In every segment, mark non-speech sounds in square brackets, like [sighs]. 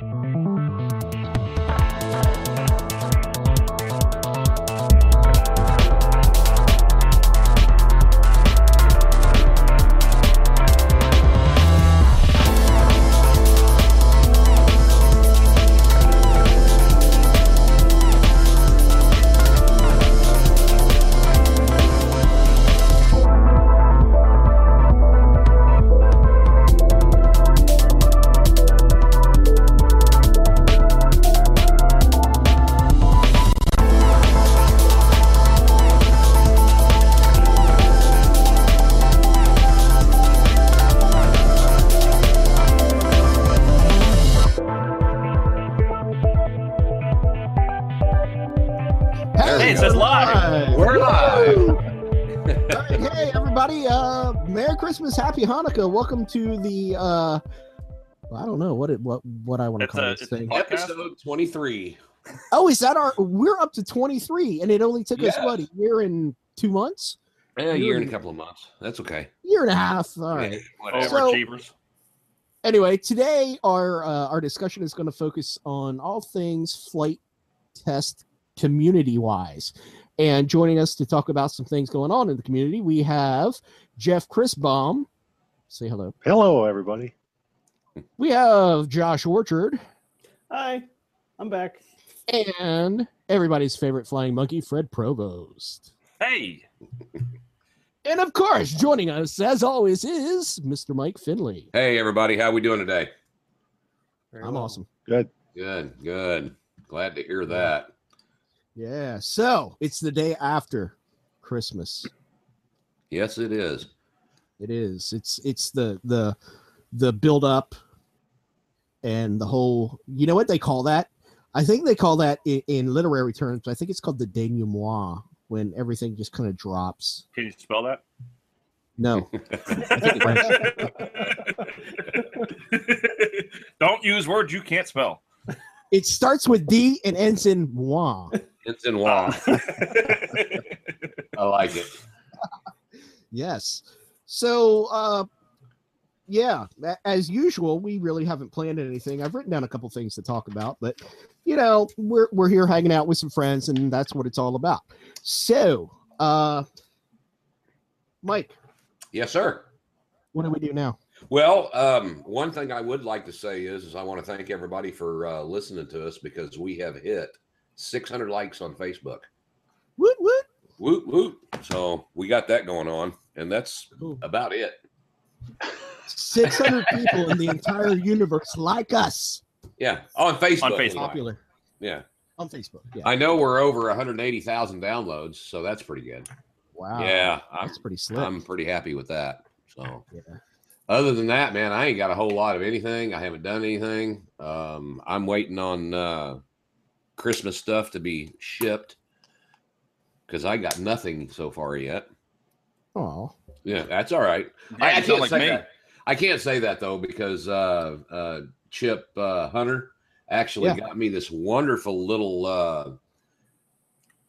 Hey, Happy Welcome to the uh, I don't know what it what what I want to call a- this thing. podcast? Episode 23. Oh, is that our? We're up to twenty three, and it only took us what a year and two months, Eh, a year and a couple of months. That's okay. year and a half. All right. Whatever. So- Overachievers. Anyway, today our uh, our discussion is going to focus on all things Flite Test community wise. And joining us to talk about some things going on in the community, we have Jeff Chrisbaum. Say hello. Hello, everybody. We have Josh Orchard Hi, I'm back. and everybody's favorite flying monkey, Fred Provost. Hey, And of course, joining us as always is Mr. Mike Finley. Hey, everybody. How are we doing today? Very I'm well. awesome. Good, good. Good. Glad to hear that. Yeah. So it's the day after Christmas. Yes, it is. It is. It's it's the the the build up and the whole. You know what they call that? I think they call that in, in literary terms. I think it's called the denouement when everything just kind of drops. can you spell that? No, [laughs] Don't use words you can't spell. it starts with D and ends in moi. It's in Wong. [laughs] I like it. Yes. So, uh, yeah, as usual, we really haven't planned anything. I've written down a couple things to talk about, but you know, we're we're here hanging out with some friends, and that's what it's all about. So, uh, Mike, Yes, sir. what do we do now? Well, um, one thing I would like to say is, is I want to thank everybody for uh, listening to us because we have hit 600 likes on Facebook. Woot woot. Woot woot. So we got that going on, and that's Cool. about it. Six hundred people in the entire universe like us. Yeah, on Facebook. On Facebook. Popular Yeah, on Facebook. Yeah. I know we're over 180,000 downloads, so that's pretty good. Wow. yeah, I'm, That's pretty slick. I'm pretty happy with that. So, yeah. other than that, man, I ain't got a whole lot of anything. I haven't done anything. Um, I'm waiting on uh, Christmas stuff to be shipped because I got nothing so far yet. Oh. Yeah, that's all right. Yeah, I, I can't like say me. that. I can't say that though because uh, uh, Chip uh, Hunter actually Yeah. got me this wonderful little uh,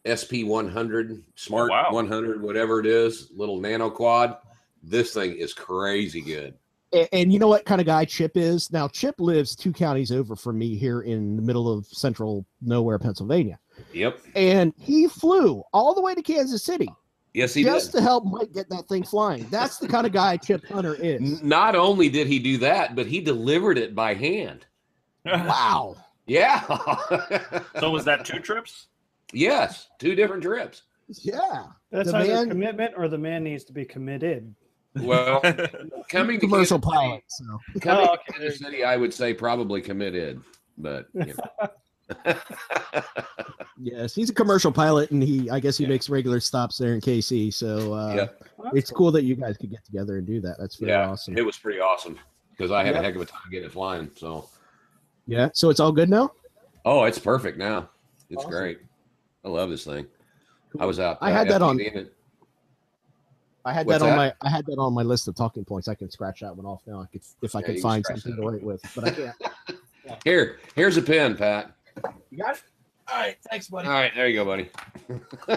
SP 100 Smart wow. 100, whatever it is, little nano quad. This thing is crazy good. And, and you know what kind of guy Chip is? Now, Chip lives two counties over from me here in the middle of central nowhere, Pennsylvania. Yep. And he flew all the way to Kansas City Yes, he just did. to help Mike get that thing flying. That's the kind of guy Chip Hunter is. Not only did he do that, but he delivered it by hand. Wow. [laughs] Yeah. [laughs] so was that two trips? yes, two different trips. Yeah. That's The either man- commitment or the man needs to be committed. Well, [laughs] coming to Commercial Kansas City- pilot. So. Coming Oh, to Kansas City, I would say probably committed, but you know. Yes, he's a commercial pilot, and he, I guess, he Yeah. makes regular stops there in KC. So uh, Yeah. Well, it's that's cool that you guys could get together and do that. That's very yeah, awesome. it was pretty awesome because I had Yeah. a heck of a time getting it flying. So, Yeah. So it's all good now. oh, it's perfect now. It's Awesome. great. I love this thing. I was out. I uh, had that on- FPVing it. I had What's that on that? my I had that on my list of talking points. I can scratch that one off now. I could if I Yeah, could can find something that to write with, but I can't. [laughs] Here, here's a pen, Pat. You got it. All right, thanks, buddy. All right, there you go, buddy. [laughs]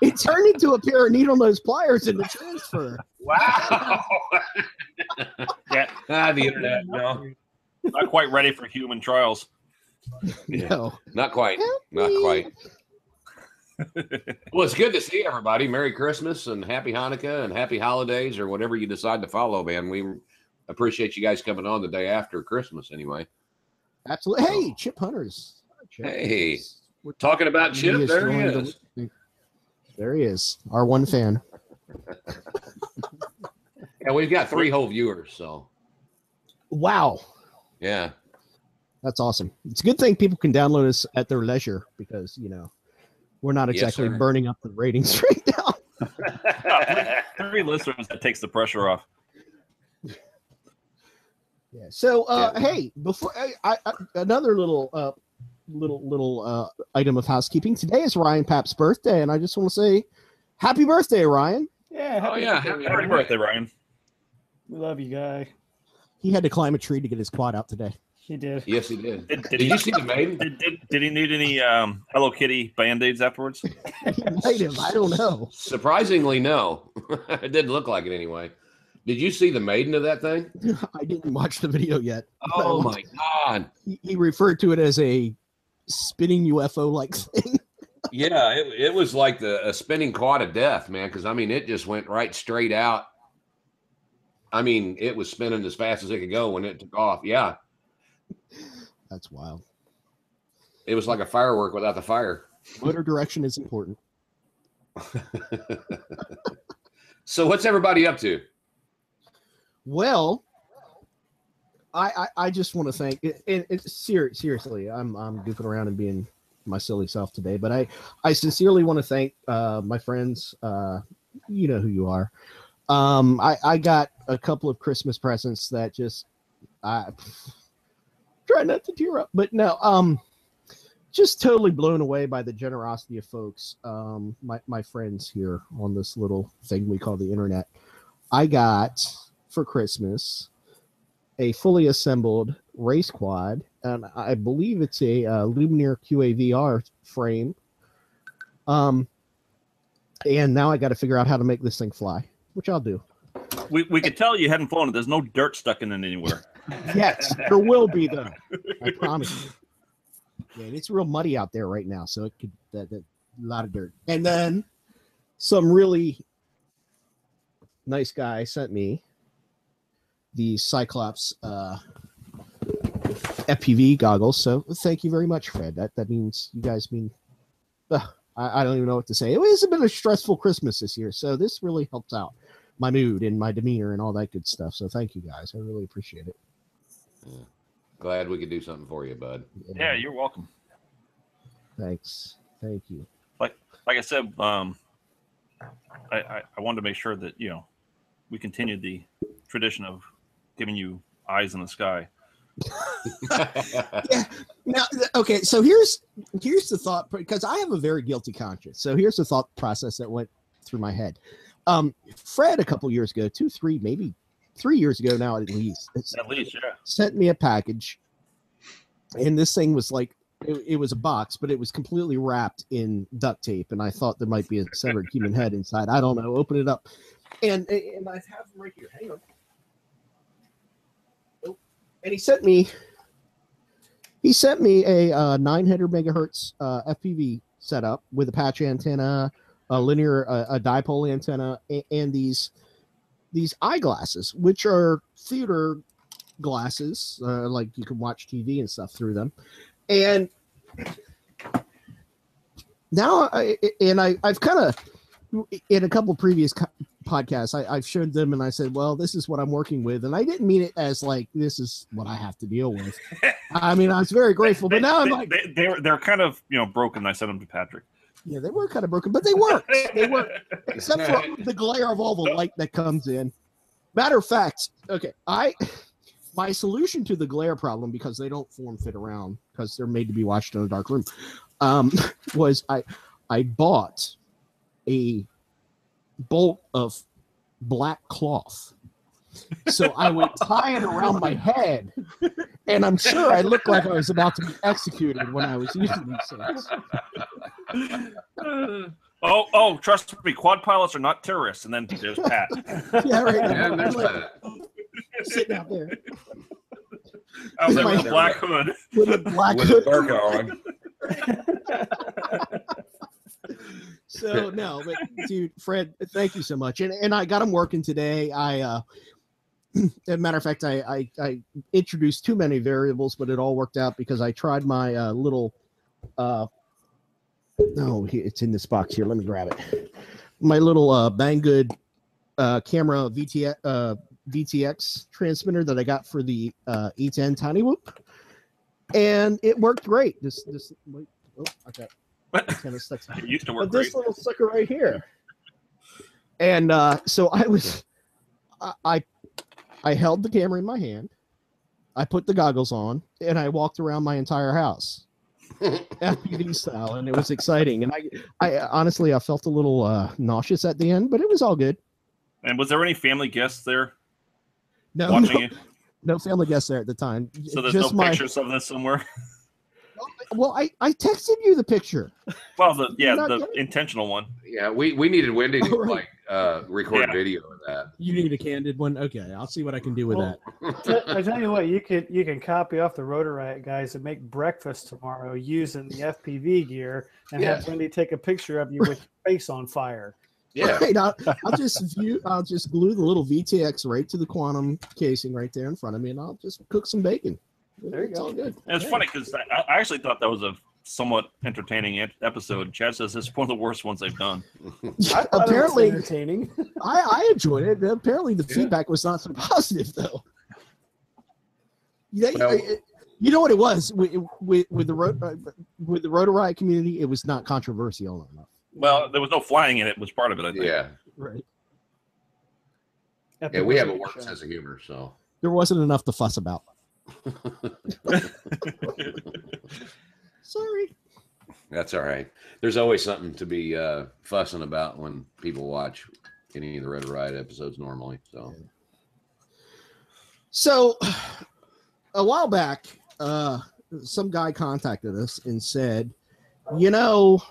it turned into a pair of needle nose pliers in the transfer. Wow. [laughs] Yeah. ah, the internet. No. Not quite ready for human trials. Yeah. No. Not quite. Help Not me. quite. [laughs] Well, it's good to see everybody. Merry Christmas and happy Hanukkah and happy holidays or whatever you decide to follow, man. We appreciate you guys coming on the day after Christmas anyway. Absolutely. Hey, Chip Hunters. Chip. Hey. We're Talking about Chip, is there he is. the- There he is. Our one fan. [laughs] Yeah, we've got three whole viewers, so Wow. yeah. That's awesome. It's a good thing people can download us at their leisure because, you know, we're not exactly sir. burning up the ratings [laughs] right now. [laughs] Three listeners that takes the pressure off. Yeah. So, uh, Yeah. hey, before I, I, I another little, uh, little, little uh, item of housekeeping. Today is Ryan Papp's birthday, and I just want to say, happy birthday, Ryan. Yeah. Oh, happy yeah, birthday, happy Happy Ryan. birthday, Ryan. We love you, guy. He had to climb a tree to get his quad out today. He did. Yes, he did. Did, did, Did he, you see the [laughs] maiden? did, did, did he need any um, Hello Kitty band aids afterwards? [laughs] He might have. I don't know. Surprisingly, no. [laughs] it didn't look like it anyway. Did you see the maiden of that thing? I didn't watch the video yet. Oh my god! He, he referred to it as a spinning UFO like [laughs] thing. Yeah, it, it was like the a spinning quad of death, man. Because I mean, it just went right straight out. I mean, it was spinning as fast as it could go when it took off. Yeah, That's wild. it was like a firework without the fire. Motor direction is important. [laughs] so, what's everybody up to? Well, I I, I just want to thank it, it, it ser- seriously. I'm I'm goofing around and being my silly self today, but I I sincerely want to thank uh, my friends. Uh, you know who you are. Um, I I got a couple of Christmas presents that just I try not to tear up, but no. Um, just totally blown away by the generosity of folks. Um, my my friends here on this little thing we call the internet. I got for Christmas a fully assembled race quad, and I believe it's a uh, Lumenier QAVR frame. Um, and now I got to figure out how to make this thing fly, which I'll do. We, we could tell you hadn't flown it. There's no dirt stuck in it anywhere. [laughs] Yes, there will be though. [laughs] I promise you. Yeah, and it's real muddy out there right now, so it could that, that a lot of dirt. And then some really nice guy sent me the Cyclops uh, FPV goggles. So thank you very much, Fred. That that means you guys mean. Uh, I, I don't even know what to say. It has been a stressful Christmas this year, so this really helps out my mood and my demeanor and all that good stuff. So thank you guys. I really appreciate it. Glad we could do something for you, bud. Yeah, you're welcome. Thanks. Thank you. Like I said, um, I, I, I wanted to make sure that, you know, we continued the tradition of giving you eyes in the sky. [laughs] Yeah. Now, okay. So here's here's the thought because I have a very guilty conscience. So here's the thought process that went through my head. Um, Fred, a couple years ago, two, three, maybe three years ago now at least, At least, yeah. sent me a package, and this thing was like it, it was a box, but it was completely wrapped in duct tape, and I thought there might be a severed human head inside. I don't know. Open it up, and and I have them right here. Hang on. And he sent me. He sent me a uh, 900 megahertz uh, FPV setup with a patch antenna, a linear, uh, a dipole antenna, and, and these these eyeglasses, which are theater glasses, uh, like you can watch TV and stuff through them. And now, I, and I, I've kind of, in a couple previous podcasts, I, I've showed them and I said, well, this is what I'm working with. And I didn't mean it as like, this is what I have to deal with. [laughs] I mean, I was very grateful, but now I'm like, they, they're, they're kind of, you know, broken. I sent them to Patrick. yeah, they were kind of broken, but they worked. They worked. [laughs] except for the glare of all the light that comes in. Matter of fact, okay, I my solution to the glare problem because they don't form fit around because they're made to be watched in a dark room um, [laughs] was I I bought a bolt of black cloth. So I would tie it around my head, and I'm sure I looked like I was about to be executed when I was using these things. [laughs] oh, oh, trust me, quad pilots are not terrorists. And then there's Pat. Yeah, right. Yeah, there's I'm like, that. sitting out there. I was like, My- with a black hood. with a black with a hood. on. [laughs] So no, but dude, Fred, thank you so much. And and I got him working today. I uh [clears throat] as a matter of fact, I, I I introduced too many variables, but it all worked out because I tried my uh little uh no, he- it's in this box here. Let me grab it. My little uh Banggood uh camera VTX uh VTX transmitter that I got for the uh E10 Tiny Whoop. And it worked great. This this wait, oh, I got kind of stuck. It used to work But this little sucker right here. And uh, so I was, I, I, I held the camera in my hand, I put the goggles on, and I walked around my entire house, [laughs] FPV style, and it was exciting. And I, I honestly, I felt a little uh, nauseous at the end, but it was all good. And was there any family guests there No, watching no, you? no family guests there at the time. So there's Just no my. pictures of this somewhere. [laughs] Well, I, I texted you the picture. Well, the yeah, the getting- intentional one. Yeah, we, we needed Wendy to [laughs] right. like uh, record Yeah. video of that. You need a candid one. Okay, I'll see what I can do with Well, that. [laughs] I tell you what, you could you can copy off the Rotor Riot guys and make breakfast tomorrow using the FPV gear and Yeah. have Wendy take a picture of you with your face on fire. Yeah, [laughs] Right, I'll, I'll just view. I'll just glue the little VTX right to the quantum casing right there in front of me, and I'll just cook some bacon. There you it's go. all good. And it's Yeah. funny because I, I actually thought that was a somewhat entertaining episode. Chad says it's one of the worst ones they've done. [laughs] I thought it was Apparently, entertaining. [laughs] I, I enjoyed it. Apparently, the Yeah. feedback was not so [laughs] positive, though. Yeah, Well- you- you know what it was with with, with the ro- uh, with the Rotor Riot community. It was not controversial enough. Well, there was no flying in it. Was part of it. I think. yeah, Right. At the yeah. We have a Rotor work Show. sense of humor, so There wasn't enough to fuss about. [laughs] Sorry. that's all right. There's always something to be uh, fussing about when people watch any of the Rotor Riot episodes normally. So So, a while back, uh, some guy contacted us and said, "You know,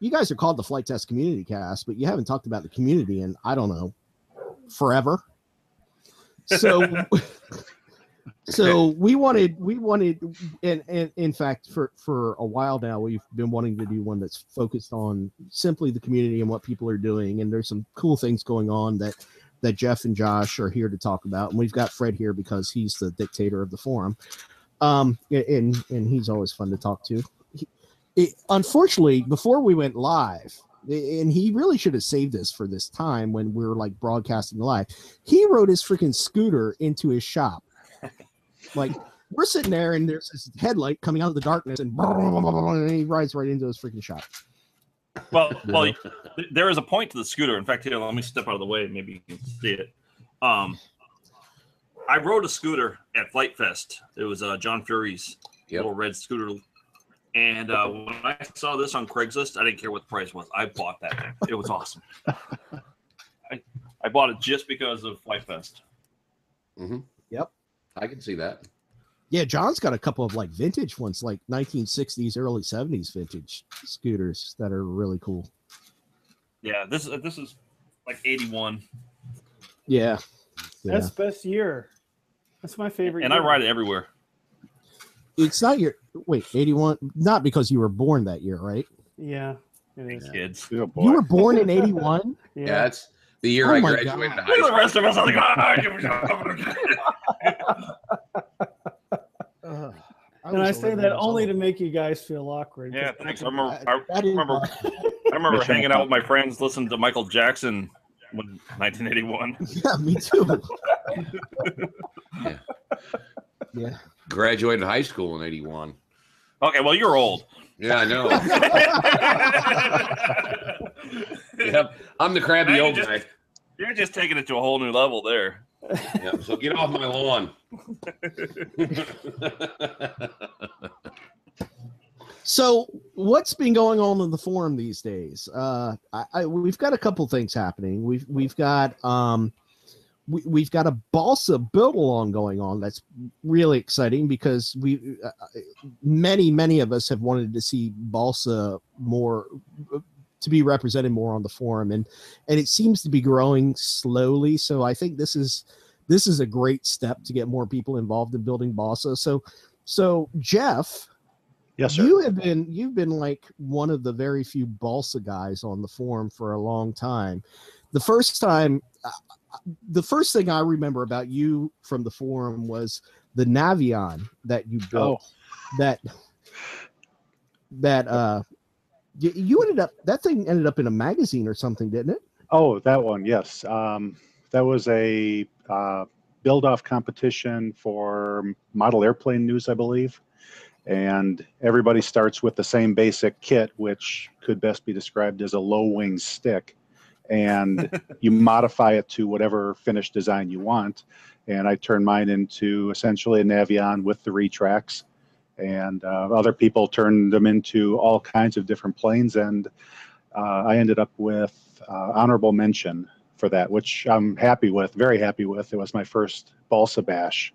you guys are called the Flite Test Community Cast, but you haven't talked about the community in I don't know, forever." So, [laughs] so we wanted, we wanted, and, and in fact, for for a while now, we've been wanting to do one that's focused on simply the community and what people are doing. And there's some cool things going on that that Jeff and Josh are here to talk about, and we've got Fred here because he's the dictator of the forum, um, and and he's always fun to talk to. He, it, unfortunately, before we went live, and he really should have saved this for this time when we're like broadcasting live. He rode his freaking scooter into his shop, like. We're sitting there, and there's this headlight coming out of the darkness, and, and he rides right into his freaking shop. Well, [laughs] well, th- there is a point to the scooter. In fact, here, let me step out of the way. Maybe you can see it. Um, I rode a scooter at Flite Fest. It was uh, John Fury's Yep. little red scooter. And uh, when I saw this on Craigslist, I didn't care what the price was. I bought that thing. It was awesome. [laughs] I, I bought it just because of Flite Fest. I can see that. Yeah, John's got a couple of like vintage ones, like 1960s, early 70s vintage scooters that are really cool. Yeah, this is this is like 81, Yeah. Yeah. That's best year. That's my favorite. and I ride it everywhere. it's not your wait, 81, not because you were born that year, right? Yeah, it is. Kids. You were born in [laughs] 81? Yeah, Yeah. that's the year Oh I graduated God. high Look at the rest of us. I'm like, ah, [laughs] "Ah, give me some." and I say that only to make you guys feel awkward. Yeah, 'cause thanks. I I remember, That- I, remember, I remember hanging out with my friends, listening to Michael Jackson when 1981. [laughs] yeah, me too. Yeah. yeah. Graduated high school in '81. Okay, well, you're old. Yeah, I know. [laughs] yep, I'm the crabby Now you old just- guy. You're just taking it to a whole new level there. Yep, so get off my lawn. So, what's been going on in the forum these days? Uh, I, I, we've got a couple things happening. We've we've got um, we, we've got a balsa build along going on. That's really exciting because we uh, many many of us have wanted to see balsa more to be represented more on the forum, and and it seems to be growing slowly. So I think this is this is a great step to get more people involved in building Balsa. So, so Jeff, Yes, sir. you have been you've been like one of the very few balsa guys on the forum for a long time the first time uh, the first thing i remember about you from the forum was the navion that you built that that uh you, you ended up that thing ended up in a magazine or something didn't it Oh, that one, yes. Um, that was a uh, build-off competition for model airplane news, I believe. And everybody starts with the same basic kit, which could best be described as a low-wing stick. And [laughs] you modify it to whatever finished design you want. And I turned mine into essentially a Navion with the retracts. And uh, other people turned them into all kinds of different planes. And uh, I ended up with uh, honorable mention for that, which I'm happy with, very happy with. It was my first balsa bash,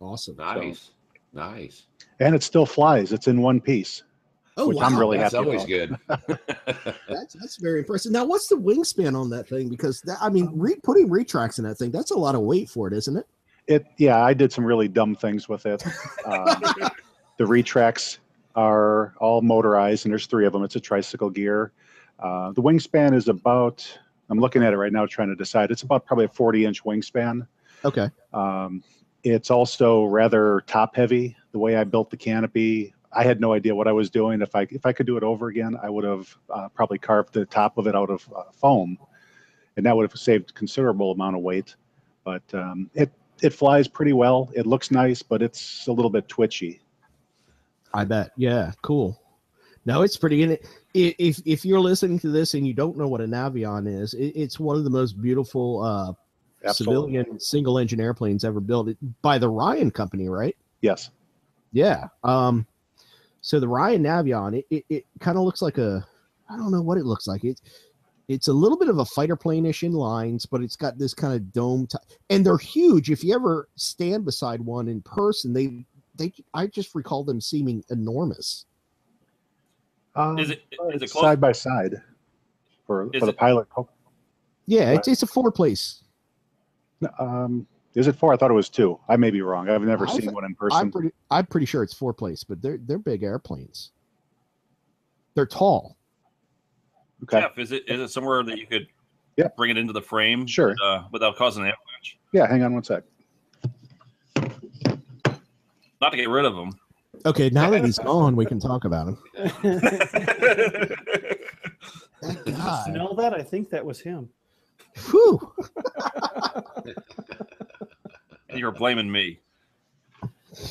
awesome Nice. Nice. and it still flies. It's in one piece. oh Which wow I'm really That's happy always about. good. [laughs] that's that's very impressive now what's the wingspan on that thing because that, i mean re- putting retracts in that thing that's a lot of weight for it isn't it It, yeah, I did some really dumb things with it. Um, the retracts are all motorized, and there's three of them. It's a tricycle gear. Uh, the wingspan is about. I'm looking at it right now, trying to decide. It's about probably a 40 inch wingspan. okay Um, it's also rather top heavy. The way I built the canopy, I had no idea what I was doing. If I if I could do it over again, I would have uh, probably carved the top of it out of uh, foam, and that would have saved considerable amount of weight. But um, it it flies pretty well. It looks nice, but it's a little bit twitchy. I bet. Yeah, cool. No, it's pretty. And it, if if you're listening to this and you don't know what a Navion is, it, it's one of the most beautiful uh, Absolutely. civilian single engine airplanes ever built by the Ryan Company, right? Yes. Yeah. Um. So the Ryan Navion, it it, it kind of looks like a, I don't know what it looks like. It it's a little bit of a fighter plane-ish in lines, but it's got this kind of dome, t- and they're huge. If you ever stand beside one in person, they they I just recall them seeming enormous. Um, Is it is it side by side for Is for the it- pilot? co- Yeah, it's, it's a four place. Um, is it four? I thought it was two. I may be wrong. I've never I seen one in I'm person. pretty I'm pretty sure it's four place, but they're they're big airplanes. They're tall. Okay. Jeff, is it is it somewhere that you could Yeah. bring it into the frame? Sure. Uh, without causing an avalanche. Yeah. Hang on one sec. Not to get rid of him. Okay, now that he's gone, we can talk about him. [laughs] That guy. Smell that? I think that was him. Whew. [laughs] and you're blaming me.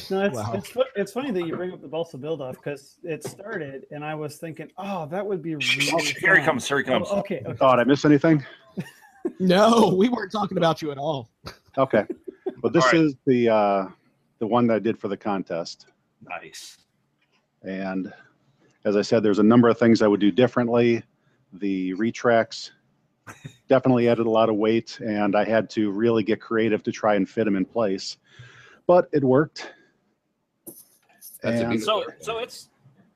No, it's, Wow. it's, it's funny that you bring up the balsa build off because it started and I was thinking, oh, that would be really Oh, here he comes. Here he comes. Oh, okay, okay. Oh, did I miss anything? [laughs] No, we weren't talking about you at all. [laughs] Okay. Well, this All right. is the uh, the one that I did for the contest, Nice. and as I said, there's a number of things I would do differently. The retracts [laughs] definitely added a lot of weight, and I had to really get creative to try and fit them in place, but it worked. That's a And- big- So so it's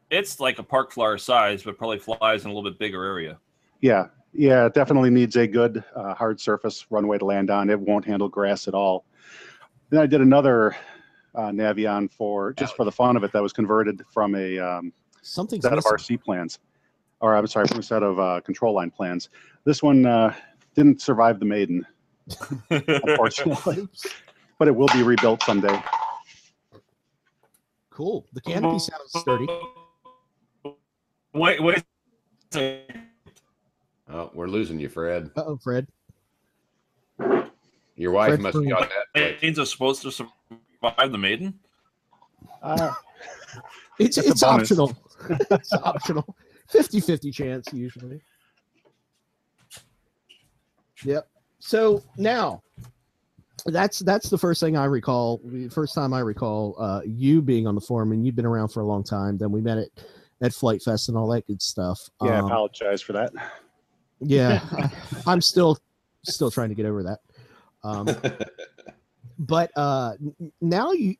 it's like a park flyer size, but probably flies in a little bit bigger area. Yeah, yeah, it definitely needs a good uh, hard surface runway to land on. It won't handle grass at all. Then I did another uh, Navion for just for the fun of it. That was converted from a um, Something's set of. RC plans, or I'm sorry, from a set of uh, control line plans. This one uh, didn't survive the maiden, [laughs] unfortunately, but it will be rebuilt someday. Cool. The canopy sounds sturdy. Wait, wait. Oh, we're losing you, Fred. Uh oh, Fred. Your wife Fred's must have free. got that. second. Planes are supposed to survive the maiden. Uh, [laughs] It's It's [laughs] it's optional. it's optional. 50-50 chance usually. Yep. So now that's that's the first thing I recall. The first time I recall uh, you being on the forum, and you've been around for a long time. Then we met at at Flite Fest and all that good stuff. yeah, I Um, apologize for that. yeah, [laughs] I, am still still trying to get over that. Um, [laughs] but uh, now you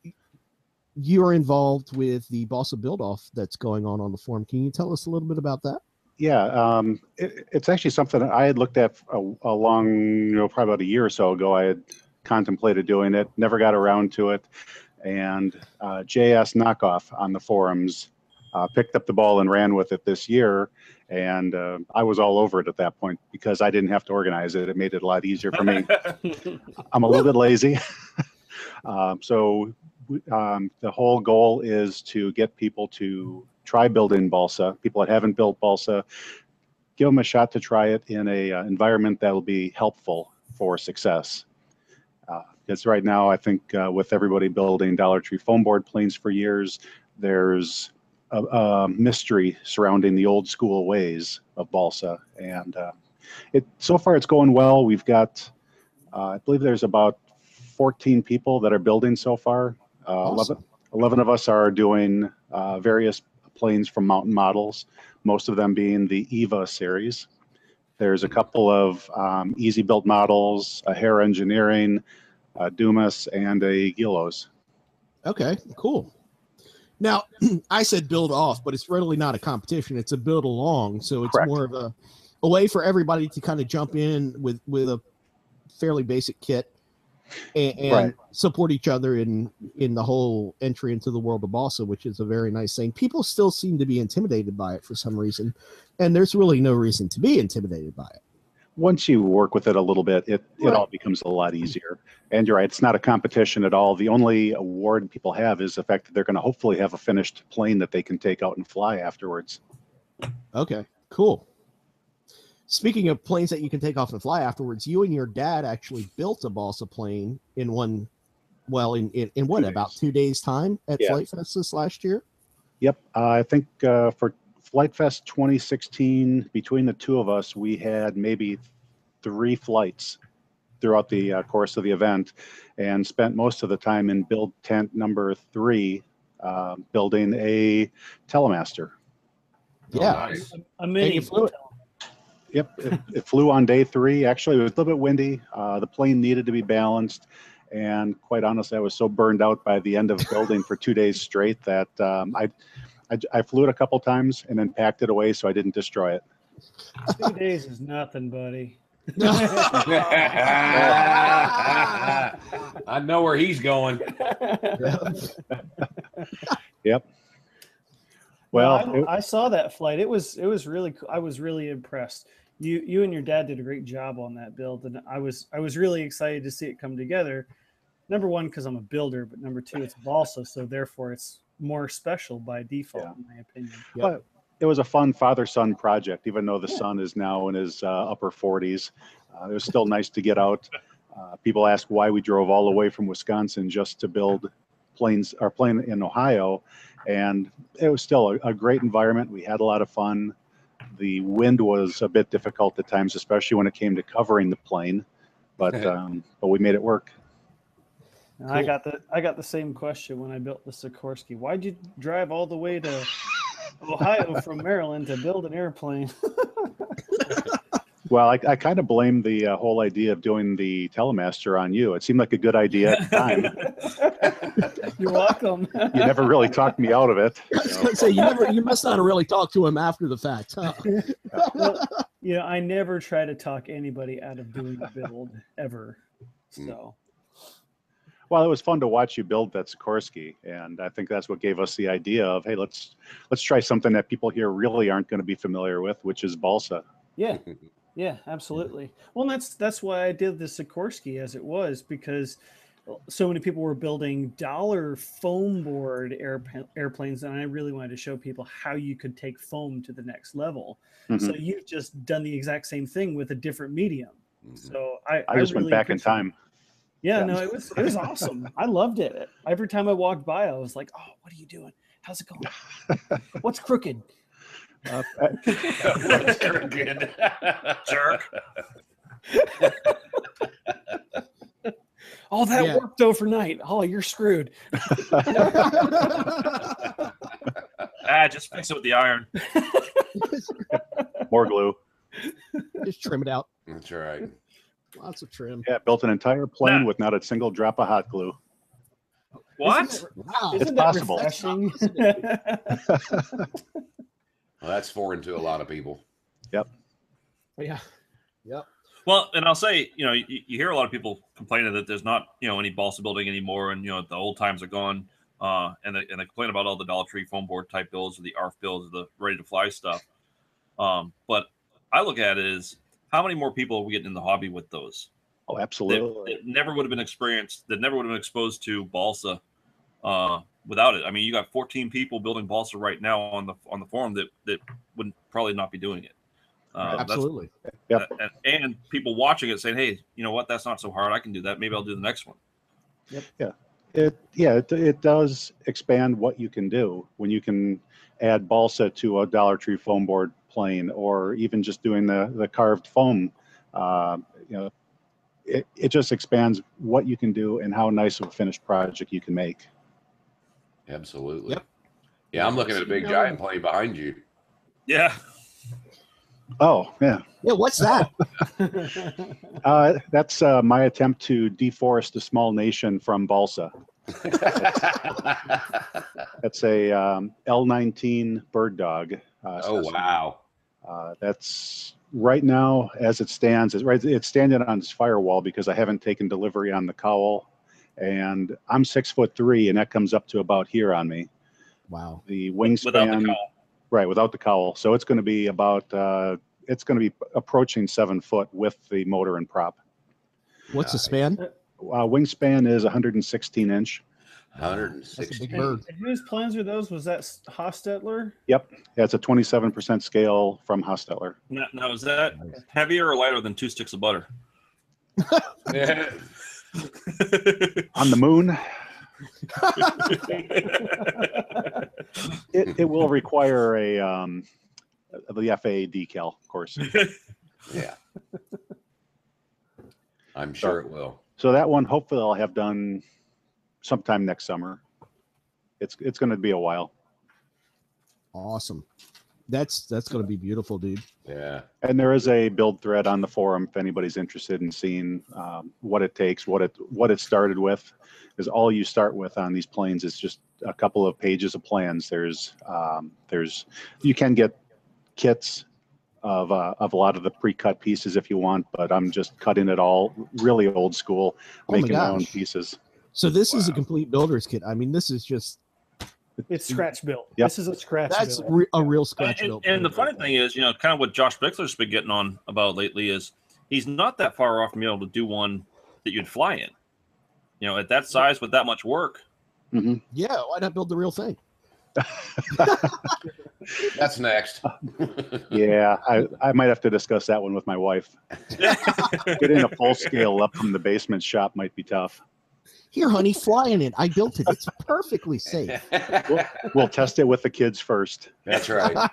you are involved with the Balsa Build Off that's going on on the forum. Can you tell us a little bit about that? Yeah, um, it, it's actually something I had looked at a, a long, you know, probably about a year or so ago. I had contemplated doing it, never got around to it. And uh, JS Knockoff on the forums uh, picked up the ball and ran with it this year. And uh, I was all over it at that point because I didn't have to organize it. It made it a lot easier for me. [laughs] I'm a little bit lazy. [laughs] um, so um, the whole goal is to get people to try building balsa. People that haven't built balsa, give them a shot to try it in a uh, environment that will be helpful for success. Because right now, I think uh, with everybody building Dollar Tree foam board planes for years, there's a, a mystery surrounding the old school ways of balsa, and uh, it so far it's going well. We've got, uh, I believe, there's about 14 people that are building so far. Uh, 11, 11 of us are doing uh, various planes from Mountain Models, most of them being the EVA series. There's a couple of um, easy built models, a Herr Engineering, a Dumas, and a Guillow's. Okay, cool. Now, [clears throat] I said build off, but it's really not a competition. It's a build along. So it's Correct. more of a, a way for everybody to kind of jump in with, with a fairly basic kit and, and Right. support each other in, in the whole entry into the world of balsa, which is a very nice thing. People still seem to be intimidated by it for some reason. And there's really no reason to be intimidated by it. Once you work with it a little bit, it, it Right. all becomes a lot easier. And you're right, it's not a competition at all. The only award people have is the fact that they're going to hopefully have a finished plane that they can take out and fly afterwards. Okay, cool. Speaking of planes that you can take off and fly afterwards, you and your dad actually built a balsa plane in one, well, in in, in what Two about days. two days time at Yeah. Flite Fest this last year? Yep, uh, I think uh, for Flite Fest 2016, between the two of us, we had maybe three flights throughout the uh, course of the event, and spent most of the time in build tent number three, uh, building a Telemaster. Yeah. nice. A mini. you flew it. Yep, it, it flew on day three. Actually, it was a little bit windy. Uh, the plane needed to be balanced. And quite honestly, I was so burned out by the end of building for two days straight that um, I, I, I flew it a couple times and then packed it away so I didn't destroy it. Two days is nothing, buddy. [laughs] I know where he's going. [laughs] Yep. Well, No, it- I, I saw that flight. It was it was really cool. I was really impressed. You you and your dad did a great job on that build, and I was I was really excited to see it come together. Number one, because I'm a builder, but number two, it's balsa, so therefore it's more special by default, Yeah. in my opinion. But it was a fun father-son project, even though the son is now in his uh, upper 40s. Uh, it was still nice to get out. Uh, people ask why we drove all the way from Wisconsin just to build planes, our plane in Ohio, and it was still a, a great environment. We had a lot of fun. The wind was a bit difficult at times, especially when it came to covering the plane, but [laughs] um, but we made it work. And I got the I got the same question when I built the Sikorsky. Why'd you drive all the way to Ohio [laughs] from Maryland to build an airplane? Well, I, I kind of blame the uh, whole idea of doing the Telemaster on you. It seemed like a good idea at the time. [laughs] You're welcome. you never really talked me out of it. [laughs] I was gonna say you never, you must not have really talked to him after the fact, huh? well, you know, I never try to talk anybody out of doing a build ever. Mm. So Well, it was fun to watch you build that Sikorsky, and I think that's what gave us the idea of, hey, let's let's try something that people here really aren't going to be familiar with, which is balsa. yeah, [laughs] yeah, absolutely. Well, that's that's why I did the Sikorsky as it was because so many people were building dollar foam board airpa- airplanes, and I really wanted to show people how you could take foam to the next level. Mhm. So you've just done the exact same thing with a different medium. So I, I just went really back in time. Yeah, Yeah. no, it was it was awesome. I loved it. Every time I walked by, I was like, "Oh, what are you doing? How's it going? [laughs] What's crooked?" Uh, [laughs] That's very good. Jerk. [laughs] Oh, that Yeah. worked overnight. Oh, you're screwed. Ah, just fix it with the iron. more glue. Just trim it out. That's right. Lots of trim. Yeah, built an entire plane Nah. with not a single drop of hot glue. What? Wow. It's Isn't that possible. [laughs] Well, that's foreign to a lot of people. Yep. Yeah. Yep. Well, and I'll say, you know, you, you hear a lot of people complaining that there's not, you know, any balsa building anymore, and you know, the old times are gone. Uh, and they and they complain about all the Dollar Tree foam board type builds or the ARF builds or the ready to fly stuff. Um, but I look at it as how many more people are we getting in the hobby with those? Oh, absolutely. that never would have been experienced. That never would have been exposed to balsa uh, without it. I mean, you got 14 people building balsa right now on the on the forum that that would probably not be doing it. Uh, Absolutely. Yep. and, and people watching it saying, "Hey, you know what? That's not so hard. I can do that. Maybe I'll do the next one." Yeah. It, yeah, it, it does expand what you can do when you can add balsa to a Dollar Tree foam board plane, or even just doing the the carved foam. Uh, you know, it, it just expands what you can do and how nice of a finished project you can make. Absolutely. Yep. Yeah, I'm looking at a big You know- giant plane behind you. Yeah, Oh, yeah. Yeah, what's that? [laughs] [laughs] Uh, that's uh, my attempt to deforest a small nation from balsa. [laughs] That's a um, L19 bird dog. Uh, oh wow. Uh, that's right now, as it stands, it's right. It's standing on its firewall because I haven't taken delivery on the cowl, and I'm six foot three, and that comes up to about here on me. Wow. The without wingspan, the cowl. right, without the cowl. So it's going to be about. Uh, it's going to be approaching seven foot with the motor and prop. What's the span? Uh, wingspan is 116 inch. That's 160. big bird. And whose plans are those? Was that S- Hostetler? Yeah, it's a 27% scale from Hostetler. Now, now is that heavier or lighter than two sticks of butter? Yeah. [laughs] On the moon, [laughs] it, it will require a um, the FAA decal, of course. [laughs] yeah. I'm sure it will. So that one, hopefully, I'll have done sometime next summer. It's it's going to be a while, Awesome. That's that's gonna be beautiful, dude. Yeah. and there is a build thread on the forum if anybody's interested in seeing um, what it takes, what it what it started with. Is all you start with on these planes is just a couple of pages of plans. There's um, there's you can get kits of uh, of a lot of the pre-cut pieces if you want, but I'm just cutting it all really old school, Oh my making my own pieces. So this is a complete builder's kit. I mean, this is just It's scratch built. Yep. This is a scratch that's re- a real and, scratch and- built. and the funny thing is, you know, kind of what Josh Bixler's been getting on about lately is he's not that far off from being able to do one that you'd fly in. You know, at that size with that much work. hmm Yeah, why not build the real thing? [laughs] That's next. [laughs] Yeah, I, I might have to discuss that one with my wife. [laughs] Getting a full scale up from the basement shop might be tough. Here, honey, fly in it. I built it. It's perfectly safe. We'll test it with the kids first. That's right. [laughs]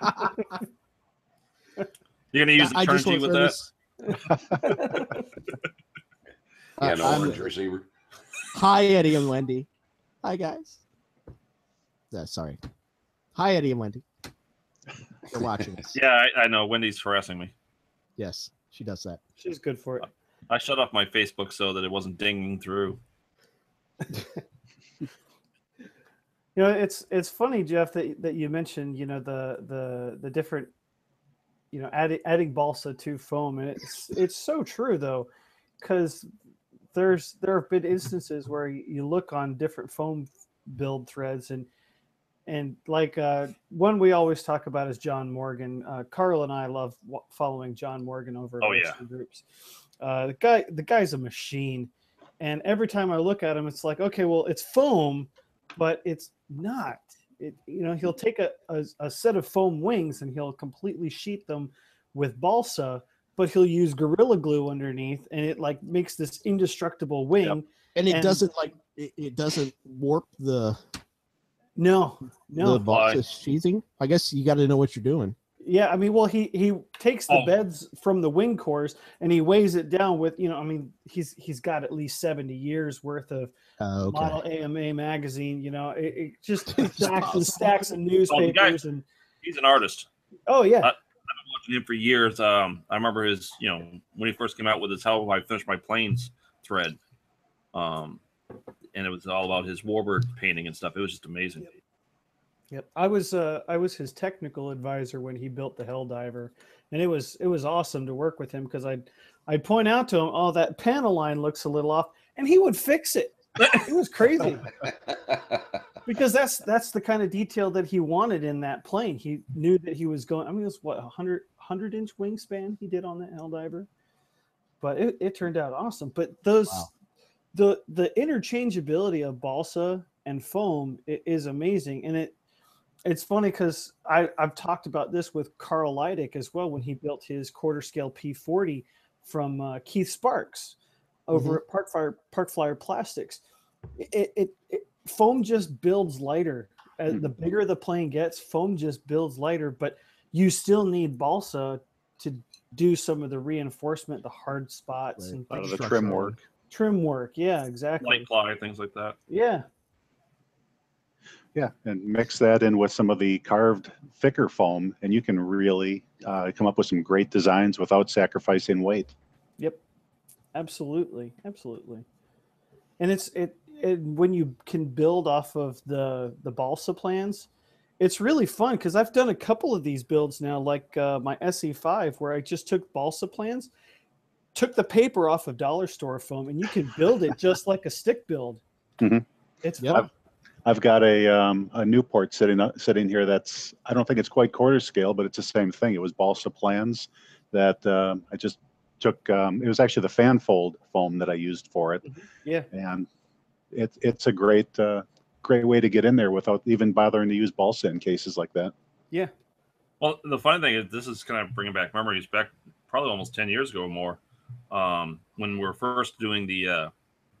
You're gonna use the I just turnkey with to that. this. Yeah, an Uh, I'm- orange receiver. Hi, Eddie and Wendy. Hi, guys. Uh, sorry. Hi, Eddie and Wendy. They're watching us. Yeah, I, I know. Wendy's harassing me. Yes, she does that. She's good for it. I shut off my Facebook so that it wasn't dinging through. [laughs] You know, it's it's funny, Jeff, that that you mentioned, you know, the the the different, you know, adding adding balsa to foam, and it's it's so true though, because there's there have been instances where you look on different foam build threads and and like uh, one we always talk about is John Morgan. Uh, Carl and I love wa- following John Morgan over Oh, yeah. Groups. Uh, the guy the guy's a machine, and every time I look at him, it's like okay, well, it's foam but it's not. It, you know, he'll take a, a, a set of foam wings and he'll completely sheet them with balsa, but he'll use gorilla glue underneath, and it like makes this indestructible wing. And it And- doesn't like it, it doesn't warp the No, no, the balsa sheathing. I guess you got to know what you're doing. Yeah. I mean, well, he he takes the Oh. beds from the wing cores and he weighs it down with you know. I mean, he's he's got at least seventy years worth of Uh, okay. model AMA magazine. You know, it, it just [laughs] It's stacks and possible. stacks of Oh, the guy- newspapers and He's an artist. oh yeah. Uh, watching him for years. Um, I remember his, you know, when he first came out with his "How I Finished My Planes" thread, um, and it was all about his warbird painting and stuff. It was just amazing. Yep, I was uh, I was his technical advisor when he built the Helldiver, and it was it was awesome to work with him because I'd I'd point out to him, "Oh, that panel line looks a little off," and he would fix it. It was crazy [laughs] because that's that's the kind of detail that he wanted in that plane. He knew that he was going. I mean, it was what a 100 100 inch wingspan he did on that Helldiver, but it, it turned out awesome. But those Wow. the the interchangeability of balsa and foam is amazing, and it it's funny because I I've talked about this with Carl Leidick as well when he built his quarter scale P40 from uh, Keith Sparks over mm-hmm. at Park Fire Park Flyer Plastics. It, it, it foam just builds lighter. As the bigger the plane gets, foam just builds lighter, but you still need balsa to do some of the reinforcement, the hard spots Right. and A lot of the trim work. trim work. Yeah, exactly. Light ply, things like that. Yeah, Yeah, and mix that in with some of the carved thicker foam, and you can really uh, come up with some great designs without sacrificing weight. Yep. Absolutely. Absolutely. And it's it, it when you can build off of the the balsa plans, it's really fun because I've done a couple of these builds now, like uh, my SE5, where I just took balsa plans, took the paper off of dollar store foam, and you can build it just like a stick build. Mhm. It's Yep. fun. I've got a um, a Nieuport sitting up, sitting here. That's I don't think it's quite quarter scale, but it's the same thing. It was balsa plans that um, I just took. Um, it was actually the fan fold foam that I used for it, Yeah. and it's it's a great uh, great way to get in there without even bothering to use balsa in cases like that. Yeah. Well, the funny thing is, this is kind of bringing back memories back probably almost ten years ago or more, um, when we were first doing the, uh,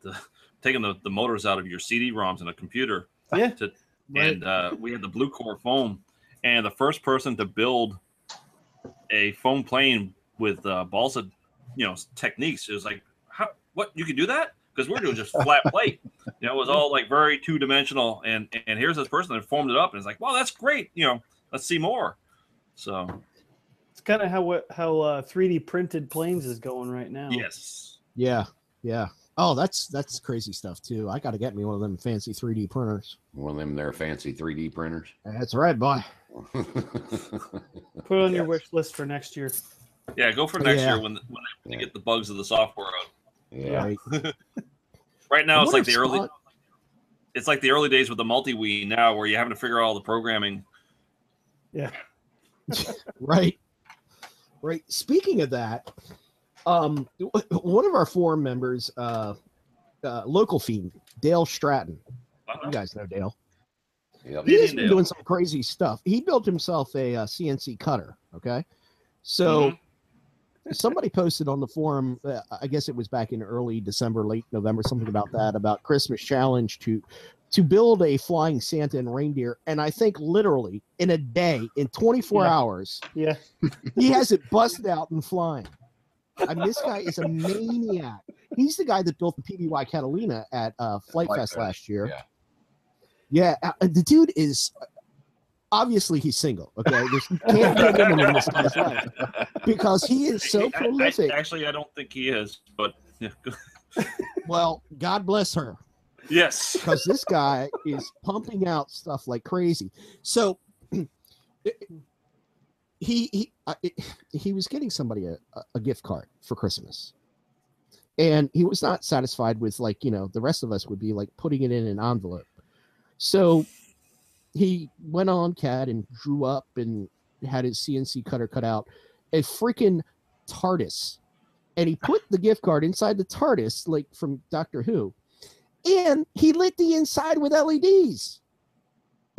the taking the, the motors out of your CD-ROMs in a computer, [laughs] Yeah. to, Right. and uh, we had the blue core foam, and the first person to build a foam plane with uh, balsa, you know, techniques is like, how what you can do that? Because we're doing just flat [laughs] plate, you know, it was all like very two dimensional, and and here's this person that formed it up, and it's like, wow, that's great, you know, let's see more. So It's kind of how how uh, 3D printed planes is going right now. yes, Yeah, yeah. Oh, that's that's crazy stuff too. I got to get me one of them fancy 3D printers. One of them their fancy 3D printers. That's right, boy. [laughs] Put it on your wish list for next year. yeah, go for next Yeah. year when when they get the bugs of the software out. yeah. Right. [laughs] Right now, it's like the if early. Scott- It's like the early days with the MultiWii now, where you're having to figure out all the programming. Yeah. [laughs] right right speaking of that um one of our forum members uh, uh local fiend dale stratton you guys know dale Yep. he has been doing some crazy stuff he built himself a, uh cnc cutter okay so somebody posted on the forum uh, i guess it was back in early december late november something about that about christmas challenge to to build a flying santa and reindeer and i think literally in a day in 24 Yeah. hours Yeah. he has it busted out and flying. I mean, this guy is a maniac. He's the guy that built the PBY Catalina at uh, Flite Flite Fest Fest, last year. yeah. Yeah, uh, the dude is obviously he's single. Okay, there's can't be a woman in this guy's life because he is so I- I- prolific. actually, I don't think he is, but yeah. [laughs] Well, God bless her. yes, because this guy is pumping out stuff like crazy. So [clears throat] he he uh, it- he was getting somebody a, a gift card for Christmas, and he was not satisfied with like you know the rest of us would be like putting it in an envelope. So he went on CAD and drew up and had his CNC cutter cut out a freaking TARDIS, and he put the gift card inside the TARDIS like from Doctor Who and he lit the inside with LEDs.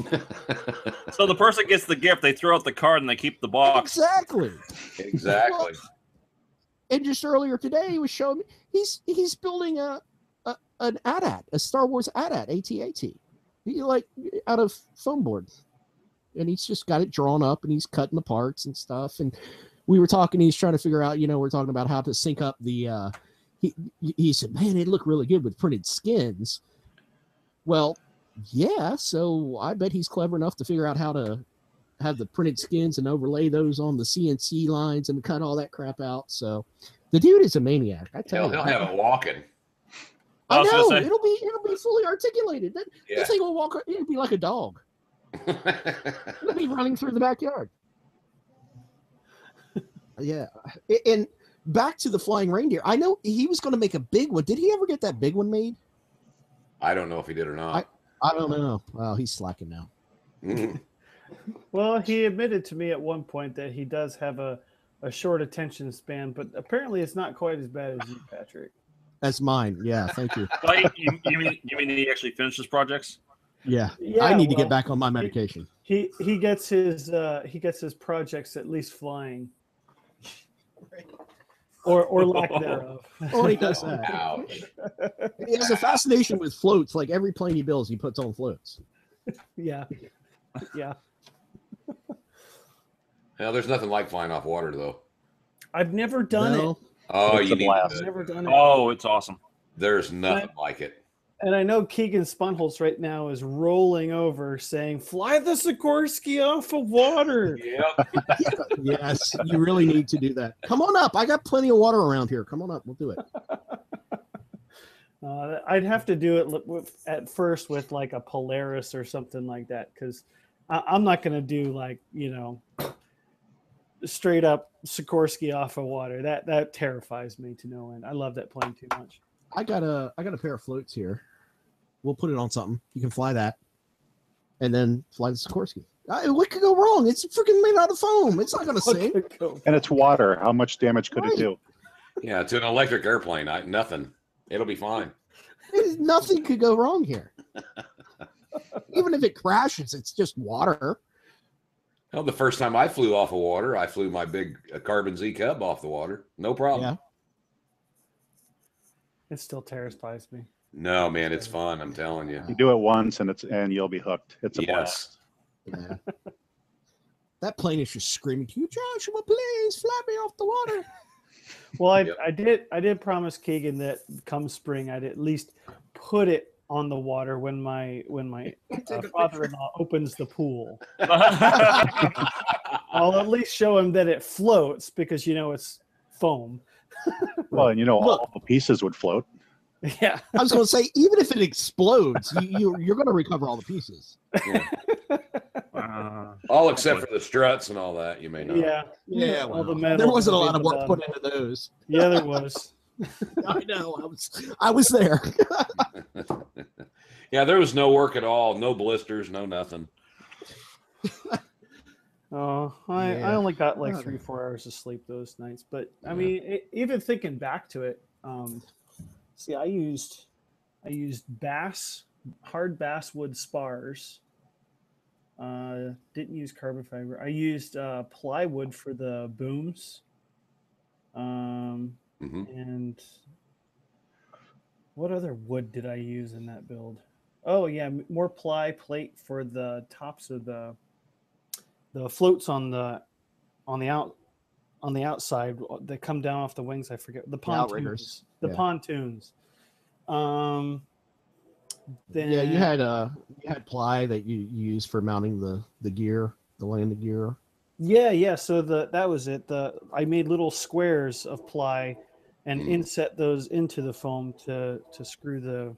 [laughs] so the person gets the gift, they throw out the card, and they keep the box. Exactly. exactly. And just earlier today, he was showing me he's he's building a, a an AT-AT, a Star Wars AT-AT, AT-AT. He like out of foam board, and he's just got it drawn up, and he's cutting the parts and stuff. And we were talking. He's trying to figure out, you know, we're talking about how to sync up the. uh He he said, "Man, it looked really good with printed skins." Well, yeah. So I bet he's clever enough to figure out how to have the printed skins and overlay those on the CNC lines and cut all that crap out. So the dude is a maniac. I tell He'll, you. he'll have it walking. I I know say- it'll be it'll be fully articulated. That, Yeah. This thing will walk. It'll be like a dog. [laughs] It'll be running through the backyard. yeah, and back to the flying reindeer. I know he was going to make a big one. Did he ever get that big one made? I don't know if he did or not. I don't know. Well, he's slacking now. [laughs] Well, he admitted to me at one point that he does have a, a short attention span, but apparently it's not quite as bad as you, Patrick. That's mine. Yeah, thank you. [laughs] Like, you, you mean you mean he actually finishes projects? Yeah, Yeah, I need to get back on my medication. He he gets his uh, he gets his projects at least flying, or or lack thereof. [laughs] Oh, he does oh, that. Ouch. He has a fascination with floats. Like every plane he builds, he puts on floats. yeah, yeah. Now, there's nothing like flying off water, though. I've never done No, it. Oh, It's you a need blast. I've never done it. Oh, it's awesome. There's nothing like it. And I know Keegan Sponholz right now is rolling over saying, "Fly the Sikorsky off of water." [laughs] Yep. [laughs] yes, you really need to do that. Come on up. I got plenty of water around here. Come on up. We'll do it. [laughs] Uh, I'd have to do it at first with like a Polaris or something like that because I'm not going to do like you know straight up Sikorsky off of water. That that terrifies me to no end. I love that plane too much. I got a I got a pair of floats here. We'll put it on something. You can fly that, and then fly the Sikorsky. Uh, what could go wrong? It's freaking made out of foam. It's not going to sink. What could go- And it's water. How much damage could Right. it do? Yeah, to an electric airplane, I, nothing. It'll be fine. There's- Nothing could go wrong here. [laughs] Even if it crashes, it's just water. Hell, the first time I flew off of water, I flew my big uh, Carbon Z Cub off the water. No problem. Yeah. It still terrifies me. No, man, it's fun. I'm telling you. You do it once and it's and you'll be hooked. It's a blast. Yes. Yeah. that plane is just screaming to you, Joshua, please fly me off the water. [laughs] Well, I, Yep. I did I did promise Keegan that come spring I'd at least put it on the water when my when my [laughs] uh, father-in-law opens the pool. [laughs] I'll at least show him that it floats because you know it's foam. Well, and you know, Look. all the pieces would float. Yeah. I was going to say, even if it explodes, you, you, you're going to recover all the pieces. Uh, All except for the struts and all that. You may know. Yeah. Yeah, all the metal there wasn't a lot of work everything put into those. Yeah, there was. [laughs] [laughs] I know. I was, I was there. [laughs] Yeah, there was no work at all. No blisters. No nothing. Oh, I, I only got like three, four hours of sleep those nights. But I Yeah. mean, it, even thinking back to it, um, see, I used, I used bass, hard basswood spars. Uh, didn't use carbon fiber. I used uh, plywood for the booms. Um, hmm and what other wood did I use in that build? Oh yeah, more ply plate for the tops of the the floats on the on the out on the outside uh, that come down off the wings. I forget the outriggers, pontoons. The yeah. pontoons. Um. Then yeah, you had uh, you had ply that you, used for mounting the the gear, the landing gear. Yeah, yeah. So the that was it. The I made little squares of ply and Mm. inset those into the foam to to screw the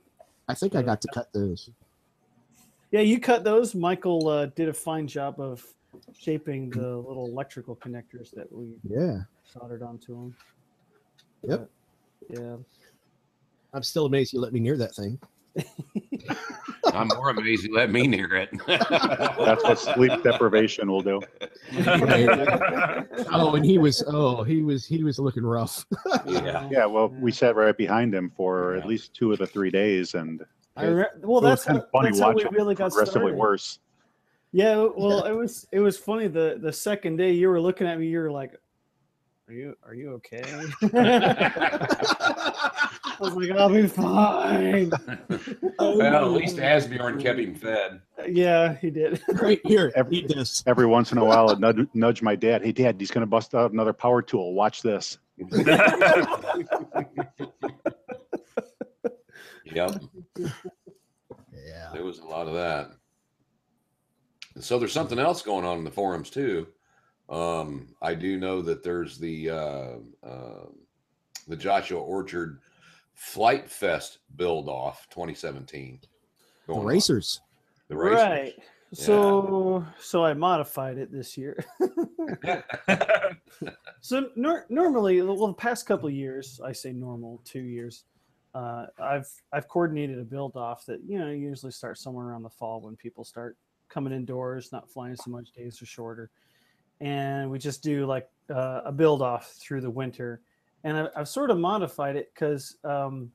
I think I got to cut those. Yeah, you cut those. Michael uh, did a fine job of shaping the little electrical connectors that we Yeah, soldered onto them. Yep. Yeah. I'm still amazed you let me near that thing. [laughs] I'm more amazed you let me near it. [laughs] That's what sleep deprivation will do. Oh, and he was oh he was he was looking rough. yeah. Yeah, well, we sat right behind him for Yeah. at least two of the three days, and I re- well, that's kind how, of funny that's how we really got progressively started. worse. Yeah, well, [laughs] it was it was funny. The the second day you were looking at me, you were like, "Are you are you okay?" [laughs] I was like, "I'll be fine." Oh, Well, at least Asbjorn kept him fed. Yeah, he did. right here. Every- Eat [laughs] this. Every once in a while, I'd nudge, nudge my dad. Hey, Dad, he's going to bust out another power tool. Watch this. [laughs] Yep. Yeah. There was a lot of that. So there's something else going on in the forums too. Um, I do know that there's the uh, uh, the Joshua Orchard Flite Fest build off 2017. The going on. racers. The racers. Right. So so I modified it this year. [laughs] [laughs] so nor- normally, well, the past couple of years, I say normal, two years. Uh, I've I've coordinated a build off that you know usually starts somewhere around the fall when people start coming indoors, not flying so much, days are shorter, and we just do like uh, a build off through the winter. And I, I've sort of modified it because um,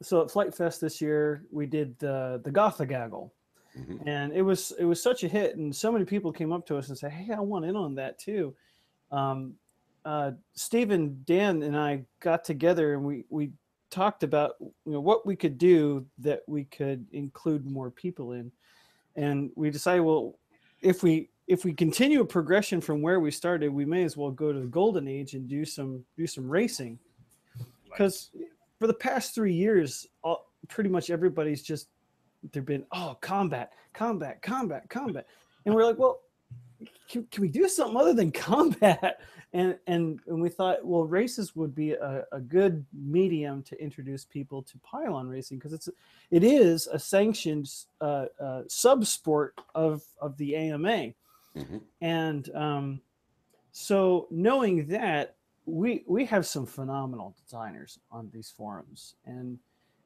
so at Flite Fest this year we did the the Gothagaggle Mhm. and it was it was such a hit and so many people came up to us and said hey i want in on that too um, uh, stephen dan and i got together and we we talked about you know what we could do that we could include more people in and we decided well if we if we continue a progression from where we started we may as well go to the golden age and do some do some racing. Because for the past three years all, pretty much everybody's just they've been oh combat combat combat combat. And we're like well can, can we do something other than [laughs] combat? And and and we thought well races would be a, a good medium to introduce people to pylon racing because it's it is a sanctioned uh, uh, sub sport of of the ama Mhm. and um, so knowing that we we have some phenomenal designers on these forums. And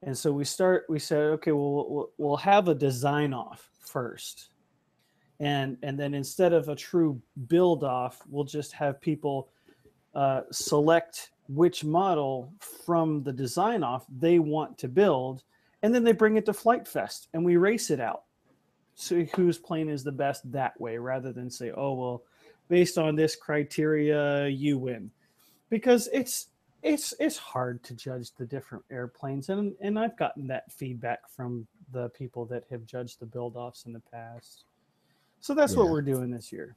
and so we start we said okay well we'll, we'll have a design off first. And and then instead of a true build off we'll just have people uh, select which model from the design off they want to build. And then they bring it to flite fest and we race it out so whose plane is the best that way rather than say oh well based on this criteria you win because it's it's it's hard to judge the different airplanes and and I've gotten that feedback from the people that have judged the build offs in the past. So that's what we're doing this year.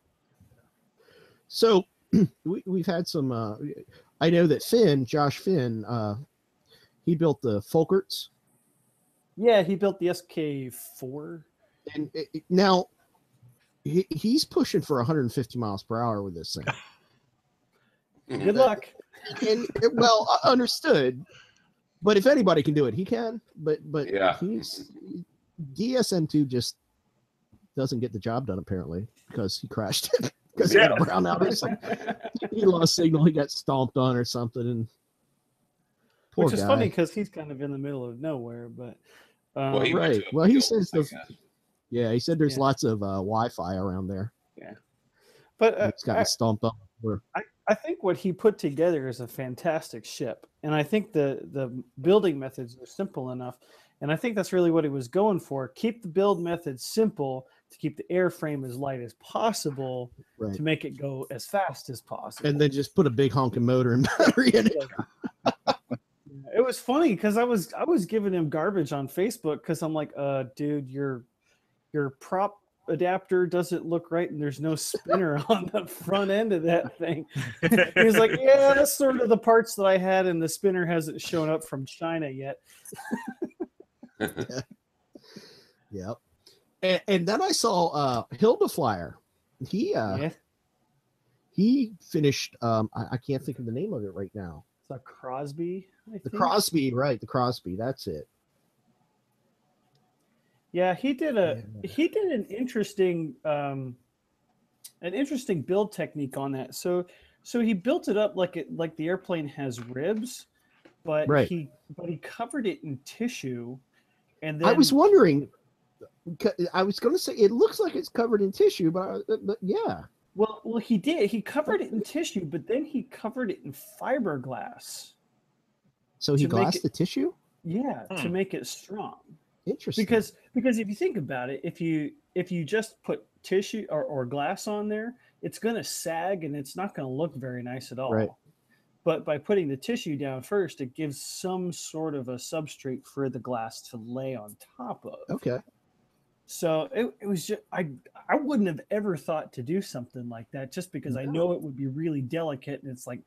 So [clears throat] we, we've had some. Uh, I know that Finn, Josh Finn, uh, he built the Folkerts, Yeah, he built the SK4. And it, it- now he, he's pushing for 150 miles per hour with this thing. [laughs] Good luck. and it- well, uh, understood. But if anybody can do it, he can. But but Yeah. he's DSM two just doesn't get the job done apparently because he crashed it [laughs] because he had a Yeah. brownout or something. He lost signal. He got stomped on or something. And poor Which is guy. funny because he's kind of in the middle of nowhere, but um, Well, he right. Well, he says the- guess. Yeah, he said there's Yeah. lots of uh, Wi-Fi around there. Yeah, but uh, It's gotten I- stomped on. Or, I think what he put together is a fantastic ship, and I think the the building methods are simple enough, and I think that's really what he was going for. Keep the build methods simple to keep the airframe as light as possible right. to make it go as fast as possible. And then just put a big honking motor and [laughs] battery in it. it was funny because I was I was giving him garbage on Facebook because I'm like, uh, dude, your your prop adapter doesn't look right, and there's no spinner [laughs] on the front end of that thing. He was like, yeah, that's sort of the parts that I had, and the spinner hasn't shown up from China yet. [laughs] Yep. And, and then I saw uh Hilda Flyer. He uh yeah, he finished um I, I can't think of the name of it right now. it's a Crosby. I The think. Crosby, right, the Crosby, that's it. Yeah, he did a Yeah. he did an interesting um an interesting build technique on that. So so he built it up like it like the airplane has ribs, but Right. he but he covered it in tissue and then I was wondering I was going to say it looks like it's covered in tissue, but, I, but yeah. well well he did. He covered it in tissue, but then he covered it in fiberglass. So he glassed it- the tissue? Yeah, to Hmm. make it strong. Interesting. because because if you think about it if you if you just put tissue or, or glass on there it's going to sag and it's not going to look very nice at all Right. but by putting the tissue down first it gives some sort of a substrate for the glass to lay on top of okay. so it, it was just i i wouldn't have ever thought to do something like that just because i know it would be really delicate and it's like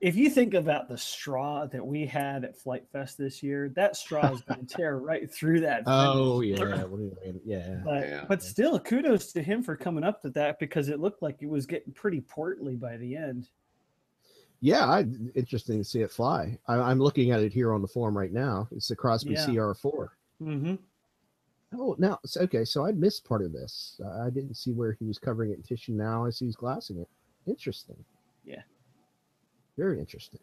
if you think about the straw that we had at flite fest this year that straw is going to tear right through that Oh finish. yeah. What do? Yeah. but Yeah. but still kudos to him for coming up to that because it looked like it was getting pretty portly by the end Yeah, I interesting to see it fly. I, I'm looking at it here on the form right now. It's the Crosby Yeah. CR4. mm-hmm. Oh, now so- okay. So I missed part of this. Uh, I didn't see where he was covering it in tissue. Now I see he's glassing it. Interesting. Yeah. Very interesting.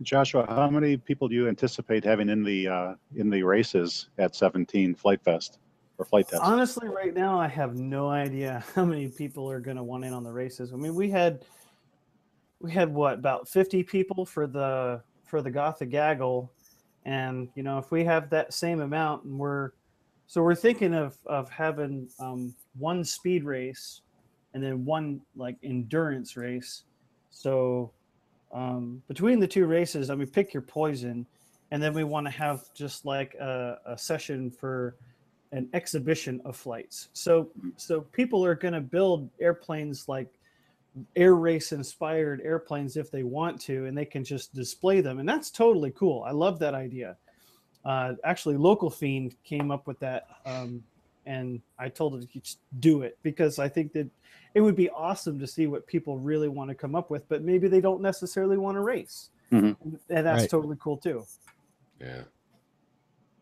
Joshua, how many people do you anticipate having in the uh, in the races at 17 Flite Fest or Flite Test? Honestly, right now, I have no idea [laughs] how many people are going to want in on the races. I mean, we had we had what about 50 people for the for the Gothic Gaggle, and you know, if we have that same amount, and we're so we're thinking of of having um, one speed race and then one like endurance race. So um, between the two races, I mean, pick your poison, and then we want to have just like a, a session for an exhibition of flights. So so people are going to build airplanes like air race inspired airplanes if they want to, and they can just display them, and that's totally cool. I love that idea. Uh, actually, local fiend came up with that, um, and I told him to do it because I think that it would be awesome to see what people really want to come up with, but maybe they don't necessarily want to race, Mhm. and that's Right. totally cool too. Yeah.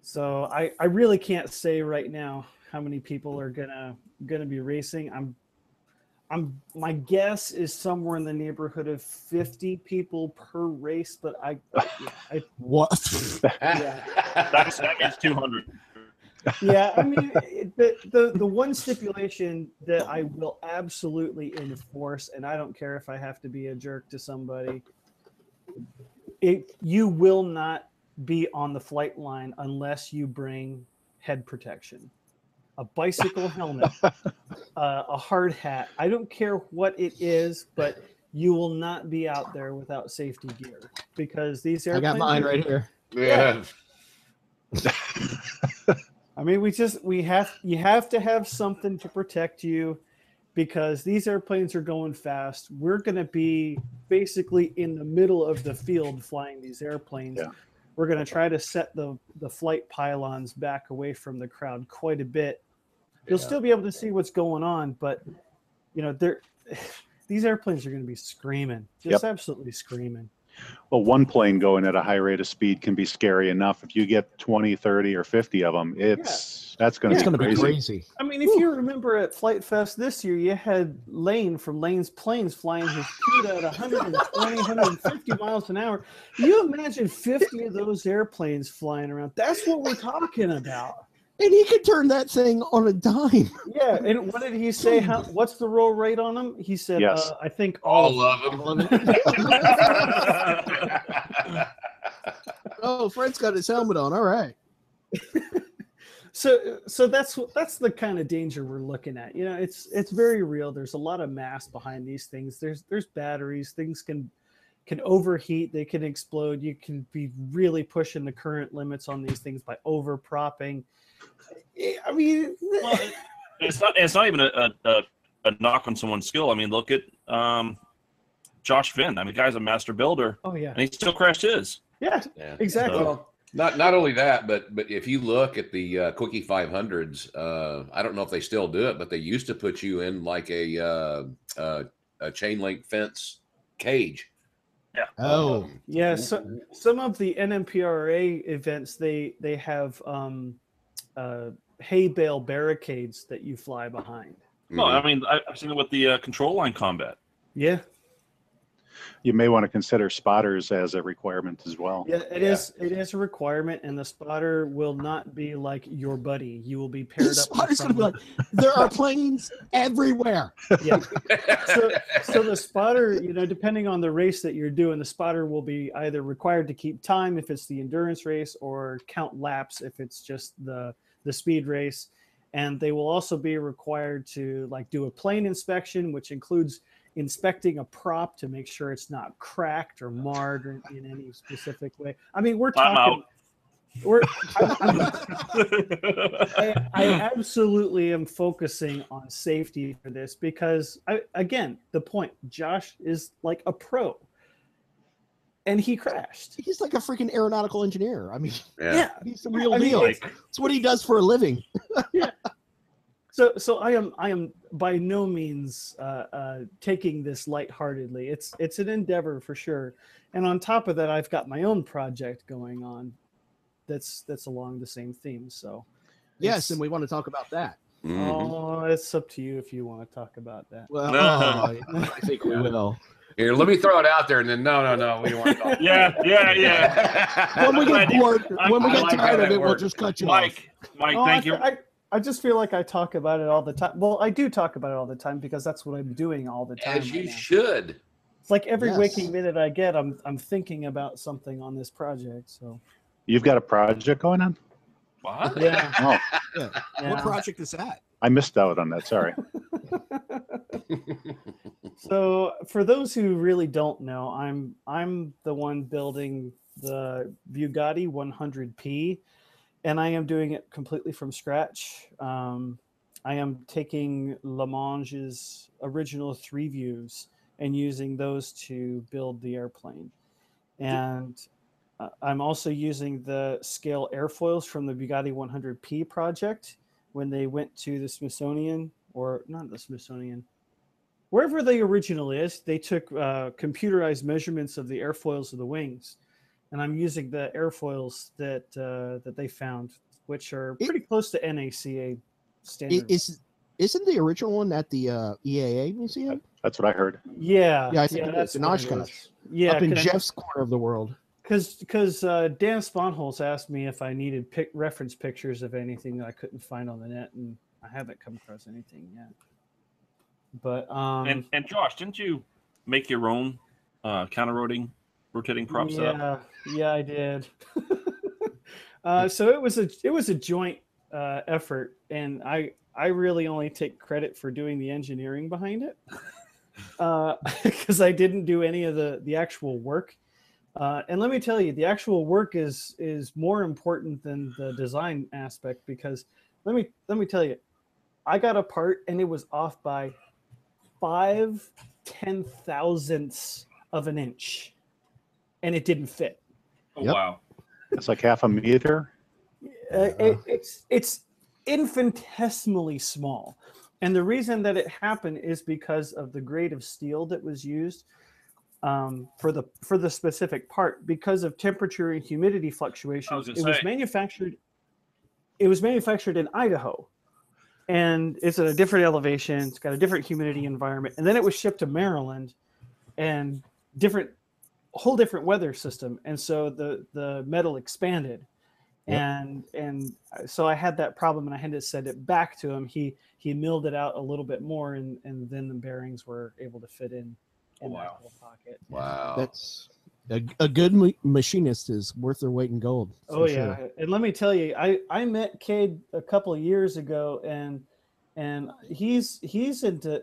So I, I really can't say right now how many people are gonna gonna be racing. I'm I'm my guess is somewhere in the neighborhood of 50 people per race, but I, I [laughs] What? [laughs] That's, that means 200. Yeah, I mean [laughs] the, the the one stipulation that I will absolutely enforce, and I don't care if I have to be a jerk to somebody. It you will not be on the flight line unless you bring head protection, a bicycle helmet, [laughs] uh, a hard hat. I don't care what it is, but you will not be out there without safety gear because these airplanes. I got mine right here. yeah. [laughs] I mean, we just we have you have to have something to protect you because these airplanes are going fast. We're going to be basically in the middle of the field flying these airplanes. Yeah. We're going to try to set the the flight pylons back away from the crowd quite a bit. You'll Yeah. still be able to see what's going on, but you know, they're [sighs] these airplanes are going to be screaming, just absolutely screaming. Well, one plane going at a high rate of speed can be scary enough. If you get 20, 30, or 50 of them, it's that's going to be to be crazy. crazy. I mean, if you remember at Flite Fest this year, you had Lane from Lane's Planes flying his [sighs] CUDA at 120, 150 miles an hour. You imagine 50 of those airplanes flying around. That's what we're talking about. And he could turn that thing on a dime. Yeah. And what did he say? How, what's the roll rate on them? He said, Yes. uh, I think all, All of them. [laughs] Oh, Fred's got his helmet on. All right. [laughs] so so that's that's the kind of danger we're looking at you know it's it's very real there's a lot of mass behind these things there's there's batteries things can can overheat they can explode you can be really pushing the current limits on these things by over propping i mean Well, it- it's not. It's not even a, a, a knock on someone's skill. I mean, look at um, Josh Finn. I mean, the guy's a master builder, oh yeah and he still crashed his. yeah Yeah. exactly Well, not not only that, but but if you look at the uh, Quickie 500s, uh, I don't know if they still do it, but they used to put you in like a uh, uh, a chain link fence cage. Yeah. Oh, Um, yeah so some of the nmpra events they they have um uh hay bale barricades that you fly behind No. I mean, I, I've seen it with the uh, control line combat. yeah You may want to consider spotters as a requirement as well. Yeah, it Yeah. is. It is a requirement, and the spotter will not be like your buddy. You will be [laughs] paired the up. with spotter's going to be like, there are planes everywhere. yeah. [laughs] So, so the spotter, you know, depending on the race that you're doing, the spotter will be either required to keep time if it's the endurance race, or count laps if it's just the the speed race, and they will also be required to like do a plane inspection, which includes inspecting a prop to make sure it's not cracked or marred or in any specific way. I mean, we're talking. out. We're, [laughs] I, I absolutely am focusing on safety for this because I, again the point josh is like a pro and he crashed He's like a freaking aeronautical engineer. I mean, [laughs] yeah. he's the real I mean, deal. it's- It's what he does for a living. [laughs] yeah. so so i am i am by no means uh, uh, taking this lightheartedly it's it's an endeavor for sure and on top of that i've got my own project going on that's that's along the same theme so Yes, and we want to talk about that. Mhm. Oh, it's up to you if you want to talk about that. Well, [laughs] No. oh, I think we will. Here, let me throw it out there, and then no, no, no, we don't want to talk. Yeah, yeah, yeah. [laughs] When we get bored, I- when we I get like tired of that it, we'll just cut you off. Mike, Mike, Oh, thank I, you. I, I just feel like I talk about it all the time. Well, I do talk about it all the time because that's what I'm doing all the time. As you right now. should. It's like every Yes. waking minute I get, I'm I'm thinking about something on this project. So You've got a project going on? What? yeah, Oh, yeah. What project is that? I missed out on that. Sorry. [laughs] So for those who really don't know, I'm I'm the one building the Bugatti 100p, and I am doing it completely from scratch. Um, I am taking Lamange's original three views and using those to build the airplane, and uh, I'm also using the scale airfoils from the Bugatti 100p project when they went to the Smithsonian or not the Smithsonian wherever the original is, they took uh, computerized measurements of the airfoils of the wings, and I'm using the airfoils that uh, that they found, which are It- pretty close to NACA I- standards. Is isn't the original one at the uh, EAA museum? That's what I heard. yeah, Yeah, I think it is in what it Oshkosh. Yeah, up in cause- Jeff's corner of the world. Because because uh, Dan Sponholz asked me if I needed pic- reference pictures of anything that I couldn't find on the net, and I haven't come across anything yet. But um, And and Josh, didn't you make your own uh, counter rotating rotating prop setup? yeah, yeah, I did. [laughs] uh, so it was a it was a joint uh, effort, and I I really only take credit for doing the engineering behind it [laughs] [laughs] because I didn't do any of the the actual work. Uh, and let me tell you, the actual work is is more important than the design aspect because let me let me tell you, I got a part and it was off by five ten thousandths of an inch, and it didn't fit. Oh, Yep. Wow. It's like half a meter. Uh, it, it's it's infinitesimally small, and the reason that it happened is because of the grade of steel that was used um, for the for the specific part. Because of temperature and humidity fluctuations, gonna it was manufactured. It was manufactured in Idaho, and it's at a different elevation. It's got a different humidity environment, and then it was shipped to Maryland, and different whole different weather system and so the the metal expanded Yep. and and so i had that problem and i had to send it back to him he he milled it out a little bit more and and then the bearings were able to fit in in Oh, that wow. little pocket Wow. That's a, a good ma- machinist is worth their weight in gold. for oh sure. yeah and let me tell you i i met cade a couple of years ago and and he's he's into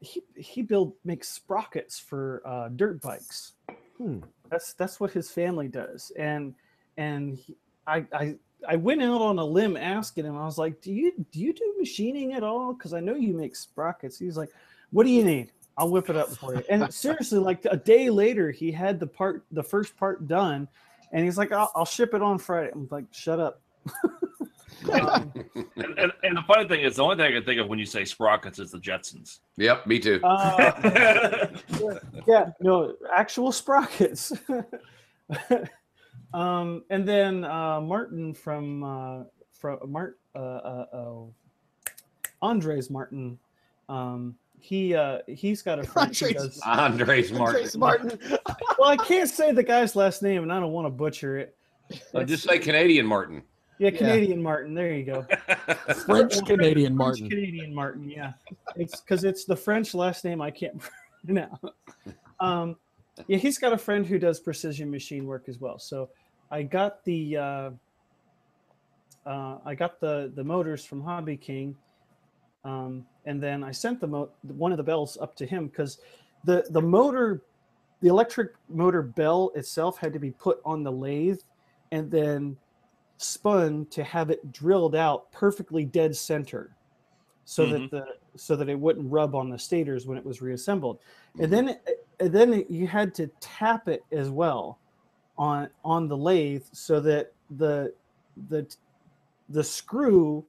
he he build makes sprockets for uh, dirt bikes Hmm. That's that's what his family does. And and he, I I I went out on a limb asking him. I was like, "Do you do you do machining at all? Because I know you make sprockets." He's like, "What do you need? I'll whip it up for you." And seriously, like a day later, he had the part the first part done, and he's like, "I'll, I'll ship it on Friday." I'm like, "Shut up." [laughs] Um, And, and, and the funny thing is, the only thing I can think of when you say sprockets is the Jetsons. Yep, me too. uh, [laughs] yeah, no, actual sprockets. [laughs] um, and then uh, Martin from uh, from Mart uh, uh, oh, Andres Martin. Um, he uh, he's got a [laughs] friend who Andres- does. [laughs] Andres Martin. Trace Martin. [laughs] Well, I can't say the guy's last name, and I don't want to butcher it. Uh, just say Canadian Martin. Yeah, Yeah. Canadian Martin. There you go. French Canadian Martin. Canadian Martin, yeah. It's because it's the French last name I can't pronounce. Um, yeah, he's got a friend who does precision machine work as well. So I got the uh, uh, I got the the motors from Hobby King, um, and then I sent the mo- one of the bells up to him because the the motor, the electric motor bell itself had to be put on the lathe, and then spun to have it drilled out perfectly dead center so that the so that it wouldn't rub on the stators when it was reassembled. And then and then you had to tap it as well on on the lathe so that the the the screw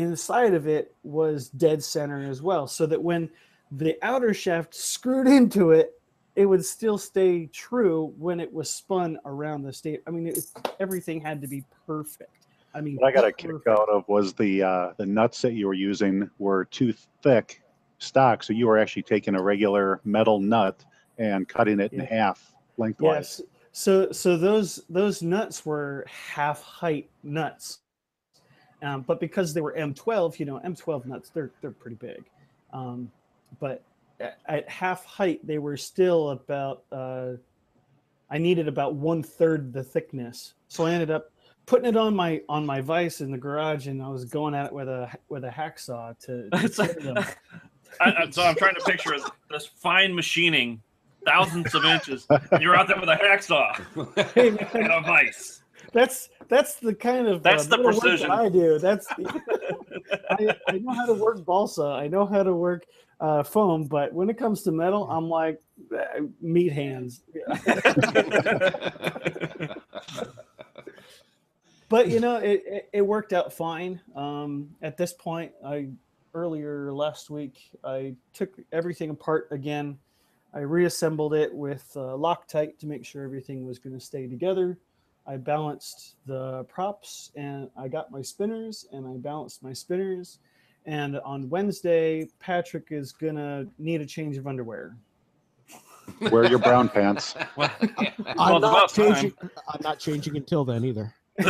inside of it was dead center as well so that when the outer shaft screwed into it it would still stay true when it was spun around the state. I mean it, everything had to be perfect. I mean, What I got a kick out of was the uh, the nuts that you were using were too thick stock, so you were actually taking a regular metal nut and cutting it in half lengthwise. Yes. So so those those nuts were half height nuts, um, but because they were M12, you know, M12 nuts they're they're pretty big, um, but at, at half height they were still about. Uh, I needed about one third the thickness, so I ended up putting it on my on my vise in the garage, and I was going at it with a with a hacksaw to. to It's like- trim them. [laughs] I, I- so I'm trying to picture this fine machining, thousands of inches. And you're out there with a hacksaw Hey, [laughs] and a vice. That's that's the kind of That's the bit that precision. I do. That's [laughs] I, I know how to work balsa. I know how to work uh, foam, but when it comes to metal, I'm like uh, meat hands. [laughs] But you know, it, it, it worked out fine. Um, at this point, I earlier last week I took everything apart again. I reassembled it with uh, Loctite to make sure everything was going to stay together. I balanced the props and I got my spinners and I balanced my spinners. And on Wednesday, Patrick is gonna need a change of underwear. Wear your brown pants. [laughs] Well, I'm it's not about time. changing. I'm not changing until then either. [laughs]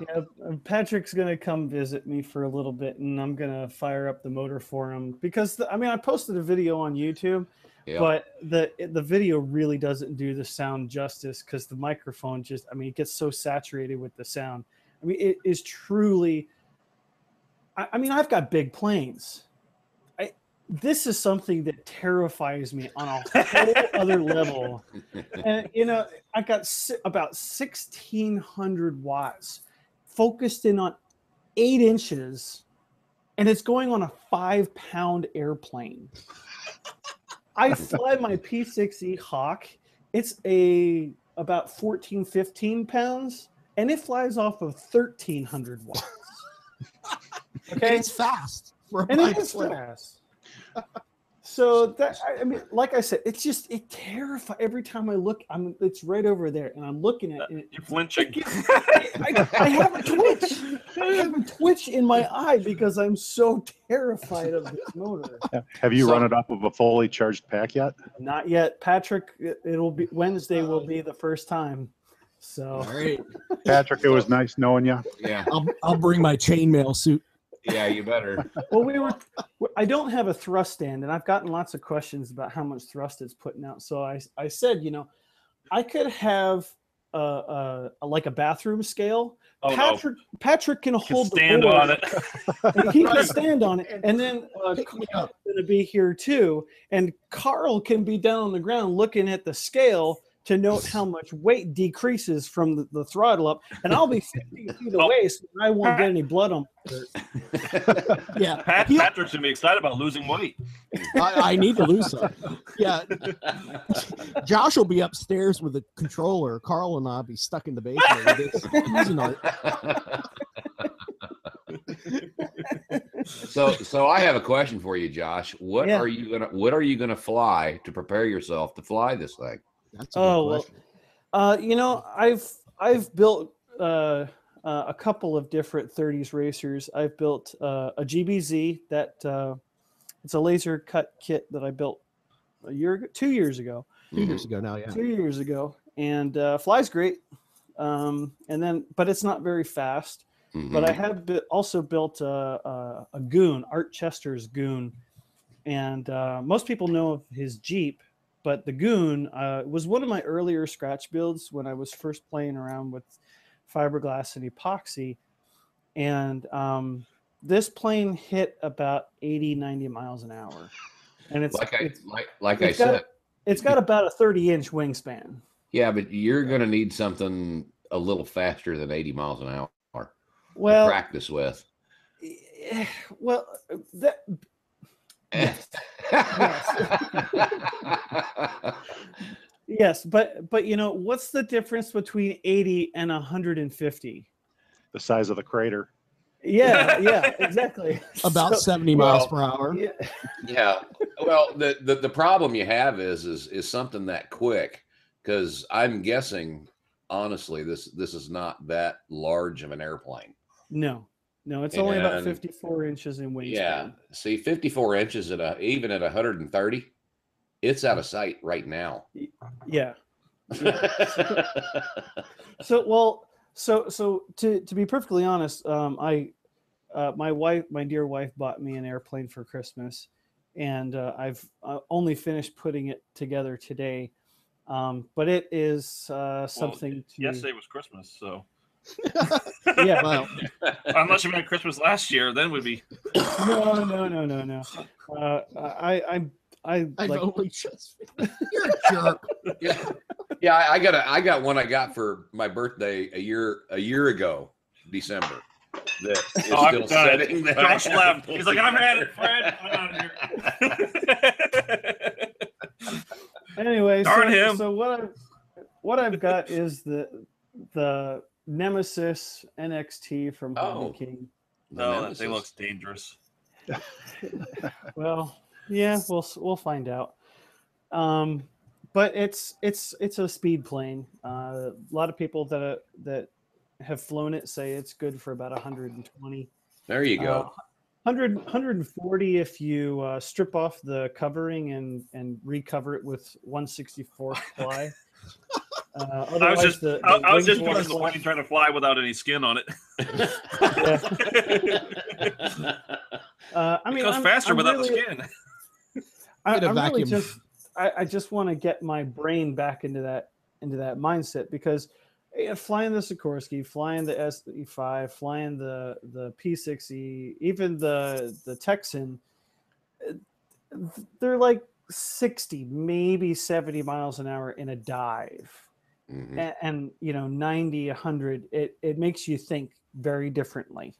Yeah, uh, Patrick's gonna come visit me for a little bit, and I'm gonna fire up the motor for him because the, I mean I posted a video on YouTube, Yep. but the the video really doesn't do the sound justice because the microphone just I mean it gets so saturated with the sound. I mean it is truly. I, I mean I've got big planes. I this is something that terrifies me on a whole [laughs] other level [laughs] and you know I've got si- about 1600 watts focused in on eight inches and it's going on a five pound airplane i [laughs] fly my p6e hawk it's a about 14 15 pounds and it flies off of 1300 watts And [laughs] okay it's fast. For a and it bike fast. [laughs] So that I- I mean, like I said, it's just it terrifies every time I look. I'm it's right over there, and I'm looking at uh, it. You're flinching. I, I have a twitch. I have a twitch in my eye because I'm so terrified of this motor. Have you So- run it off of a fully charged pack yet? Not yet, Patrick. It, it'll be Wednesday. Will be the first time. So All right. Patrick, it was nice knowing you. yeah, I'll, I'll bring my chainmail suit. Yeah, you better. [laughs] well we were i don't have a thrust stand and i've gotten lots of questions about how much thrust it's putting out so i, I said you know i could have a, a, a like a bathroom scale Oh, no. patrick patrick can Can hold stand the board, on it. [laughs] and he can stand on it and then uh, Carl's going to be here too and carl can be down on the ground looking at the scale to note how [laughs] much weight decreases from the, the throttle up and i'll be [laughs] 50 feet away so i won't get any blood on my shirt. [laughs] Yeah. Pat, He- Patrick's gonna be excited about losing weight. I, I need to lose some. Yeah. Josh will be upstairs with the controller. Carl and I'll be stuck in the basement with this Cuisinart. so, so I have a question for you, Josh. What Yeah. are you gonna What are you gonna fly to prepare yourself to fly this thing? That's a Oh, well. Uh, you know, I've I've built uh, uh, a couple of different 30s racers. I've built uh, a GBZ that uh, it's a laser cut kit that I built a year, ago, two years ago, Two years ago now, yeah. two years ago, and uh, flies great. Um, and then, but it's not very fast. But I Mhm. have also built a, a, a goon, Art Chester's goon, and uh, most people know of his Jeep, but the goon uh, was one of my earlier scratch builds when I was first playing around with fiberglass and epoxy, and um, this plane hit about 80, 90 miles an hour, and it's like I it's, like like I it's got- said, it's got about a 30 inch wingspan. yeah, but you're gonna need something a little faster than 80 miles an hour Well, to practice with. eh, well, that Yes. [laughs] Yes, but but you know what's the difference between 80 and 150? The size of the crater. Yeah, [laughs] yeah, exactly. [laughs] About So- 70 miles well, per hour. yeah, yeah. Well, the, the the problem you have is is is something that quick because I'm guessing honestly, this this is not that large of an airplane. No, no, it's only about 54 inches in wingspan. Yeah. See, 54 inches at a even at 130, it's out of sight right now. Yeah. [laughs] So well, so so to to be perfectly honest, um, I uh, my wife, my dear wife, bought me an airplane for Christmas, and uh, I've uh, only finished putting it together today. Um, but it is uh, something to Yesterday was Christmas, so yeah. Well, [laughs] unless you meant Christmas last year, then we'd be. No, no, no, no, no. Uh, I I I I've like only just. [laughs] You're a jerk. yeah. Yeah, I, I got a I got one I got for my birthday a year a year ago, December. That is Oh, I'm still done. sitting there. Josh left. He's like, I'm [laughs] at it, Fred. I'm out of here. Anyway, Darn so, him. so what I've what I've got is the the Nemesis NXT from Hobby Oh. King. The no, that thing looks dangerous. [laughs] Well, yeah, we'll we'll find out. Um, but it's it's it's a speed plane. Uh, a lot of people that uh, that have flown it say it's good for about 120. There you Uh, go. 100, 140 if you uh, strip off the covering and and recover it with 164 ply. [laughs] Uh, I was just, the- I, the I was just will picturing the plane trying to fly without any skin on it. [laughs] Uh, I it goes I'm- faster I'm without really- the skin. I, Get a I'm really just I, I just want to get my brain back into that into that mindset because flying the Sikorsky, flying the SE5, flying the the P6E, even the the Texan, eh, they're like 60, maybe 70 miles an hour in a dive. Mhm. And, and you know, 90, 100, it, it makes you think very differently.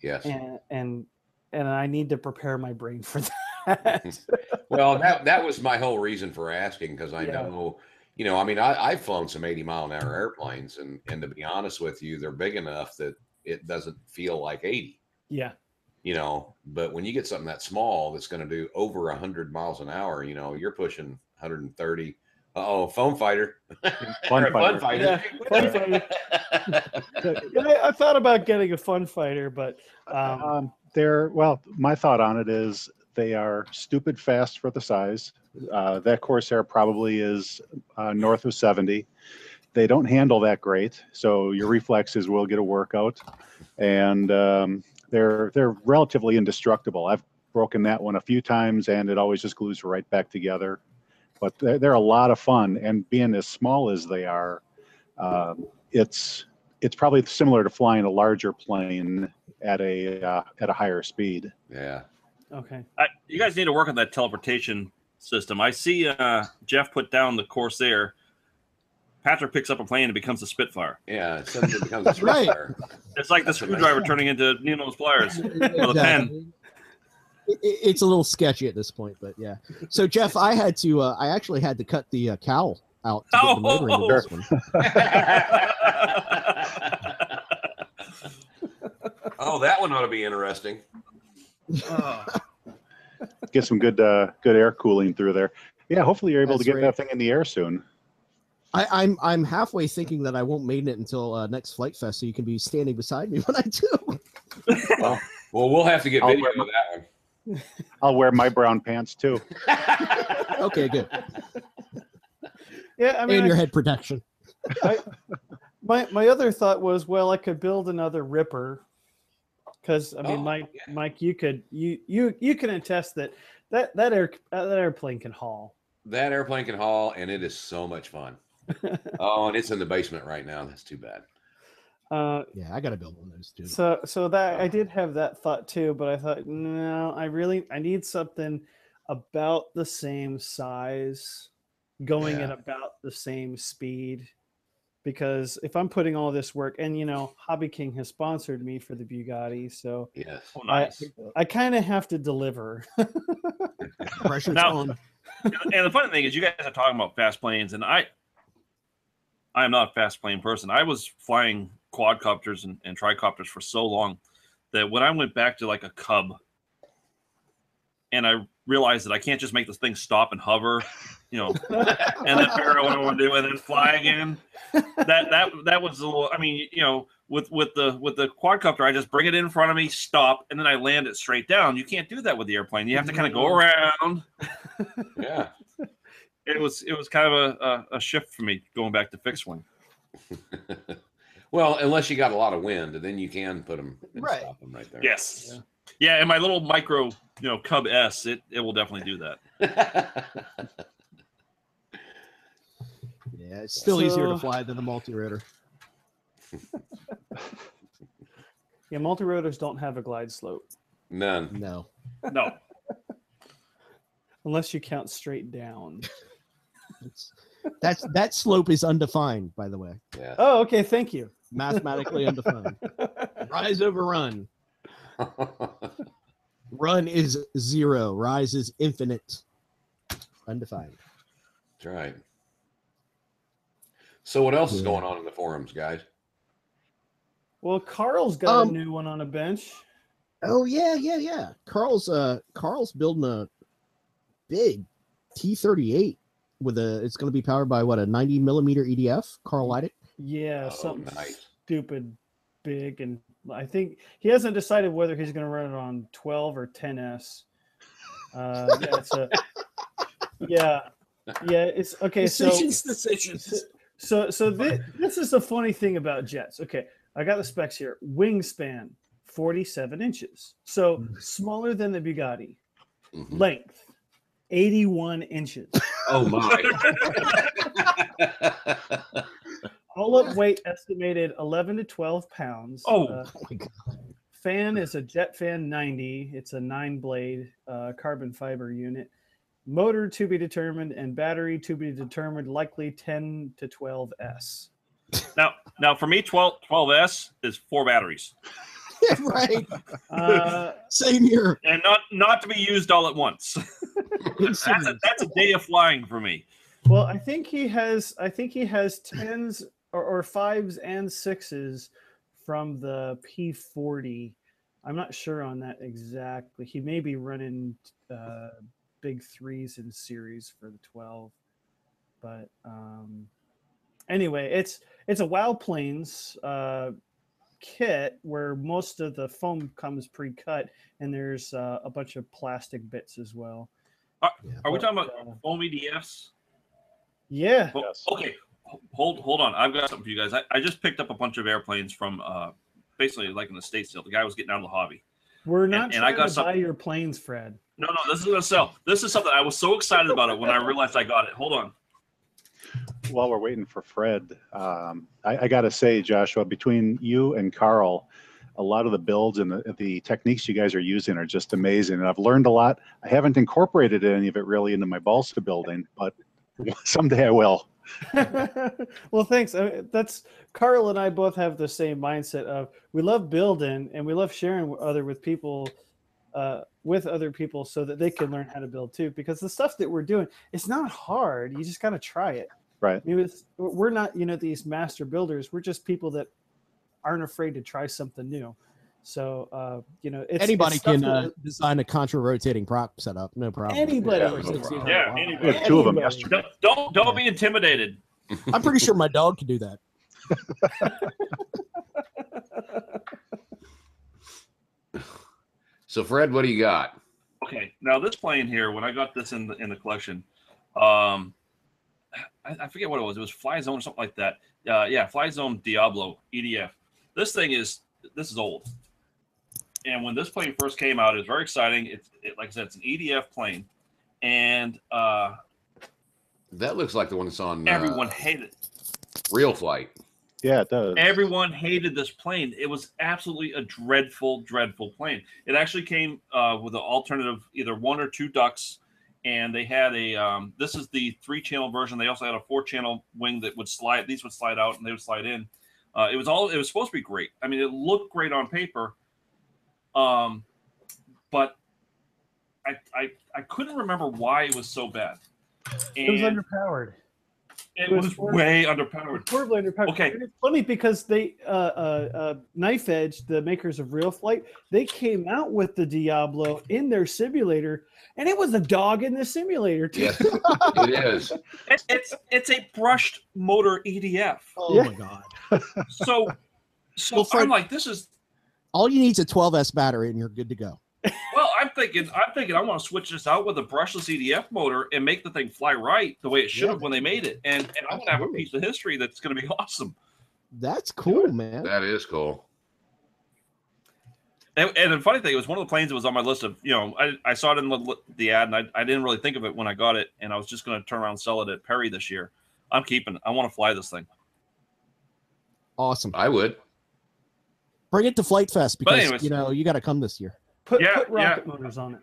Yes. And and and I need to prepare my brain for [laughs] that. [laughs] Well, that that was my whole reason for asking because I Yeah. know, you know, I mean, I, I've flown some 80 mile an hour airplanes, and and to be honest with you, they're big enough that it doesn't feel like 80. yeah. You know, but when you get something that small that's going to do over 100 miles an hour, you know, you're pushing 130. Oh, phone fighter. [laughs] Fun Or a fun fighter. fighter. Fun fighter. [laughs] Yeah, I, I thought about getting a fun fighter, but um, Um, they're well. My thought on it is they are stupid fast for the size. Uh, that Corsair probably is uh, north of seventy. They don't handle that great, so your reflexes will get a workout, and um, they're they're relatively indestructible. I've broken that one a few times, and it always just glues right back together. But they're, they're a lot of fun, and being as small as they are, um, it's it's probably similar to flying a larger plane at a uh, at a higher speed. yeah. okay. I, you guys need to work on that teleportation system. I see uh, Jeff put down the Corsair. Patrick picks up a plane and becomes a Spitfire. Yeah. It suddenly becomes a [laughs] Right. It's like the That's amazing. screwdriver turning into Nino's pliers. [laughs] with a pen. It's a little sketchy at this point, but yeah. So Jeff, I had to. Uh, I actually had to cut the uh, cowl out to get the motor into this one. [laughs] oh, that one ought to be interesting. Oh, [laughs] Get some good uh, good air cooling through there. Yeah, hopefully you're able That's to get right. that thing in the air soon. I, I'm I'm halfway thinking that I won't maiden it until uh, next Flite Fest, so you can be standing beside me when I do. Well, [laughs] well, we'll have to get I'll video of that one. I'll wear my brown pants too. [laughs] Okay, good. Yeah, I mean, and I- your head protection. my my other thought was, well, I could build another Ripper, because I mean, Oh, Mike, yeah. Mike, you could you you you can attest that that that air uh, that airplane can haul. That airplane can haul, and it is so much fun. [laughs] oh, and it's in the basement right now. That's too bad. Uh, Yeah, I got to build one of those too. so so that I did have that thought too, but I thought no, I really I need something about the same size, going at about the same speed. Because if I'm putting all this work, and you know, Hobby King has sponsored me for the Bugatti, so Yes. oh, I. I kind of have to deliver. [laughs] Pressure's Now- on. and the funny thing is, you guys are talking about fast planes, and I, I am not a fast plane person. I was flying quadcopters and, and tricopters for so long that when I went back to like a Cub, and I realized that I can't just make this thing stop and hover, you know, [laughs] and then figure out what I want to do, and then fly again. That that that was a little. I mean, you know, with with the with the quadcopter, I just bring it in front of me, stop, and then I land it straight down. You can't do that with the airplane. You have to kind of go around. Yeah. It was it was kind of a, a, a shift for me going back to fixed wing. [laughs] well, unless you got a lot of wind, then you can put them and Right. stop them right there. Yes. Yeah. Yeah. and my little micro, you know, Cub S, it, it will definitely do that. [laughs] Yeah, it's still easier to fly than the multi-rotor. [laughs] Yeah, multi rotors don't have a glide slope None. No. No. [laughs] unless you count straight down. That's that slope is undefined, by the way. Yeah. Oh, okay. Thank you. Mathematically undefined. [laughs] Rise over run. Run is zero. Rise is infinite. Undefined. That's right. So what else is going on in the forums, guys? Well, Carl's got Um, a new one on a bench. Oh yeah, yeah, yeah. Carl's uh Carl's building a big T thirty eight with a it's gonna be powered by what a ninety millimeter EDF. Carl light it. Yeah, Oh, something nice. stupid big, and I think he hasn't decided whether he's going to run it on 12 or 10s. Uh, yeah, it's a yeah, yeah. It's okay. So decisions. so so this, this is the funny thing about jets. Okay, I got the specs here. Wingspan 47 inches, so Mm. smaller than the Bugatti. Mhm. Length 81 inches. Oh my. [laughs] [laughs] All up weight estimated 11 to 12 pounds. Oh. Uh, Oh my God. fan is a jet fan 90 it's a nine blade uh, carbon fiber unit motor to be determined and battery to be determined likely 10 to 12 s Now, now for me, 12, 12S is four batteries [laughs] right. uh, Same here. and not not to be used all at once. [laughs] that's, a, that's a day of flying for me. well i think he has i think he has 10s or, or fives and sixes from the p40 i'm not sure on that exactly. He may be running uh, big threes in series for the 12 but um anyway it's it's a wow planes uh kit where most of the foam comes pre-cut and there's uh, a bunch of plastic bits as well. Are we talking about uh, foam EDFs? yeah. Well, Yes. Okay, hold hold on. I've got something for you guys. I, I just picked up a bunch of airplanes from uh, basically like in the state sale. The guy was getting out of the hobby. we're not and I got to buy something- your planes fred No, no, this is gonna sell. This is something I was so excited about it when I realized I got it. Hold on. While we're waiting for Fred, um, I, I got to say, Joshua, between you and Carl, a lot of the builds and the, the techniques you guys are using are just amazing. And I've learned a lot. I haven't incorporated any of it really into my balsa building, but [laughs] someday I will. [laughs] well thanks. I mean, that's carl and i both have the same mindset of we love building and we love sharing other with people uh, with other people so that they can learn how to build too because the stuff that we're doing it's not hard. You just got to try it. Right. I mean, we're not you know these master builders. We're just people that aren't afraid to try something new so uh, you know it's, Anybody it's can uh, design a contra rotating prop setup. No problem. anybody Yeah, no problem. Yeah, it. anybody. We two of them yesterday. Don't don't, don't be intimidated. [laughs] I'm pretty sure my dog can do that. So Fred, what do you got? Okay, now this plane here, when I got this in the in the collection, um, I, I forget what it was. It was Fly Zone or something like that. Uh, yeah, Fly Zone Diablo EDF. This thing is this is old, and when this plane first came out, it was very exciting. It's it, like I said, it's an EDF plane, and uh, That looks like the one that's on uh, everyone hated it. Real Flight. Yeah, it does. Everyone hated this plane. It was absolutely a dreadful, dreadful plane. It actually came uh, with an alternative, either one or two ducks, and they had a. Um, this is the three-channel version. They also had a four-channel wing that would slide. These would slide out, and they would slide in. Uh, it was all. It was supposed to be great. I mean, it looked great on paper, um, but I, I I couldn't remember why it was so bad. it was underpowered It It was was for- way underpowered. horribly underpowered. Okay. And it's funny because they, uh, uh, uh, Knife Edge, the makers of Real Flight, they came out with the Diablo in their simulator, and it was a dog in the simulator too. Yes, it is. [laughs] It's it's, it's a brushed motor EDF. Oh Yeah. my god! So so Well, for- I'm like, this is All you need is a 12s battery, and you're good to go. well. I'm thinking I'm thinking I want to switch this out with a brushless EDF motor and make the thing fly right the way it should Yeah. have when they made it, and and I'm gonna have a piece of history that's gonna be [laughs] awesome. That's cool, man. That is cool. And, and the funny thing, it was one of the planes that was on my list of, you know, I, I saw it in the, the ad and I, I didn't really think of it when I got it. And I was just going to turn around and sell it at Perry this year. I'm keeping. I want to fly this thing. Awesome. I would. Bring it to Flite Fest because anyways. you know you got to come this year. Put, Yeah, put yeah. rocket motors on it.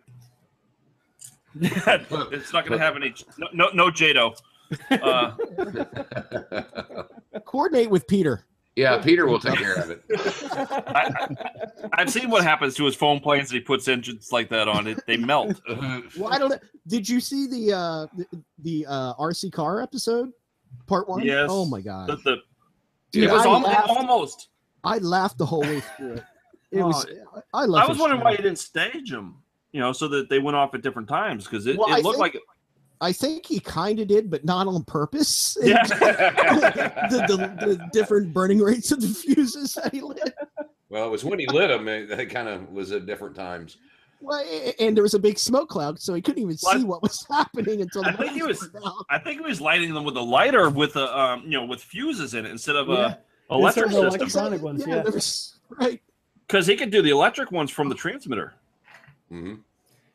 [laughs] it's not going to have any, no, no, no JATO. Uh, [laughs] Coordinate with Peter. yeah, Peter will take care of it. [laughs] I, I, have seen what happens to his foam planes that he puts engines like that on. It They melt. Well, I don't know. Did you see the uh the, the uh RC car episode? Part one? Yes. Oh my god. The, the, Dude, it was I almost, almost. I laughed the whole way [laughs] through it. It Oh, was I love I was wondering why you didn't stage them, you know, so that they went off at different times because it, Well, it looked think- like I think he kind of did, but not on purpose. [laughs] Yeah. [laughs] the, the, the different burning rates of the fuses that he lit. well, it was when he lit them. It, it kind of was at different times. Well, and there was a big smoke cloud, so he couldn't even Well, see what was happening until the I think he was- I think he was lighting them with a lighter with a um, you know, with fuses in it instead of Yeah. a electric Instead system. electronic ones, yeah. there was- right. Because he could do the electric ones from the transmitter. hmm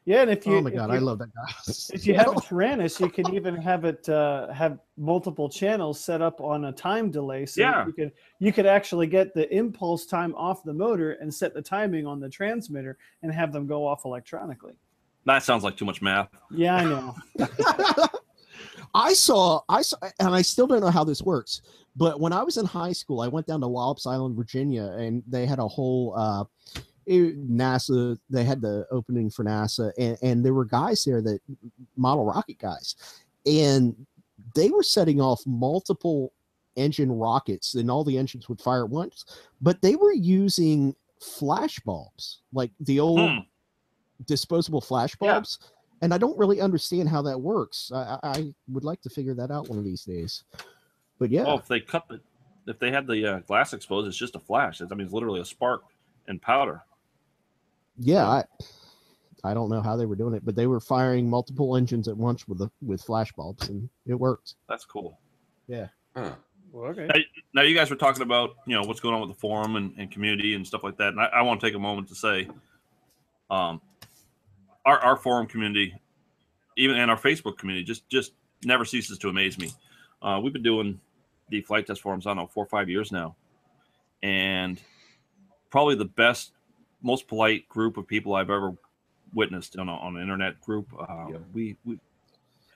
Yeah, and if you oh my god, you- I love that guy. [laughs] If you have a Taranis, you can even have it uh, have multiple channels set up on a time delay. So Yeah. you could you could actually get the impulse time off the motor and set the timing on the transmitter and have them go off electronically. That sounds like too much math. Yeah, I know. [laughs] I saw, I saw, and I still don't know how this works. But when I was in high school, I went down to Wallops Island, Virginia, and they had a whole uh, NASA. They had the opening for NASA, and, and there were guys there that model rocket guys, and they were setting off multiple engine rockets, and all the engines would fire at once. But they were using flash bulbs, like the old Hmm. disposable flash Yeah. bulbs. And I don't really understand how that works. I I would like to figure that out one of these days. But yeah, Well, if they cut the, if they had the uh, glass exposed, it's just a flash. It's, I mean, it's literally a spark and powder. yeah, I, I don't know how they were doing it, but they were firing multiple engines at once with the with flash bulbs, and it worked. That's cool. Huh. Well, okay. Now, you guys were talking about you know what's going on with the forum and, and community and stuff like that, and I, I want to take a moment to say, um, our our forum community, even and our Facebook community, just just never ceases to amaze me. Uh, we've been doing the Flite Test forums I don't know four or five years now, and probably the best, most polite group of people I've ever witnessed on, a, on an internet group. Uh, Yep. We we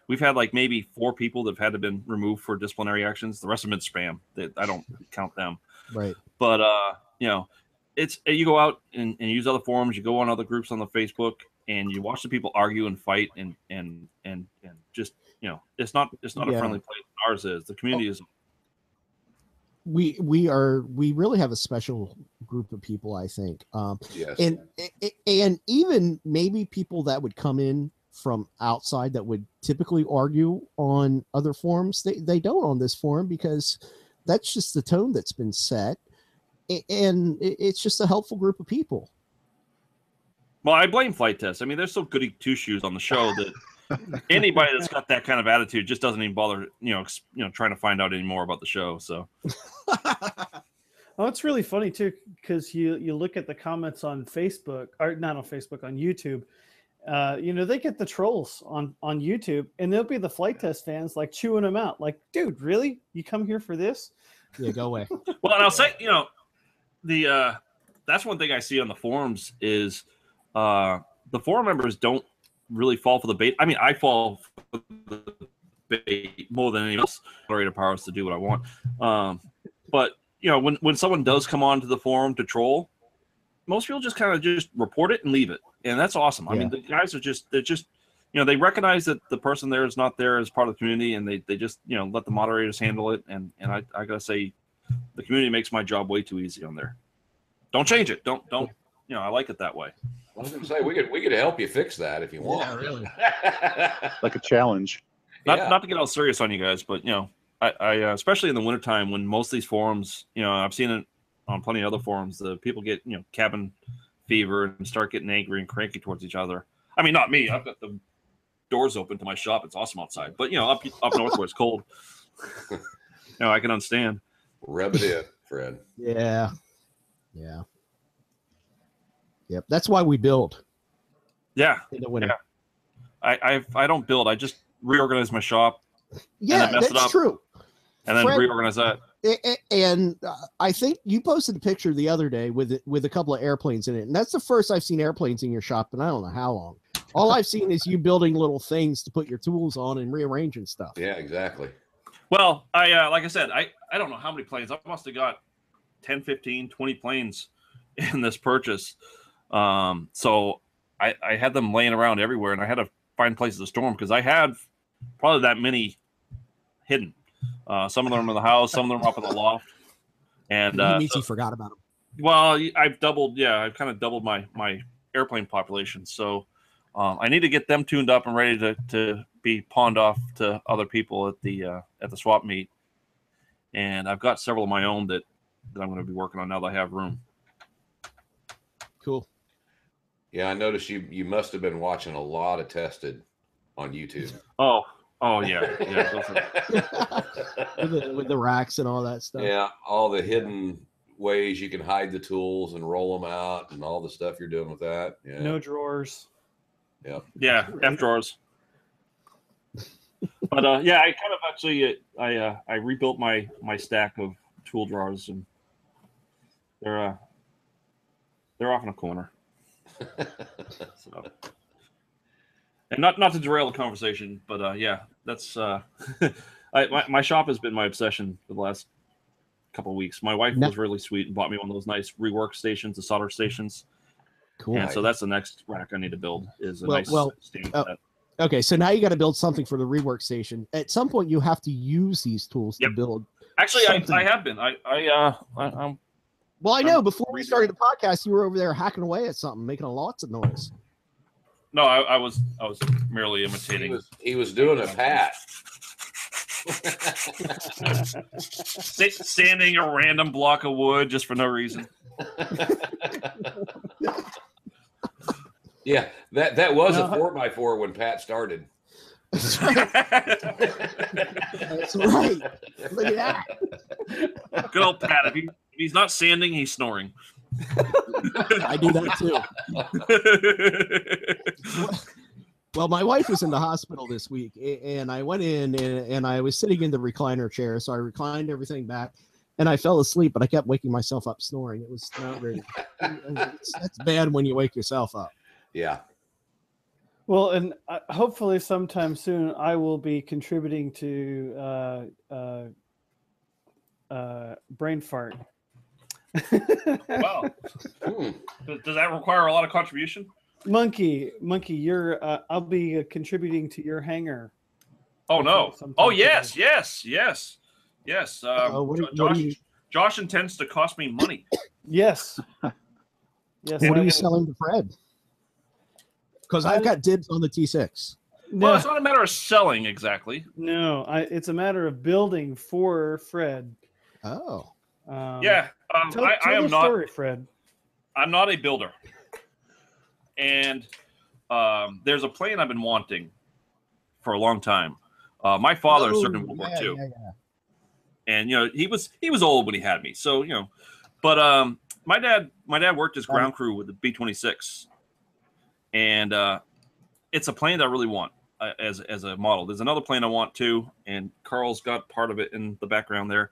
we've had like maybe four people that have had to been removed for disciplinary actions. The rest of them been spam. That I don't count them. Right. But uh, you know, it's you go out and, and use other forums. You go on other groups on the Facebook, and you watch the people argue and fight, and and and and just you know, it's not it's not Yeah. a friendly place. Ours is. The community is. We we are we really have a special group of people. I think. Um, Yes. and and even maybe people that would come in from outside that would typically argue on other forums they, they don't on this forum because that's just the tone that's been set and it's just a helpful group of people Well, I blame Flite Test. I mean, there's so goody two shoes on the show that anybody that's got that kind of attitude just doesn't even bother, you know, ex- you know, trying to find out any more about the show. So [laughs] Oh, it's really funny too because you you look at the comments on Facebook or not on Facebook on YouTube. Uh, you know they get the trolls on on YouTube, and they'll be the Flite Test fans like chewing them out. Like, dude, really? You come here for this? yeah go away [laughs] Well, and I'll say, you know, the uh that's one thing I see on the forums is uh the forum members don't really fall for the bait. I mean, I fall for the bait more than any of us moderator powers to do what I want. Um but you know, when when someone does come onto the forum to troll, most people just kind of just report it and leave it. And that's awesome. I mean, the guys are just they're just you know they recognize that the person there is not there as part of the community, and they they just you know let the moderators handle it. And and I I gotta say, the community makes my job way too easy on there. Don't change it. Don't don't you know I like it that way. I was gonna say we could we could help you fix that if you want. Yeah, really. [laughs] Like a challenge. not Yeah. not to get all serious on you guys, but you know, I, I uh, especially in the wintertime when most of these forums, you know, I've seen it on plenty of other forums, the people get you know cabin fever and start getting angry and cranky towards each other. I mean, not me. I've got the doors open to my shop. It's awesome outside, but you know, up up north where it's cold, [laughs] you know, I can understand. Rub it in, Fred. Yeah. Yeah. Yep. That's why we build Yeah, in the winter. Yeah. I I I don't build. I just reorganize my shop Yeah, then mess it that's up. true. and then Fred- reorganize that. A- a- And uh, I think you posted a picture the other day with it, with a couple of airplanes in it, and that's the first I've seen airplanes in your shop, and I don't know how long. All I've seen is you building little things to put your tools on and rearranging stuff. Yeah, exactly. Well, I uh, like I said, I I don't know how many planes. I must have got 10, 15, 20 planes in this purchase. Um, so I I had them laying around everywhere, and I had to find places to store them because I had probably that many hidden. Uh, some of them in the house, some of them up in the loft. And he uh, means so- he forgot about them. well, I've doubled. Yeah, I've kind of doubled my my airplane population. So um, I need to get them tuned up and ready to to be pawned off to other people at the uh, at the swap meet. And I've got several of my own that that I'm going to be working on now that I have room. Cool. Yeah, I noticed you you must have been watching a lot of tested on YouTube. Oh, oh yeah, yeah. with, the, with the racks and all that stuff. yeah, all the hidden ways you can hide the tools and roll them out and all the stuff you're doing with that. Yeah. No drawers. yeah, Yeah, F drawers. But uh, yeah, I kind of actually uh, I uh, I rebuilt my my stack of tool drawers and they're uh, they're off in a corner. [laughs] So, and not not to derail the conversation, but uh, yeah, that's uh, [laughs] I, my my shop has been my obsession for the last couple of weeks. My wife No- was really sweet and bought me one of those nice rework stations, the solder stations, Cool. and so that's the next rack I need to build is a Well- nice well, stand uh, set. Okay, so now you got to build something for the rework station. At some point, you have to use these tools Yep. to build. Actually, I. I have been. I I uh I, I'm Well, I know Um, before we started the podcast, you were over there hacking away at something, making lots of noise. no, I, I was I was merely he imitating. was he was doing a pat. [laughs] Sta- standing a random block of wood just for no reason. yeah, that that was a four by four when Pat started. That's right. [laughs] That's right. Look at that. Good old Pat. If, he, if he's not sanding, he's snoring. [laughs] I do that too. [laughs] Well, my wife was in the hospital this week, and I went in and, and I was sitting in the recliner chair, so I reclined everything back, and I fell asleep, but I kept waking myself up snoring. It was not very. [laughs] that's bad when you wake yourself up. Yeah. Well, and uh, hopefully sometime soon I will be contributing to uh, uh, uh, brain fart. Wow. Hmm. Does, does that require a lot of contribution? monkey, monkey, you're. Uh, I'll be uh, contributing to your hangar. Oh no. Oh soon. yes, yes, yes, yes. Um, Uh, what do- Jo- what Josh, you- Josh intends to cost me money. Yes. [laughs] Yes. What I'm are you gonna- selling to Fred? Because I've got dibs on the T6. Well, it's not a matter of selling exactly. no I, it's a matter of building for Fred. Oh, Um, yeah, um, Tell, I, tell I am the not. story, Fred. I'm not a builder, and um, there's a plane I've been wanting for a long time. Uh, my father Oh, served in World yeah, War II, yeah, yeah. and you know he was he was old when he had me, so you know. But um, my dad my dad worked as ground crew with the B-26, and uh, it's a plane that I really want uh, as as a model. There's another plane I want too, and Carl's got part of it in the background there.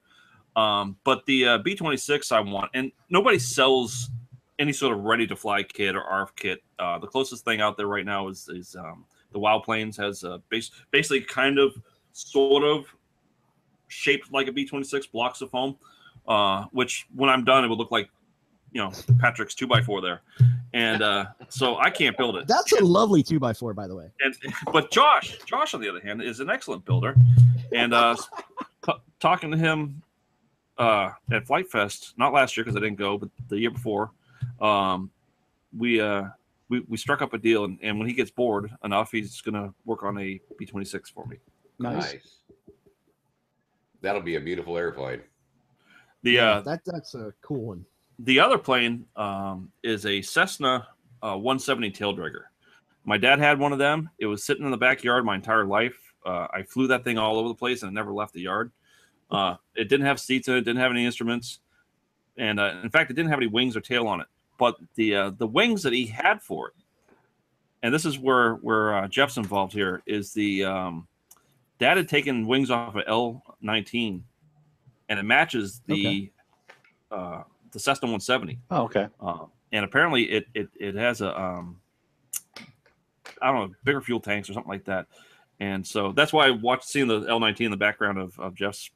Um, but the uh, B-26 I want, and nobody sells any sort of ready to fly kit or ARF kit. Uh, the closest thing out there right now is is um, the Wild Planes has a base, basically kind of sort of shaped like a B twenty six blocks of foam, uh, which when I'm done it would look like you know Patrick's two by four there, and uh, so I can't build it. That's a lovely two by four, by the way. and but Josh, Josh on the other hand, is an excellent builder, and uh, t- talking to him uh, at Flite Fest, not last year because I didn't go, but the year before, um, we uh, we we struck up a deal, and, and when he gets bored enough, he's gonna work on a B twenty six for me. Nice. Nice. That'll be a beautiful airplane. The Yeah, uh, that that's a cool one. the other plane um, is a Cessna uh, 170 tail dragger. My dad had one of them. It was sitting in the backyard my entire life. Uh, I flew that thing all over the place and it never left the yard. Uh, it didn't have seats in it, didn't have any instruments, and uh, in fact, it didn't have any wings or tail on it. But the uh, the wings that he had for it, and this is where where uh, Jeff's involved here, is the um, dad had taken wings off of L19, and it matches the uh, the Cessna 170. Oh, okay. Uh, and apparently it, it it has a um I don't know bigger fuel tanks or something like that. And so that's why I watched seeing the L19 in the background of, of Jeff's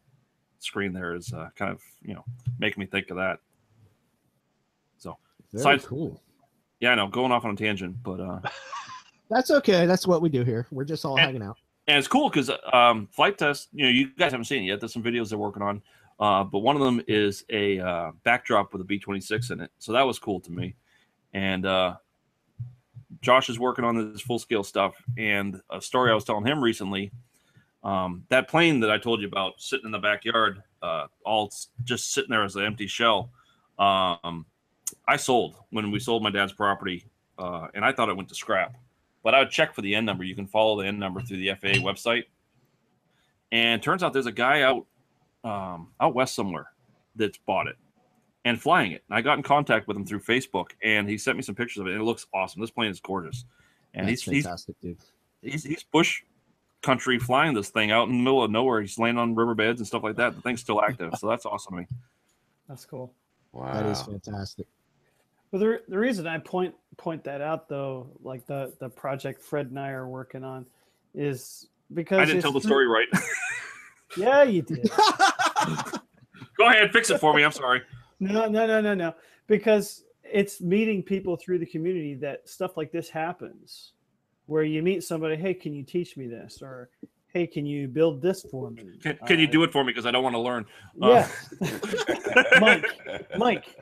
screen there is uh, kind of you know making me think of that. Very Side- cool. Yeah, I know going off on a tangent, but uh, [laughs] That's okay. That's what we do here. We're just all And- hanging out. and it's cool because um, Flite Test. You know, you guys haven't seen it yet. There's some videos they're working on, uh, but one of them is a uh, backdrop with a B26 in it. So that was cool to me. And uh, Josh is working on this full scale stuff. And a story I was telling him recently, um, that plane that I told you about sitting in the backyard, uh, all just sitting there as an empty shell. Um, I sold when we sold my dad's property, uh, and I thought it went to scrap but I would check for the N number. You can follow the N number through the FAA website. And turns out there's a guy out um, out west somewhere that's bought it and flying it. And I got in contact with him through Facebook, and he sent me some pictures of it. And it looks awesome. This plane is gorgeous, and That's he's, he's fantastic, dude. he's he's bush country flying this thing out in the middle of nowhere. He's laying on riverbeds and stuff like that. The thing's still active, so that's awesome to me. That's cool. Wow. That is fantastic. But the, the reason I point point that out though, like the the project Fred and I are working on, is because I didn't tell the story right. [laughs] Yeah, you did. [laughs] Go ahead, fix it for me. I'm sorry. No, no, no, no, no. Because it's meeting people through the community that stuff like this happens, where you meet somebody, hey, can you teach me this? Or hey, can you build this for me? Can, can you Uh, do it for me because I don't want to learn? Uh, Yeah, [laughs] Mike. Mike.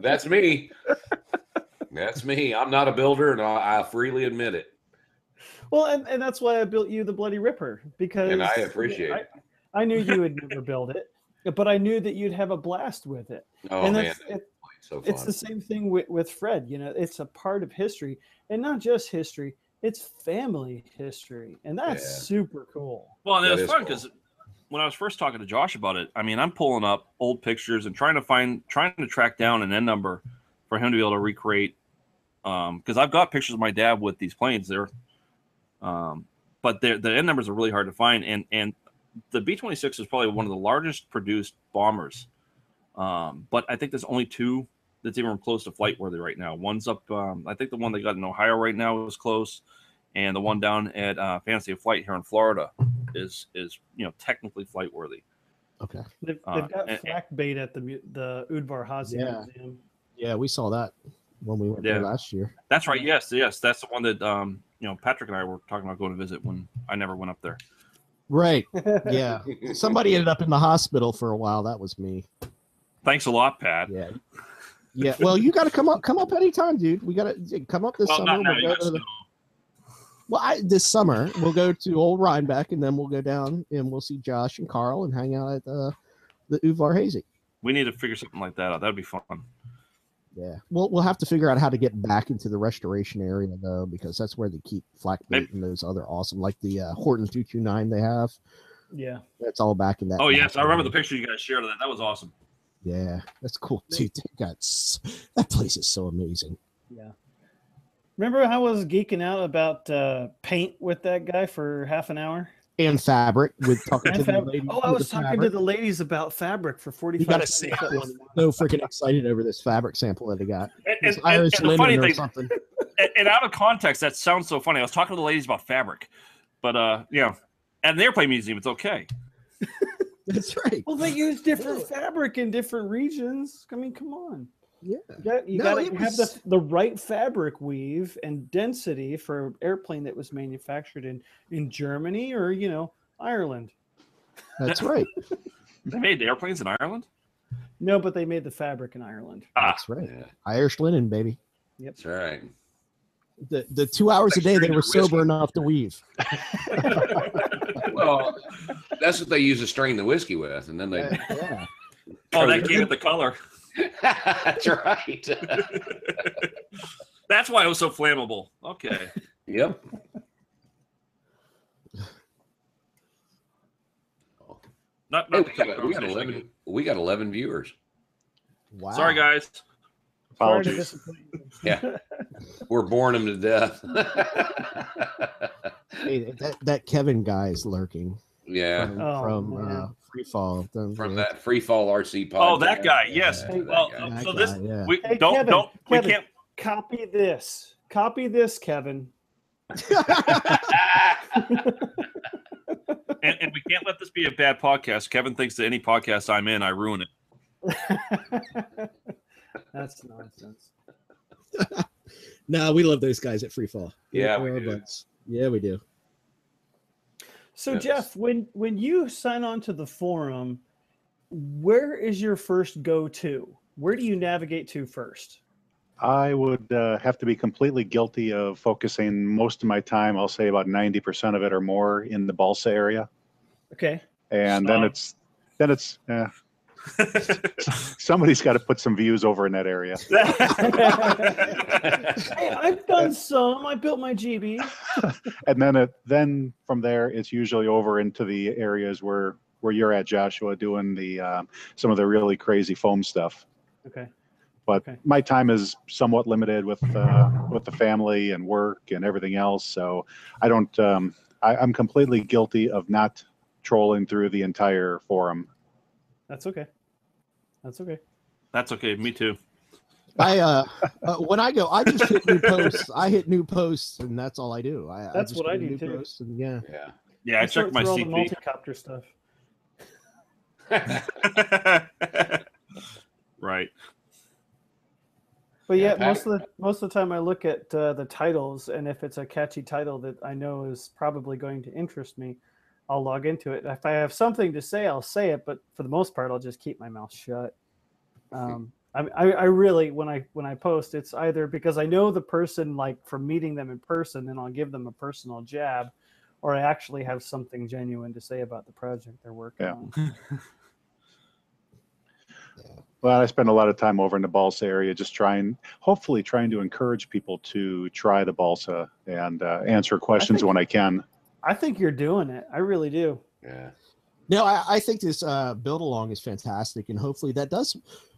That's me. That's me. I'm not a builder, and I, I freely admit it. well, and, and that's why I built you the Bloody Ripper because And I appreciate I, it. I knew you would never build it, but I knew that you'd have a blast with it. Oh and man, it, so fun. it's the same thing with, with Fred. You know, it's a part of history, and not just history; it's family history, and that's Yeah. super cool. Well, and it That was is fun cool. because when I was first talking to Josh about it, I mean, I'm pulling up old pictures and trying to find, trying to track down an N number for him to be able to recreate. Um, because I've got pictures of my dad with these planes there, um, but the N numbers are really hard to find, and and the B-26 is probably one of the largest produced bombers. Um, but I think there's only two that's even close to flight worthy right now. One's up, um, I think the one they got in Ohio right now is close, and the one down at uh, Fantasy of Flight here in Florida is is you know technically flight worthy. Okay. They've, Uh, they've got and- flak bait at the mu- the Udvar Hazy Yeah. Museum. Yeah, we saw that when we went there last year. That's right. Yes, yes, that's the one that um you know Patrick and I were talking about going to visit when I never went up there. Right. [laughs] Yeah. Somebody ended up in the hospital for a while. That was me. Thanks a lot, Pat. Yeah. Yeah. Well, you got to come up. Come up anytime, dude. We got to come up this Well, summer. not. We'll You go got to the, well, I, this summer we'll go to Old Rhinebeck, and then we'll go down and we'll see Josh and Carl and hang out at uh, the Udvar Hazy. We need to figure something like that out. That'd be fun. Yeah. We'll we'll have to figure out how to get back into the restoration area though, because that's where they keep flak Maybe- bait and those other awesome, like the uh, Horten two two nine they have. yeah, That's all back in that. Oh back yes, I remember the picture you guys shared of that. That was awesome. Yeah, that's cool, dude. They got that place is so amazing. yeah. Remember I was geeking out about uh, paint with that guy for half an hour? And fabric with [laughs] talking to And the fab- lady. oh, I was talking fabric. to the ladies about fabric for You forty-five got a minutes. sample. and So freaking excited over this fabric sample that he got. And, It's and- Irish and the funny linen or thing, something. [laughs] and, and out of context, that sounds so funny. I was talking to the ladies about fabric, but uh, you yeah, at an airplane museum, it's okay. [laughs] That's right. Well, they use different fabric in different regions. I mean, come on. Yeah. You got you No, got it to have was- the, the right fabric weave and density for an airplane that was manufactured in in Germany or you know Ireland. That's [laughs] right. They made the airplanes in Ireland. No, but they made the fabric in Ireland. Ah, That's right. Yeah, Irish linen, baby. that's right. The the two hours a day they were sober enough to weave. [laughs] [laughs] Well, that's what they use to strain the whiskey with, and then they. yeah. [laughs] oh, that gave it the color. [laughs] that's right. [laughs] That's why it was so flammable. Okay. yep. Not, Hey, not we to got, we got eleven. We got eleven viewers. Wow. Sorry, guys. Sorry to Apologies. [laughs] Yeah. We're boring him to death. [laughs] Hey, that, that Kevin guy is lurking yeah, from, Oh, from uh, Free Fall. from that free fall RC podcast. Oh, that guy. Yes. Yeah, that well, guy. That so this guy, yeah. we Hey, don't Kevin, don't Kevin. we can't Copy this. Copy this, Kevin. [laughs] and, and we can't let this be a bad podcast. Kevin thinks that any podcast I'm in, I ruin it. That's nonsense. [laughs] no, we love those guys at Free Fall. Yeah, we do. Yeah, we do. So Yes. Jeff, when when you sign on to the forum, where is your first go to? Where do you navigate to first? I would uh, have to be completely guilty of focusing most of my time, I'll say about 90% of it or more, in the Balsa area. Okay. And then it's, then it's, eh, [laughs] somebody's got to put some views over in that area. [laughs] Hey, I've done some. I built my GB. And then it, then from there, it's usually over into the areas where, where you're at, Joshua, doing the, um, some of the really crazy foam stuff. Okay. but Okay. my time is somewhat limited with uh, with the family and work and everything else. So I don't. Um, I, I'm completely guilty of not trolling through the entire forum. That's okay. That's okay. That's okay. Me too. I uh, [laughs] uh when I go, I just hit new posts. I hit new posts, and that's all I do. I, That's just what I do new too. posts and yeah. Yeah. Yeah, I sort checked my through all the CP. multi-copter stuff. [laughs] right. But Yeah, yeah, most of the most of the time I look at uh, the titles, and if it's a catchy title that I know is probably going to interest me, I'll log into it. If I have something to say, I'll say it. But for the most part, I'll just keep my mouth shut. [laughs] Um, I, I, I really when I when I post, it's either because I know the person like from meeting them in person, and I'll give them a personal jab, or I actually have something genuine to say about the project they're working Yeah. on. [laughs] Well, I spend a lot of time over in the balsa area, just trying, hopefully, trying to encourage people to try the balsa and uh, answer questions think- when I can. I think you're doing it. I really do. yeah. No, I, I think this uh, build along is fantastic, and hopefully that does.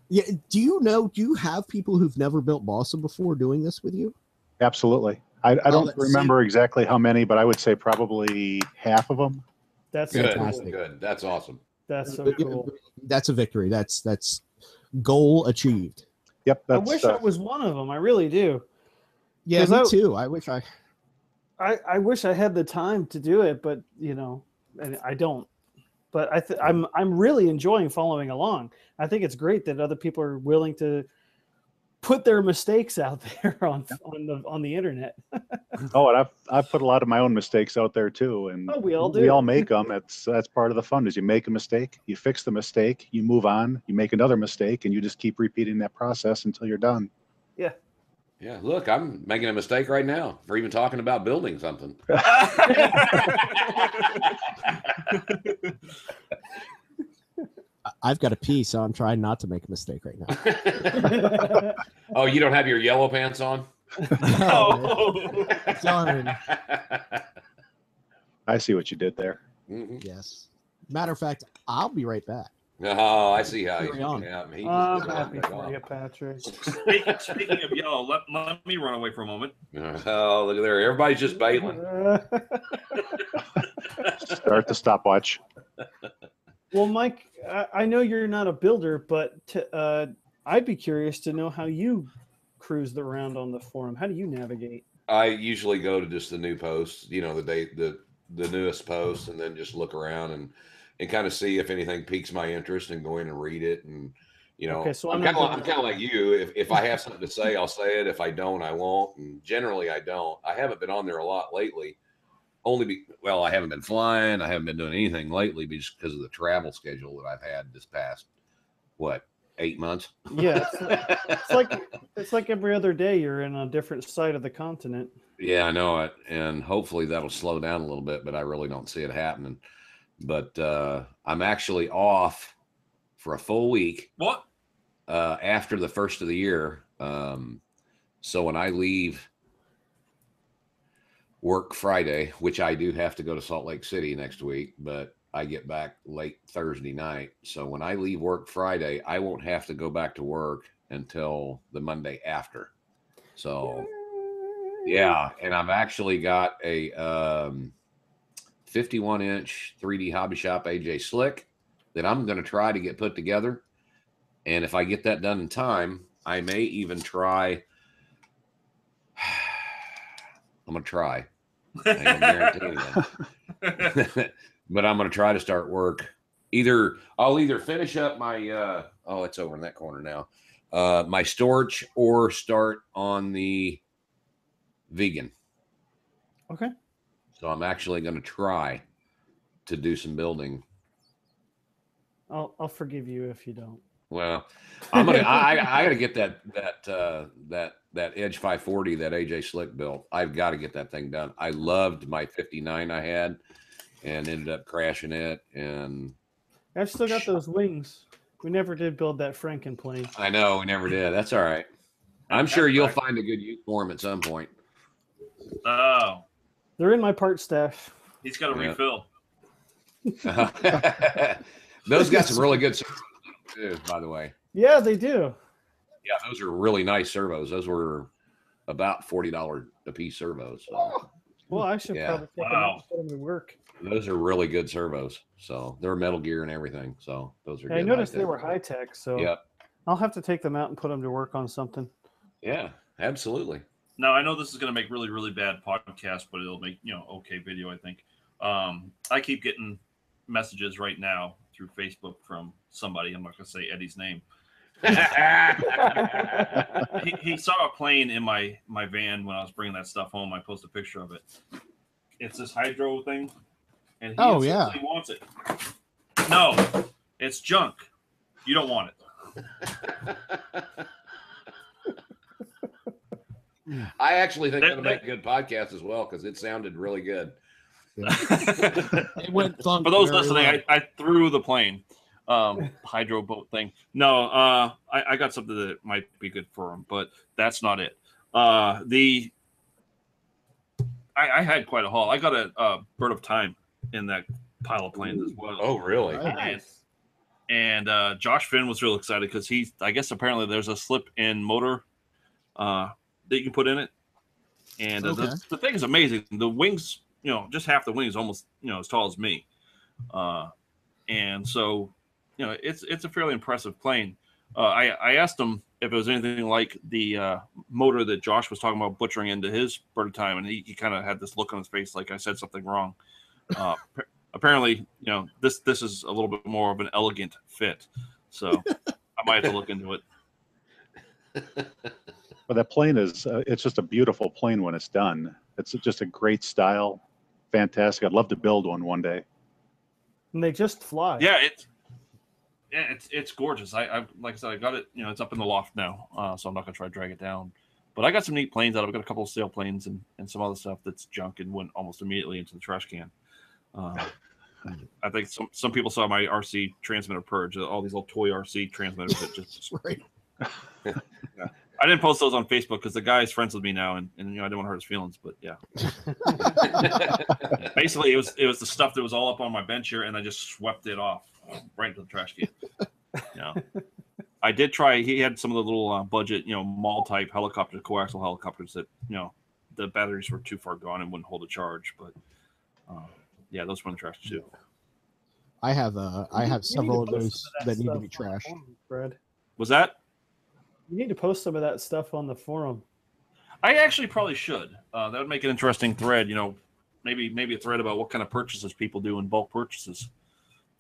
Yeah, do you know? Do you have people who've never built balsa before doing this with you? Absolutely. I, I Oh, don't let's remember exactly how many, but I would say probably half of them. That's Good. Fantastic. Good. That's awesome. That's so cool. That's a victory. That's that's goal achieved. Yep, I wish uh, I was one of them. I really do. Yeah, me I- too. I wish I. I, I wish I had the time to do it, but you know, and I don't. But I th- I'm I'm really enjoying following along. I think it's great that other people are willing to put their mistakes out [laughs] there on on the on the internet. [laughs] Oh, and I've I've put a lot of my own mistakes out there too, and Oh, we all do. we all make them. That's that's part of the fun. Is you make a mistake, you fix the mistake, you move on, you make another mistake, and you just keep repeating that process until you're done. Yeah. Yeah, look, I'm making a mistake right now for even talking about building something. [laughs] I- I've got a pee, so I'm trying not to make a mistake right now. [laughs] oh, you don't have your yellow pants on? Oh. [laughs] Darn. I see what you did there. Mhm. Yes. Matter of fact, I'll be right back. Oh, I see how Carry you on. yeah, he I'm happy for you, Patrick. [laughs] speaking, speaking of yellow, let, let me run away for a moment. [laughs] Oh, look at there. Everybody's just bailing. [laughs] Start the stopwatch. well, Mike, I, I know you're not a builder, but to, uh, I'd be curious to know how you cruise around on the forum. How do you navigate? I usually go to just the new posts, you know, the date, the the newest posts, and then just look around and and kind of see if anything piques my interest and go in and read it and You know, Okay, so I'm I'm kind of I'm gonna- kind of like you. If if I have something to say, I'll say it. If I don't, I won't. And generally, I don't. I haven't been on there a lot lately. Only be well, I haven't been flying. I haven't been doing anything lately just because of the travel schedule that I've had this past what eight months. Yeah, it's, it's like [laughs] it's like every other day you're in a different side of the continent. Yeah, I know it, and hopefully that'll slow down a little bit, but I really don't see it happening. But uh, I'm actually off for a full week What? uh, after the first of the year. Um, so when I leave work Friday, which I do have to go to Salt Lake City next week, but I get back late Thursday night. So when I leave work Friday, I won't have to go back to work until the Monday after. So yeah, and I've actually got a um, 51 inch 3D Hobby Shop AJ Slick that I'm going to try to get put together. And if I get that done in time, I may even try. [sighs] I'm going to try. [laughs] [laughs] But I'm going to try to start work. Either I'll either finish up my uh oh it's over in that corner now. Uh my storage or start on the vegan. Okay. So I'm actually going to try to do some building. I'll I'll forgive you if you don't. Well, I'm gonna. I, I I gotta [laughs] get that that uh, that that Edge 540 that AJ Slick built. I've got to get that thing done. I loved my 59 I had, and ended up crashing it. And I've still got those wings. We never did build that Franken plane. I know we never did. That's all right. I'm sure you'll find a good use for them at some point. Oh, They're in my part stash. he's got to Yeah. refill. [laughs] Those got some really good servos too, by the way. Yeah, they do. Yeah, those are really nice servos. Those were about forty dollars a piece servos. So Well, I should Yeah. probably take them out Wow. put them to work. those are really good servos. So they're Metal Gear and everything. So those are. Yeah, I noticed they high-tech. were high tech, so Yep. I'll have to take them out and put them to work on something. Yeah, absolutely. Now I know this is going to make really really bad podcast, but it'll make you know okay video. I think. Um, I keep getting messages right now through Facebook from somebody. I'm not going to say Eddie's name. [laughs] he, he saw a plane in my my van when I was bringing that stuff home. I posted a picture of it. It's this hydro thing, and he Oh, yeah. insistently wants it. No, it's junk. You don't want it. [laughs] I actually think That- that'll make a good podcast as well because it sounded really good. It went For those listening, I, I threw the plane, um, hydro boat thing. No, uh, I, I got something that might be good for them, but that's not it. Uh, the I, I had quite a haul. I got a, uh bird of time in that pile of planes as well. Oh, really? Nice. And uh, Josh Finn was real excited because he, I guess, apparently there's a slip-in motor uh, that you can put in it, and uh, Okay. the, the thing is amazing. The wings, you know, just half the wings, almost, you know, as tall as me, uh, and so, you know, it's it's a fairly impressive plane. Uh, I I asked him if it was anything like the uh, motor that Josh was talking about butchering into his bird of time, and he, he kind of had this look on his face like I said something wrong. Uh, [laughs] apparently, you know, this this is a little bit more of an elegant fit. So I might have to look into it. [laughs] But that plane is, uh, it's just a beautiful plane when it's done. It's just a great style. Fantastic. I'd love to build one one day. And they just fly. Yeah, it's yeah, it's it's gorgeous. I, I like I said, I got it. You know, it's up in the loft now, uh, so I'm not gonna try to drag it down. But I got some neat planes out. I've got a couple of sailplanes and and some other stuff that's junk and went almost immediately into the trash can. Uh, [laughs] I think some some people saw my RC transmitter purge. All these little toy RC transmitters that just [laughs] right. [laughs] I didn't post those on Facebook because the guy's friends with me now, and, and you know I didn't want to hurt his feelings. But yeah, [laughs] basically it was it was the stuff that was all up on my bench here, and I just swept it off right into the trash can. You [laughs] know, I did try. He had some of the little uh, budget, you know, mall type helicopter, coaxial helicopters that you know the batteries were too far gone and wouldn't hold a charge. But uh, yeah, those went in the trash too. I have uh, I have You several of post those some of that need to be on trashed. forum, Fred, Was that? You need to post some of that stuff on the forum. I actually probably should. Uh, that would make an interesting thread. You know, maybe maybe a thread about what kind of purchases people do in bulk purchases.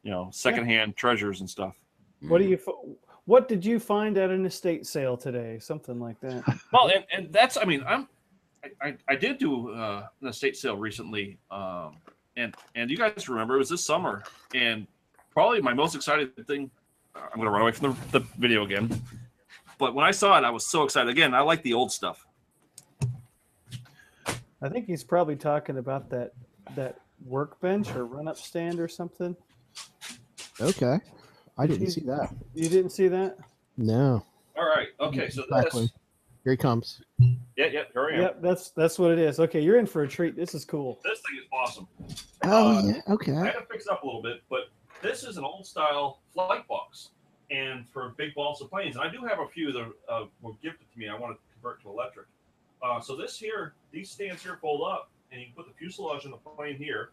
You know, secondhand treasures and stuff. What do you? fo- what did you find at an estate sale today? Something like that. [laughs] Well, and, and that's I mean I'm I, I, I did do uh, an estate sale recently, um, and and you guys remember it was this summer, and probably my most excited thing. I'm gonna run away from the, the video again, but when I saw it, I was so excited. Again, I like the old stuff. I think he's probably talking about that that workbench or run up stand or something. Okay. I didn't He's- see that. You didn't see that? No. All right, okay, so Exactly. this, Here he comes. yeah, yeah, here I am. Yep, that's that's what it is. Okay, you're in for a treat. This is cool. This thing is awesome. Oh, Uh, yeah. I Okay. had to fix it up a little bit, but this is an old style flight box, and for big balsa planes. And I do have a few that uh, were gifted to me. I want to convert to electric. Uh, so this here, these stands here fold up, and you can put the fuselage in the plane here,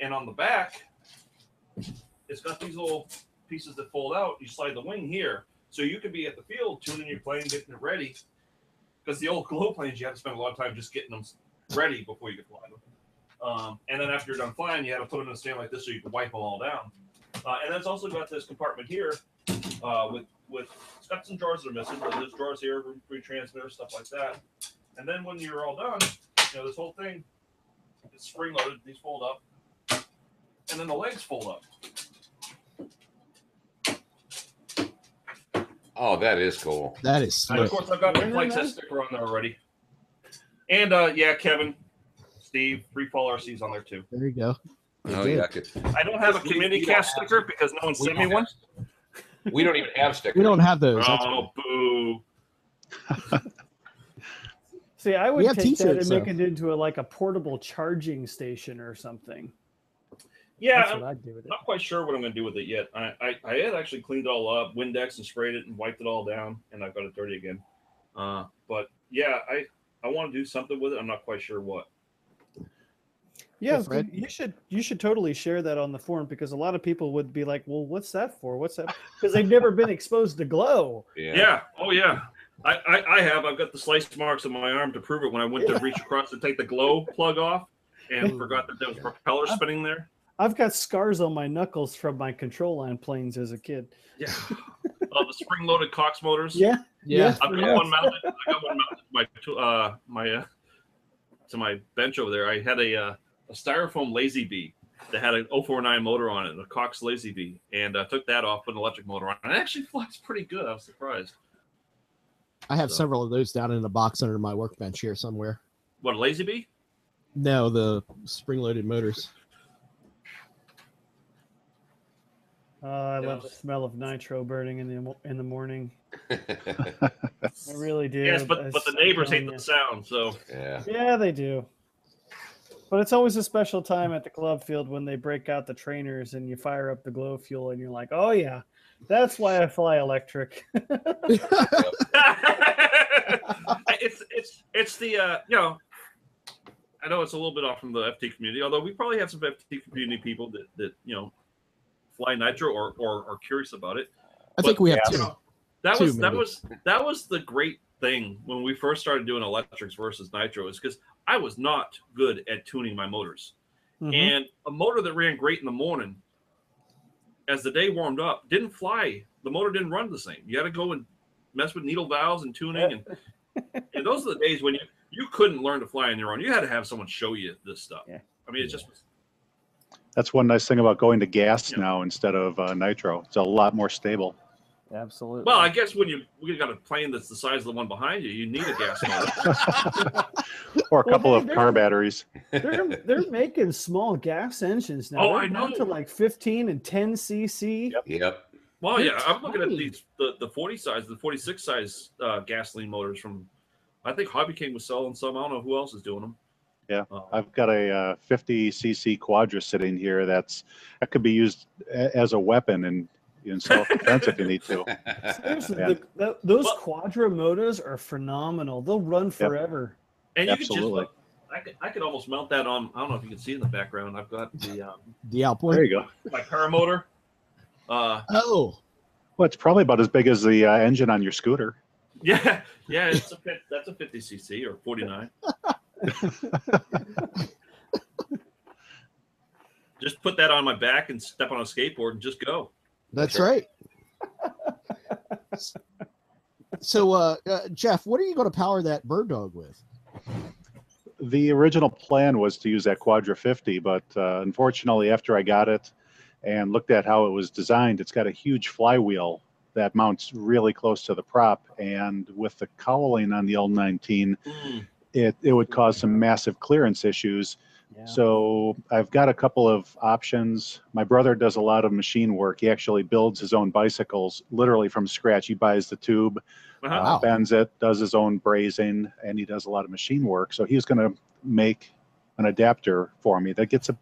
and on the back, it's got these little pieces that fold out. You slide the wing here, so you could be at the field tuning your plane, getting it ready. Because the old [laughs] glow planes, you had to spend a lot of time just getting them ready before you could fly them. Um, and then after you're done flying, you had to put them in a stand like this so you can wipe them all down. Uh, and then it's also got this compartment here uh, with with it's got some drawers that are missing, but there's drawers here, room free transmitter, stuff like that. And then when you're all done, you know this whole thing is spring loaded. These fold up, and then the legs fold up. Oh, that is cool. That is And of course, I've got my Very Flite Test sticker on there already. And uh, yeah, Kevin, Steve, Free Fall RC's on there too. There you go. Oh yeah, I could. I don't have a We- community cast sticker because no one sent me one. We don't even have stickers. We don't have those. That's Oh, boo. [laughs] See, I would take that and t-shirts, make it into a, like a portable charging station or something. Yeah, That's I'm what I'd do with it. not quite sure what I'm going to do with it yet. I, I, I had actually cleaned it all up, Windex and sprayed it and wiped it all down, and I've got it dirty again. Uh, but yeah, I, I want to do something with it. I'm not quite sure what. Yeah, Hey, you should you should totally share that on the forum because a lot of people would be like, "Well, what's that for? What's that?" Because they've never been exposed to glow. Yeah. Oh, yeah. I, I, I have. I've got the slice marks on my arm to prove it when I went to reach across to take the glow plug off and forgot that there was propeller spinning there. I've got scars on my knuckles from my control line planes as a kid. Yeah. uh, the spring loaded Cox motors. Yeah, Yeah. I've got Yeah. one mounted. I got one mounted to my to, uh my uh, to my bench over there. I had a uh, a styrofoam lazy bee that had an 049 motor on it, a Cox lazy bee, and uh, took that off, put an electric motor on. it. And it actually [laughs] flies pretty good. I was surprised. I have So- several of those down in a box under my workbench here somewhere. What a lazy bee? No, the spring loaded motors. uh, I Yeah. love the smell of nitro burning in the in the morning. [laughs] I really do. yes, but but the neighbors hate the sound. So yeah, Yeah, they do. But it's always a special time at the club field when they break out the trainers and you fire up the glow fuel and you're like, oh yeah, that's why I fly electric. [laughs] [laughs] it's it's it's the uh, you know. I know it's a little bit off from the FT community, although we probably have some FT community people that, that you know fly nitro or, or are curious about it. I think we have you two. know, that Two, was that was that was the great thing when we first started doing electrics versus nitro is because I was not good at tuning my motors. Mhm. And a motor that ran great in the morning, as the day warmed up, didn't fly. The motor didn't run the same. You had to go and mess with needle valves and tuning, and [laughs] and those are the days when you you couldn't learn to fly on your own. You had to have someone show you this stuff. Yeah. I mean, it just was That's one nice thing about going to gas Yeah. now instead of uh, nitro. It's a lot more stable. Absolutely. well. I guess when you we got a plane that's the size of the one behind you, you need a gas motor. [laughs] or a Well, couple they- of they're- car batteries. they're [laughs] they're making small gas engines now. Oh, They're I down know. to like 15 and 10 cc. Yep. Yep. Well, They're yeah, I'm looking at these the, the 40 size, the 46 size uh, gasoline motors from. I think Hobby King was selling some. I don't know who else is doing them. Yeah, Uh, I've got a uh, 50 cc Quadra sitting here. That's that could be used a- as a weapon and in self defense if you need to. Seriously, Yeah. the, that, those Well- Quadra motors are phenomenal. They'll run forever. and you Absolutely. could just. I could, I could almost mount that on. I don't know if you can see in the background. I've got the um, The outboard. There you go. my paramotor. Uh, Oh, Well, it's probably about as big as the uh, engine on your scooter. yeah, yeah, it's a that's a 50 cc or 49. [laughs] just put that on my back and step on a skateboard and just go. That's Sure. right. [laughs] so uh, uh, Jeff, what are you going to power that bird dog with? the original plan was to use that Quadra 50, but uh, unfortunately, after I got it and looked at how it was designed, it's got a huge flywheel that mounts really close to the prop. And with the cowling on the L19, Mm, it, it would cause some massive clearance issues. Yeah. So I've got a couple of options. My brother does a lot of machine work. He actually builds his own bicycles literally from scratch. He buys the tube, uh-huh. uh, bends it, does his own brazing, and he does a lot of machine work. So he's going to make an adapter for me that gets a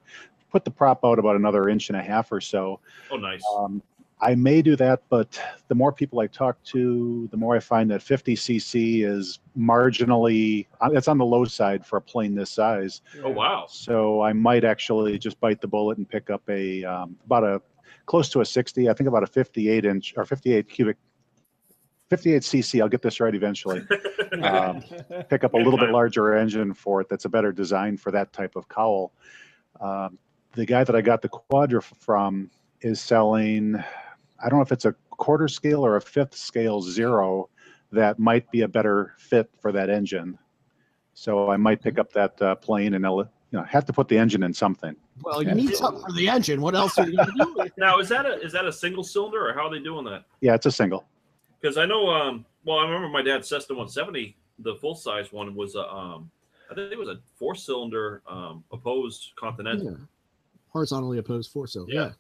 put the prop out about another inch and a half or so. Oh, nice. Um, I may do that, but the more people I talk to, the more I find that 50cc is marginally, uh, it's on the low side for a plane this size. oh, wow. So I might actually just bite the bullet and pick up a um, about a close to a 60. I think about a 58 inch or 58 cubic, 58 cc. I'll get this right eventually. [laughs] Um, pick up a little bit larger engine for it. That's a better design for that type of cowl. Um, the guy that I got the Quadra from is selling. I don't know if it's a quarter scale or a fifth scale zero that might be a better fit for that engine. So I might pick up that uh, plane and I'll, you know have to put the engine in something. Well, you need something for the engine. What else are you going to do? with it? Now, is that a is that a single cylinder or how are they doing that? Yeah, it's a single. Because I know, um, well, I remember my dad's Cessna 170, the full size one was a, um, I think it was a four cylinder um, opposed Continental. Yeah. Horizontally opposed four cylinder. Yeah. Yeah.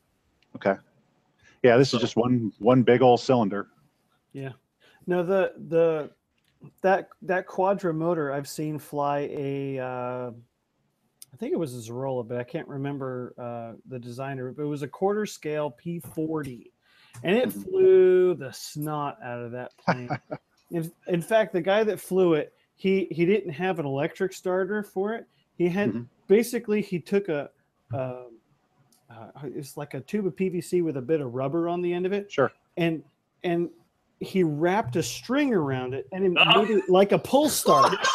Okay. Yeah, this is just one one big old cylinder. Yeah. No, the the that that Quadra motor I've seen fly a uh, I think it was a Ziroli, but I can't remember uh, the designer. But it was a quarter scale P40, and it flew the snot out of that plane. [laughs] in, in fact, the guy that flew it, he he didn't have an electric starter for it. He had Mhm. basically he took a uh, uh, it's like a tube of PVC with a bit of rubber on the end of it, Sure. and and he wrapped a string around it and it Oh. made it like a pull start. [laughs]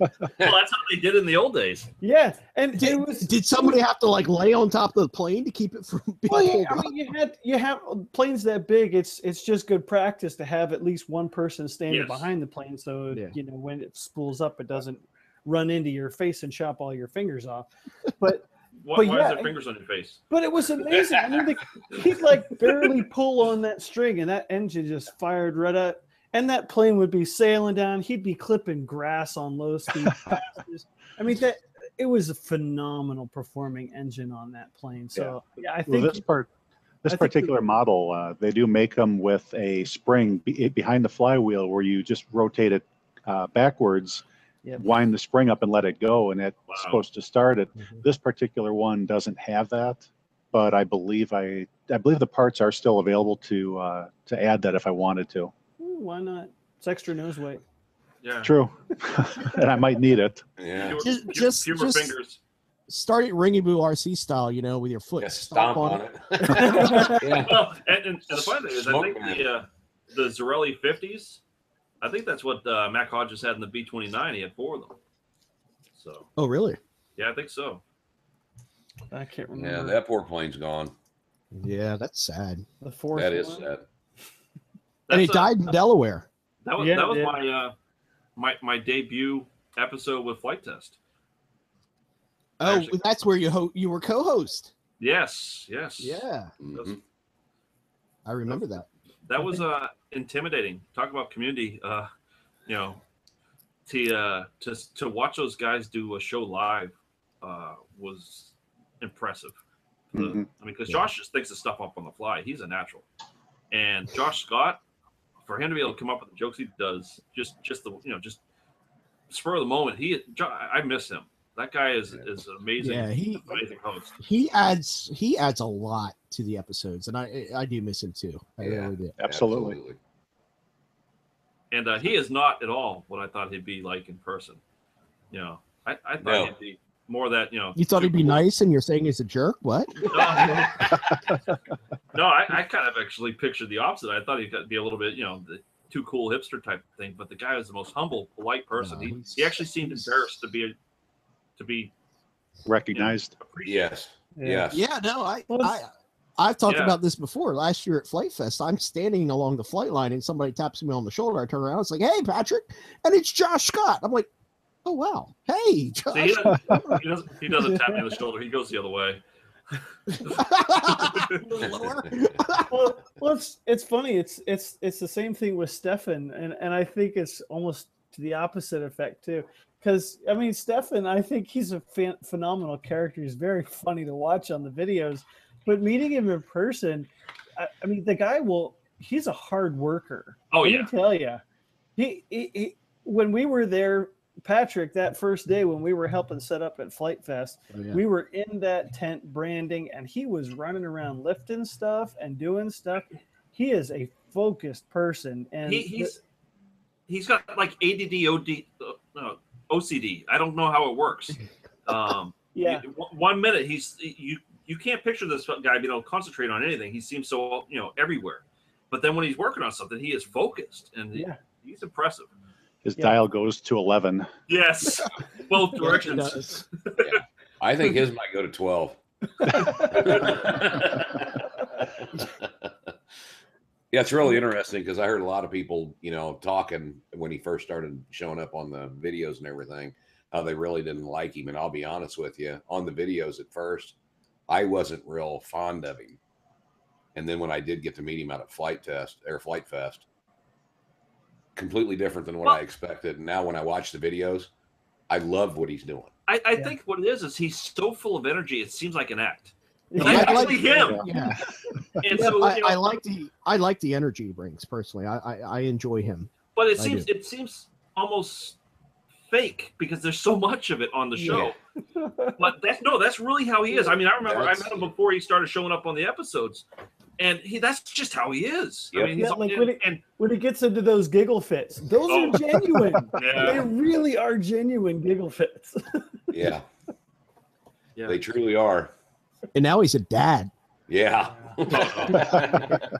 Well, that's how they did in the old days. yeah, and Did, it was did somebody have to like lay on top of the plane to keep it from being well, yeah, I mean, you had you have planes that big. It's it's just good practice to have at least one person standing Yes. behind the plane, so Yeah. you know when it spools up, it doesn't run into your face and chop all your fingers off. But Why, But why yeah, is there fingers on your face? but it was amazing. I mean, the, he'd like [laughs] barely pull on that string, and that engine just fired right up. And that plane would be sailing down. He'd be clipping grass on low speed. [laughs] passes. I mean, that it was a phenomenal performing engine on that plane. So yeah, I Well, think this part, this I think we- particular model, uh, they do make them with a spring be- behind the flywheel where you just rotate it uh, backwards, Yep. wind the spring up and let it go, and it's Wow. supposed to start it. Mhm. This particular one doesn't have that, but I believe I I believe the parts are still available to uh, to add that if I wanted to. "Ooh, why not? It's extra nose weight. Yeah. True, [laughs] and I might need it. Yeah. Just- few- just- fewer just- fingers. Start it Ringy Boo RC style, you know, with your foot. Yeah, stomp on it. [laughs] [laughs] yeah. Well, and, and, and the funny thing is, I think man. the uh, the Zarelli 50s, I think that's what uh, Mac Hodges had in the B29. He had four of them. So Oh, really? yeah, I think so. I can't remember. Yeah, that poor plane's gone. Yeah, that's sad. the fourth. That is one. sad. and he That's, uh, died in Delaware. That was Yeah, that was yeah. my uh, my my debut episode with Flite Test. Oh, Actually- that's where you ho- you were co-host. Yes, yes. Yeah, Mhm. I remember that. That was uh intimidating. Talk about community uh you know to uh to to watch those guys do a show live uh was impressive. The- Mhm. i mean because Yeah. josh just thinks of stuff up on the fly. He's a natural. And josh scott for him to be able to come up with the jokes he does just just the you know just spur of the moment he i miss him that guy is is an amazing Yeah, he amazing host he adds he adds a lot to the episodes, and I I do miss him too. I Yeah. really do. Absolutely. and uh, he is not at all what I thought he'd be like in person. You know, I, I thought No. he'd be more that you know. You thought he'd be super- nice, and you're saying he's a jerk? What? [laughs] No, no I, I kind of actually pictured the opposite. I thought he'd be a little bit, you know, the too cool hipster type thing. But the guy was the most humble, polite person. No, he, he actually seemed embarrassed to be to be Recognized. appreciated. Yes. Yes. Yeah, no, I, Well, I I've talked Yeah. about this before. Last year at Flite Fest, I'm standing along the flight line and somebody taps me on the shoulder. I turn around, it's like, "Hey, Patrick," and it's Josh Scott. I'm like, "Oh wow, hey, Josh." See, he, doesn't, he doesn't. He doesn't tap me on the shoulder. He goes the other way. [laughs] Well, well, it's it's funny. It's it's it's the same thing with Stefan, and and I think it's almost to the opposite effect too. Because I mean, Stefan, I think he's a fan, phenomenal character. He's very [laughs] funny to watch on the videos, but meeting him in person, I, I mean, the guy will. He's a hard worker. Oh Let yeah. me tell you, he, he, he when we were there, Patrick, that first day when we were helping set up at Flite Fest, Oh, yeah. we were in that tent branding, and he was running around lifting stuff and doing stuff. He is a focused person, and He, he's he's got like ADD, OD, uh, no, OCD. I don't know how it works. Um, [laughs] yeah, you- one- one minute he's you you can't picture this guy being able to concentrate on anything. He seems so you know everywhere, but then when he's working on something, he is focused and he- yeah. he's impressive. His Yeah. dial goes to 11. Yes, [laughs] both Yeah, he directions. does. I think his might go to 12. [laughs] yeah, it's really interesting because I heard a lot of people, you know, talking when he first started showing up on the videos and everything, how they really didn't like him. And I'll be honest with you, on the videos at first, I wasn't real fond of him. And then when I did get to meet him out at Flite Test Air Flite Fest, completely different than what Well- I expected. And now when I watch the videos, I love what he's doing. I, I Yeah. think what it is is he's so full of energy. It seems like an act. Yeah. That's I like- actually him. Yeah, [laughs] And Yeah, so I, you know, I like the I like the energy he brings personally. I I, I enjoy him. but it seems it seems almost fake because there's so much of it on the show. [laughs] But that's no, that's really how he is. I mean, I remember I met him before he started showing up on the episodes, and he that's just how he is. I mean, he's Yeah, like and, when it- and when he gets into those giggle fits, those Oh. are genuine. [laughs] they really are genuine giggle fits. Yeah, yeah. they truly are. And now he's a dad. Yeah. [laughs]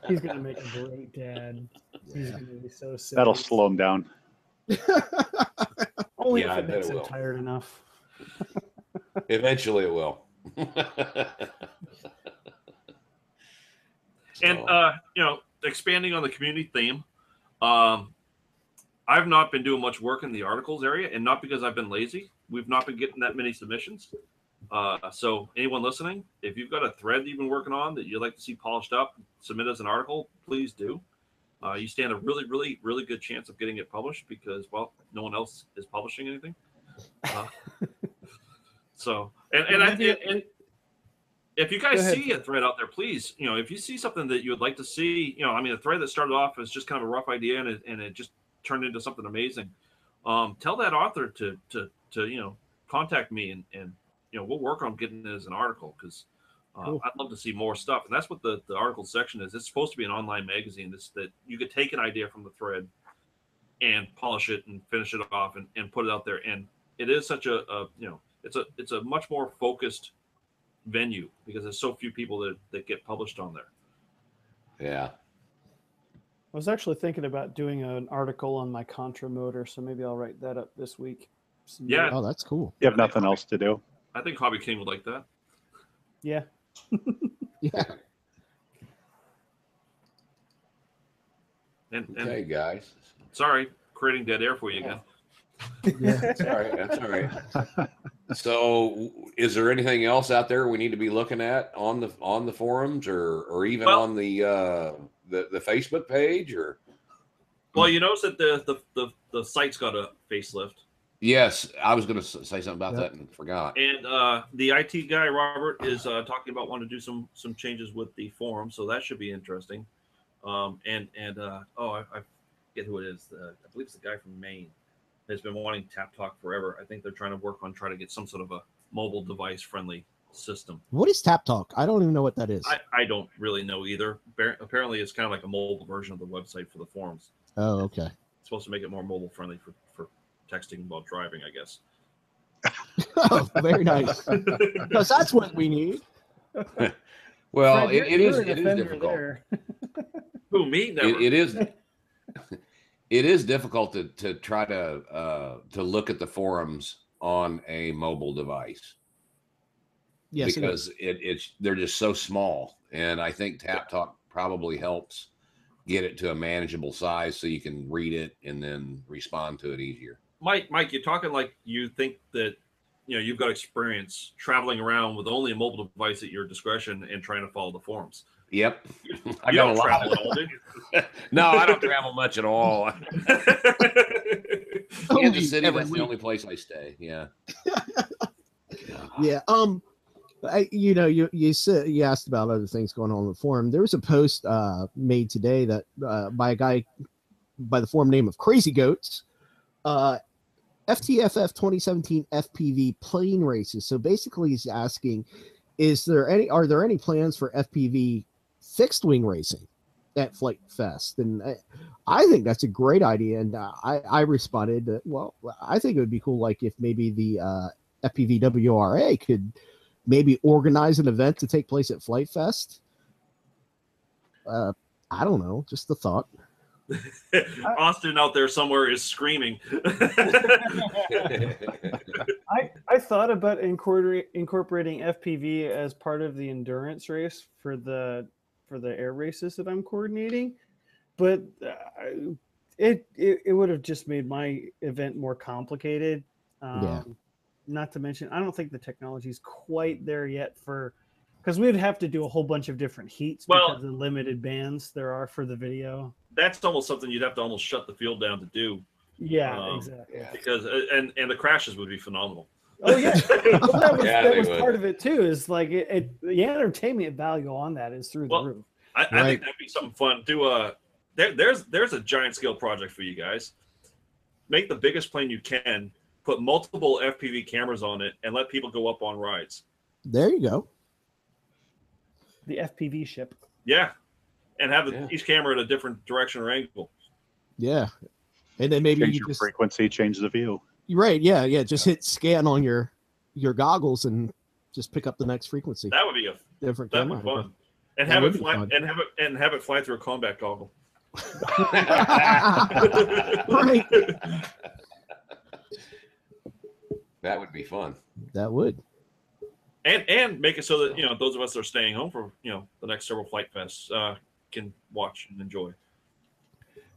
He's gonna make a great dad. He's gonna be so sick. That'll slow him down. [laughs] Only Yeah, I if it makes it him will. tired enough. Eventually it will. [laughs] and uh, you know, expanding on the community theme, um, I've not been doing much work in the articles area, and not because I've been lazy. We've not been getting that many submissions. Uh, so, anyone listening, if you've got a thread that you've been working on that you'd like to see polished up, submit as an article, please do. Uh, you stand a really, really, really good chance of getting it published because, well, no one else is publishing anything. Uh, [laughs] so, and and, I, and, and if you guys see a thread out there, please, you know, if you see something that you would like to see, you know, I mean, a thread that started off as just kind of a rough idea and it, and it just turned into something amazing. Um, tell that author to to to you know contact me and and you know we'll work on getting it as an article because uh, Cool. I'd love to see more stuff. And that's what the the article section is. It's supposed to be an online magazine. This that you could take an idea from the thread and polish it and finish it off and, and put it out there. And it is such a, a you know it's a it's a much more focused venue because there's so few people that, that get published on there. yeah. I was actually thinking about doing an article on my Contra motor, so maybe I'll write that up this week. Submit Yeah. Oh, that's cool. You have nothing else to do. I think Hobby King would like that. Yeah. [laughs] Yeah. And, and Okay, guys. sorry, creating dead air for you again. [laughs] That's all right. That's all right. [laughs] So, is there anything else out there we need to be looking at on the on the forums or or even Well- on the uh the the Facebook page or? Well, you notice that the the, the, the site's got a facelift. Yes, I was going to say something about Yep. that and forgot. And uh, the IT guy Robert is uh, talking about wanting to do some some changes with the forum, so that should be interesting. Um, and and uh, oh, I, I forget who it is. Uh, I believe it's the guy from Maine. Has been wanting Tapatalk forever. I think they're trying to work on trying to get some sort of a mobile device friendly system. What is Tapatalk? I don't even know what that is. I, I don't really know either. Bar- Apparently, it's kind of like a mobile version of the website for the forums. Oh, okay. It's supposed to make it more mobile friendly for, for texting while driving, I guess. [laughs] Oh, very nice. [laughs] Because that's what we need. [laughs] Well, Fred, it, it is it is difficult. there. Who me? Never. It, it is it is difficult to to try to uh to look at the forums on a mobile device. Yes, it is. because it, it's they're just so small, and I think Tapatalk probably helps get it to a manageable size so you can read it and then respond to it easier. Mike, Mike, you're talking like you think that you know you've got experience traveling around with only a mobile device at your discretion and trying to follow the forms. Yep, [laughs] I You got don't a lot. at all, do [laughs] no, I don't travel much at all. [laughs] Only Kansas City, every that's the only place I stay. Yeah. Yeah. Um, I, you know, you you said you asked about other things going on in the forum. There was a post uh, made today that uh, by a guy by the forum name of Crazy Goats, uh, FTFF 2017 FPV plane races. So basically, he's asking, is there any are there any plans for FPV fixed wing racing at Flite Fest? And I, I think that's a great idea. And uh, I I responded, that, well, I think it would be cool, like if maybe the uh, FPVWRA could maybe organize an event to take place at Flite Fest. Uh, I don't know, just a thought. Austin out there somewhere is screaming. [laughs] I, I thought about incorporating incorporating FPV as part of the endurance race for the for the air races that I'm coordinating, but uh, it, it it would have just made my event more complicated. Um, Yeah. Not to mention, I don't think the technology is quite there yet for because we'd have to do a whole bunch of different heats Well- because of the limited bands there are for the video. That's almost something you'd have to almost shut the field down to do Yeah, Um, exactly. because uh, and and the crashes would be phenomenal. Oh yeah, [laughs] Well, that was, Yeah, that was part of it too. Is like it, it, the entertainment value on that is through Well, the roof. I, I Right. think that'd be something fun. Do a there, there's there's a giant scale project for you guys. Make the biggest plane you can. Put multiple FPV cameras on it and let people go up on rides. There you go. The FPV ship. Yeah, and have the, Yeah. each camera in a different direction or angle. Yeah. And then maybe Change you your just frequency, change the view. right. Yeah, yeah. Just hit scan on your your goggles and just pick up the next frequency. That would be a Different that'd camera. be fun. And That have would it fly fun. and have it and have it fly through a combat goggle. [laughs] [laughs] right. that would be fun. That would. and and make it so that you know those of us that are staying home for you know the next several flite fests uh, can watch and enjoy.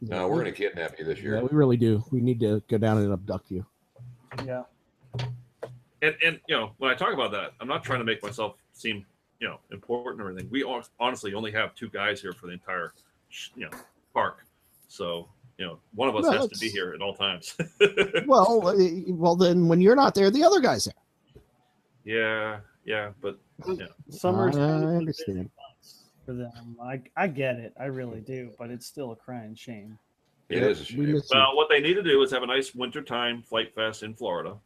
No, we're gonna kidnap you this year. Yeah, year. we really do. We need to go down and abduct you. Yeah. And and you know when I talk about that, I'm not trying to make myself seem you know important or anything. We hon- honestly only have two guys here for the entire you know park, so you know one of us No, has to be here at all times. Well, uh, [laughs] well, then when you're not there, the other guy's there. yeah, yeah, but Summer's I kind of the busy understand. Months for them. I I get it. I really do. But it's still a crying shame. It Yeah, is a shame. well, what they need to do is have a nice wintertime flite fest in Florida,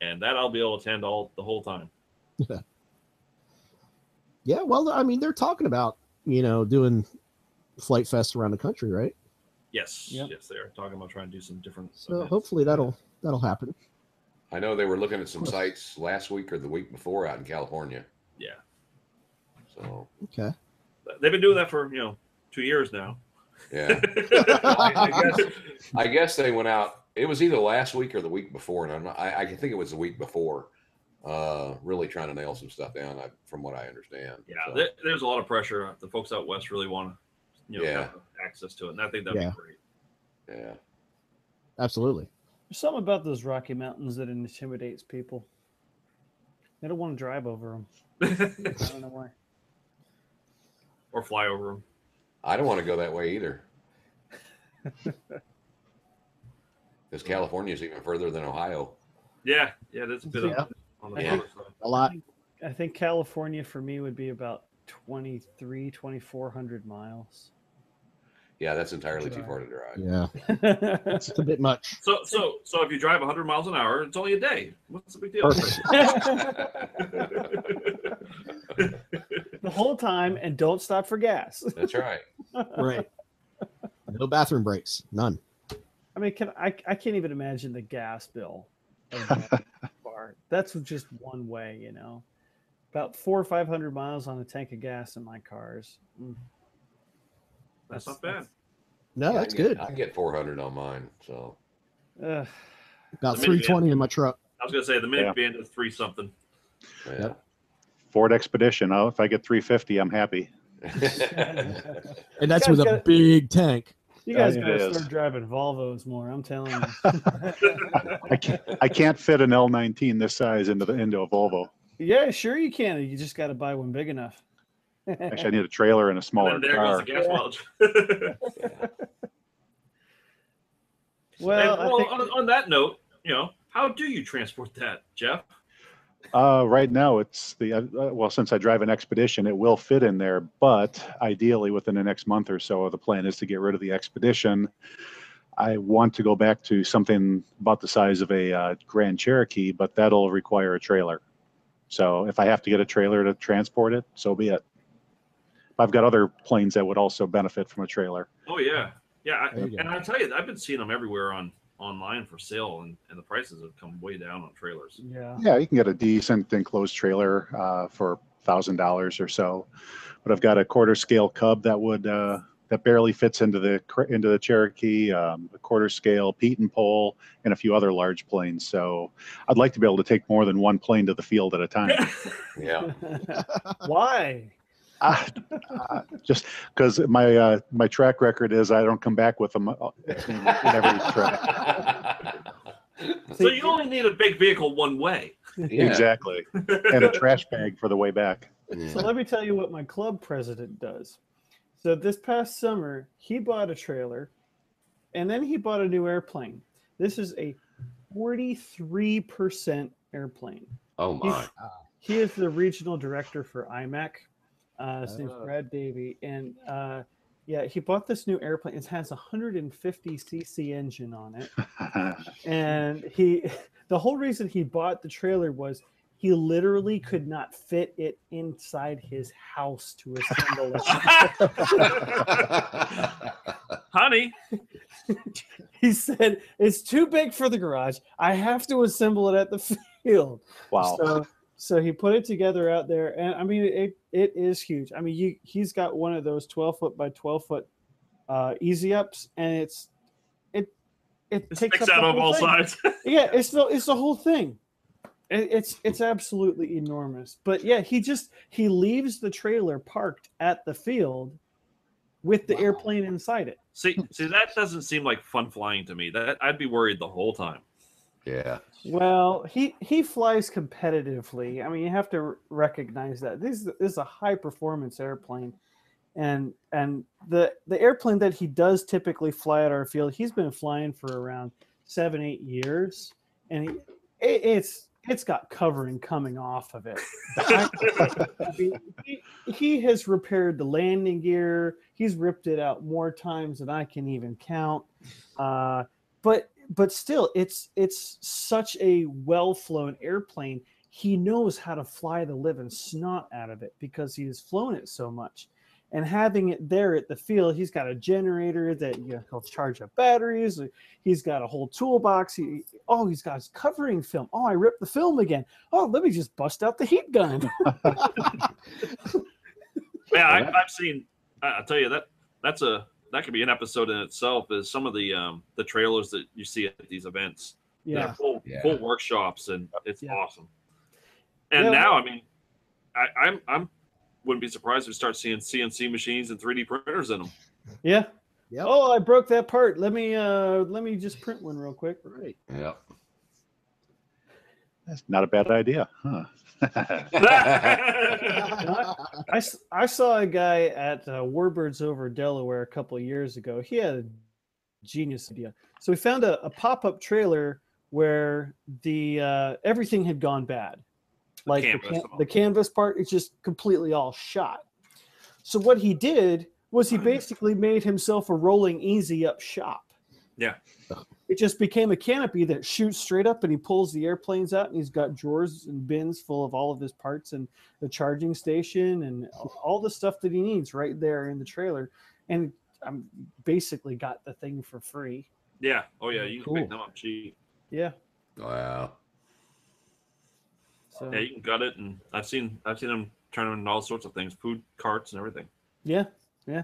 and that I'll be able to attend all the whole time. Yeah, well, I mean, they're talking about you know doing flite fest around the country, right? Yes, Yep. yes, they're talking about trying to do some different. So events. hopefully that'll that'll happen. I know they were looking at some sites last week or the week before out in California. Yeah. So Okay. They've been doing that for you know two years now. yeah. I, [laughs] I guess I guess they went out. It was either last week or the week before, and I'm not, I, I think it was the week before. Uh, really trying to nail some stuff down, I, from what I understand. Yeah, So, there, there's a lot of pressure. The folks out west really want to, you know, Yeah. have access to it, and I think that'd Yeah. be great. yeah. Absolutely. There's something about those Rocky Mountains that intimidates people. They don't want to drive over them. [laughs] I don't know why. Or fly over them. I don't want to go that way either. [laughs] Because California is even further than Ohio. Yeah, yeah, that's a bit Yeah. of on the Yeah. side. A lot. I think California for me would be about 23, 2400 miles. Yeah, that's entirely too far to drive. Yeah, [laughs] it's a bit much. So, so, so if you drive 100 miles an hour, it's only a day. What's the big deal? [laughs] the whole time and don't stop for gas. That's right. Right. No bathroom breaks. None. I mean, can I, I can't even imagine the gas bill. of that. [laughs] That's just one way, you know. About four or five hundred miles on a tank of gas in my cars. Mm. That's not bad. No, Yeah, that's can get- good. I get 400 on mine. So Ugh. About 320 in my truck. I was gonna say the Yeah. minivan is three something. yeah. Yep. Ford Expedition. Oh, if I get 350, I'm happy. and that's with a got- big tank. You guys oh, it gotta is. start driving Volvos more. I'm telling you. [laughs] I can't, I can't fit an L19 this size into the into a Volvo. yeah, sure you can. You just got to buy one big enough. Actually, I need a trailer and a smaller and there goes car. the gas mileage. [laughs] well, And, I well, think, on, on that note, you know, how do you transport that, Jeff? Uh, right now, it's the uh, uh, well. Since I drive an Expedition, it will fit in there. But ideally, within the next month or so, the plan is to get rid of the Expedition. I want to go back to something about the size of a uh, Grand Cherokee, but that'll require a trailer. So if I have to get a trailer to transport it, so be it. I've got other planes that would also benefit from a trailer. Oh yeah, yeah. I, There you go. and I tell you, I've been seeing them everywhere on online for sale, and, and the prices have come way down on trailers. yeah. Yeah, you can get a decent enclosed trailer uh, for thousand dollars or so. But I've got a quarter scale Cub that would uh, that barely fits into the into the Cherokee, um, a quarter scale Pietenpol, and a few other large planes. So I'd like to be able to take more than one plane to the field at a time. [laughs] yeah. [laughs] Why? [laughs] Just because my uh, my track record is I don't come back with them uh, in, in every [laughs] track. so you only need a big vehicle one way. Yeah. Exactly, and a trash bag for the way back. So let me tell you what my club president does. So this past summer, he bought a trailer and then he bought a new airplane. This is a 43% airplane. Oh my. He is the regional director for IMAC. Uh, his name's Oh. Brad Davy. And uh, yeah, he bought this new airplane. It has a 150 cc engine on it. [laughs] and he [laughs] the whole reason he bought the trailer was he literally could not fit it inside his house to assemble it. [laughs] Honey, he said it's too big for the garage. I have to assemble it at the field. wow. So so he put it together out there, and I mean it it is huge. I mean you he's got one of those 12 foot by 12 foot uh, easy ups, and it's it it it takes up out of all thing. sides. [laughs] yeah it's the it's the whole thing It- it's it's absolutely enormous but yeah he just he leaves the trailer parked at the field with the Wow. airplane inside it see, see, that doesn't seem like fun flying to me. That I'd be worried the whole time. Yeah. well he he flies competitively i mean you have to recognize that this is, this is a high performance airplane and and the the airplane that he does typically fly at our field he's been flying for around seven eight years and he, it, it's it's got covering coming off of it [laughs] I mean, he, he has repaired the landing gear. He's ripped it out more times than I can even count. Uh, but but still, it's it's such a well flown airplane. He knows how to fly the living snot out of it because he has flown it so much. And having it there at the field, he's got a generator that you know, he'll charge up batteries. He's got a whole toolbox. He, oh, he's got his covering film. Oh, I ripped the film again. Oh, let me just bust out the heat gun. [laughs] Yeah, I, I've seen. I- I'll tell you that that's a that could be an episode in itself. Is some of the um the trailers that you see at these events. Yeah. full Yeah. full workshops, and it's Yeah. awesome. And Yeah. now, I mean, I, I'm I'm wouldn't be surprised if we start seeing CNC machines and 3D printers in them. Yeah. Yep. Oh, I broke that part. Let me uh let me just print one real quick. Right. Yeah. That's not a bad idea, huh? I, I saw a guy at uh, Warbirds over Delaware a couple years ago. He had a genius idea. So we found a, a pop-up trailer where the uh, everything had gone bad, like the, canvas can- the canvas part. is just completely all shot. So what he did was he basically made himself a rolling easy up shop. Yeah. It just became a canopy that shoots straight up and he pulls the airplanes out and he's got drawers and bins full of all of his parts and the charging station and all the stuff that he needs right there in the trailer. And I'm basically got the thing for free. yeah. Oh yeah. You can Cool. pick them up cheap. Yeah. Wow. So Yeah, you can gut it, and I've seen I've seen them turn them into all sorts of things, food carts and everything. Yeah, yeah.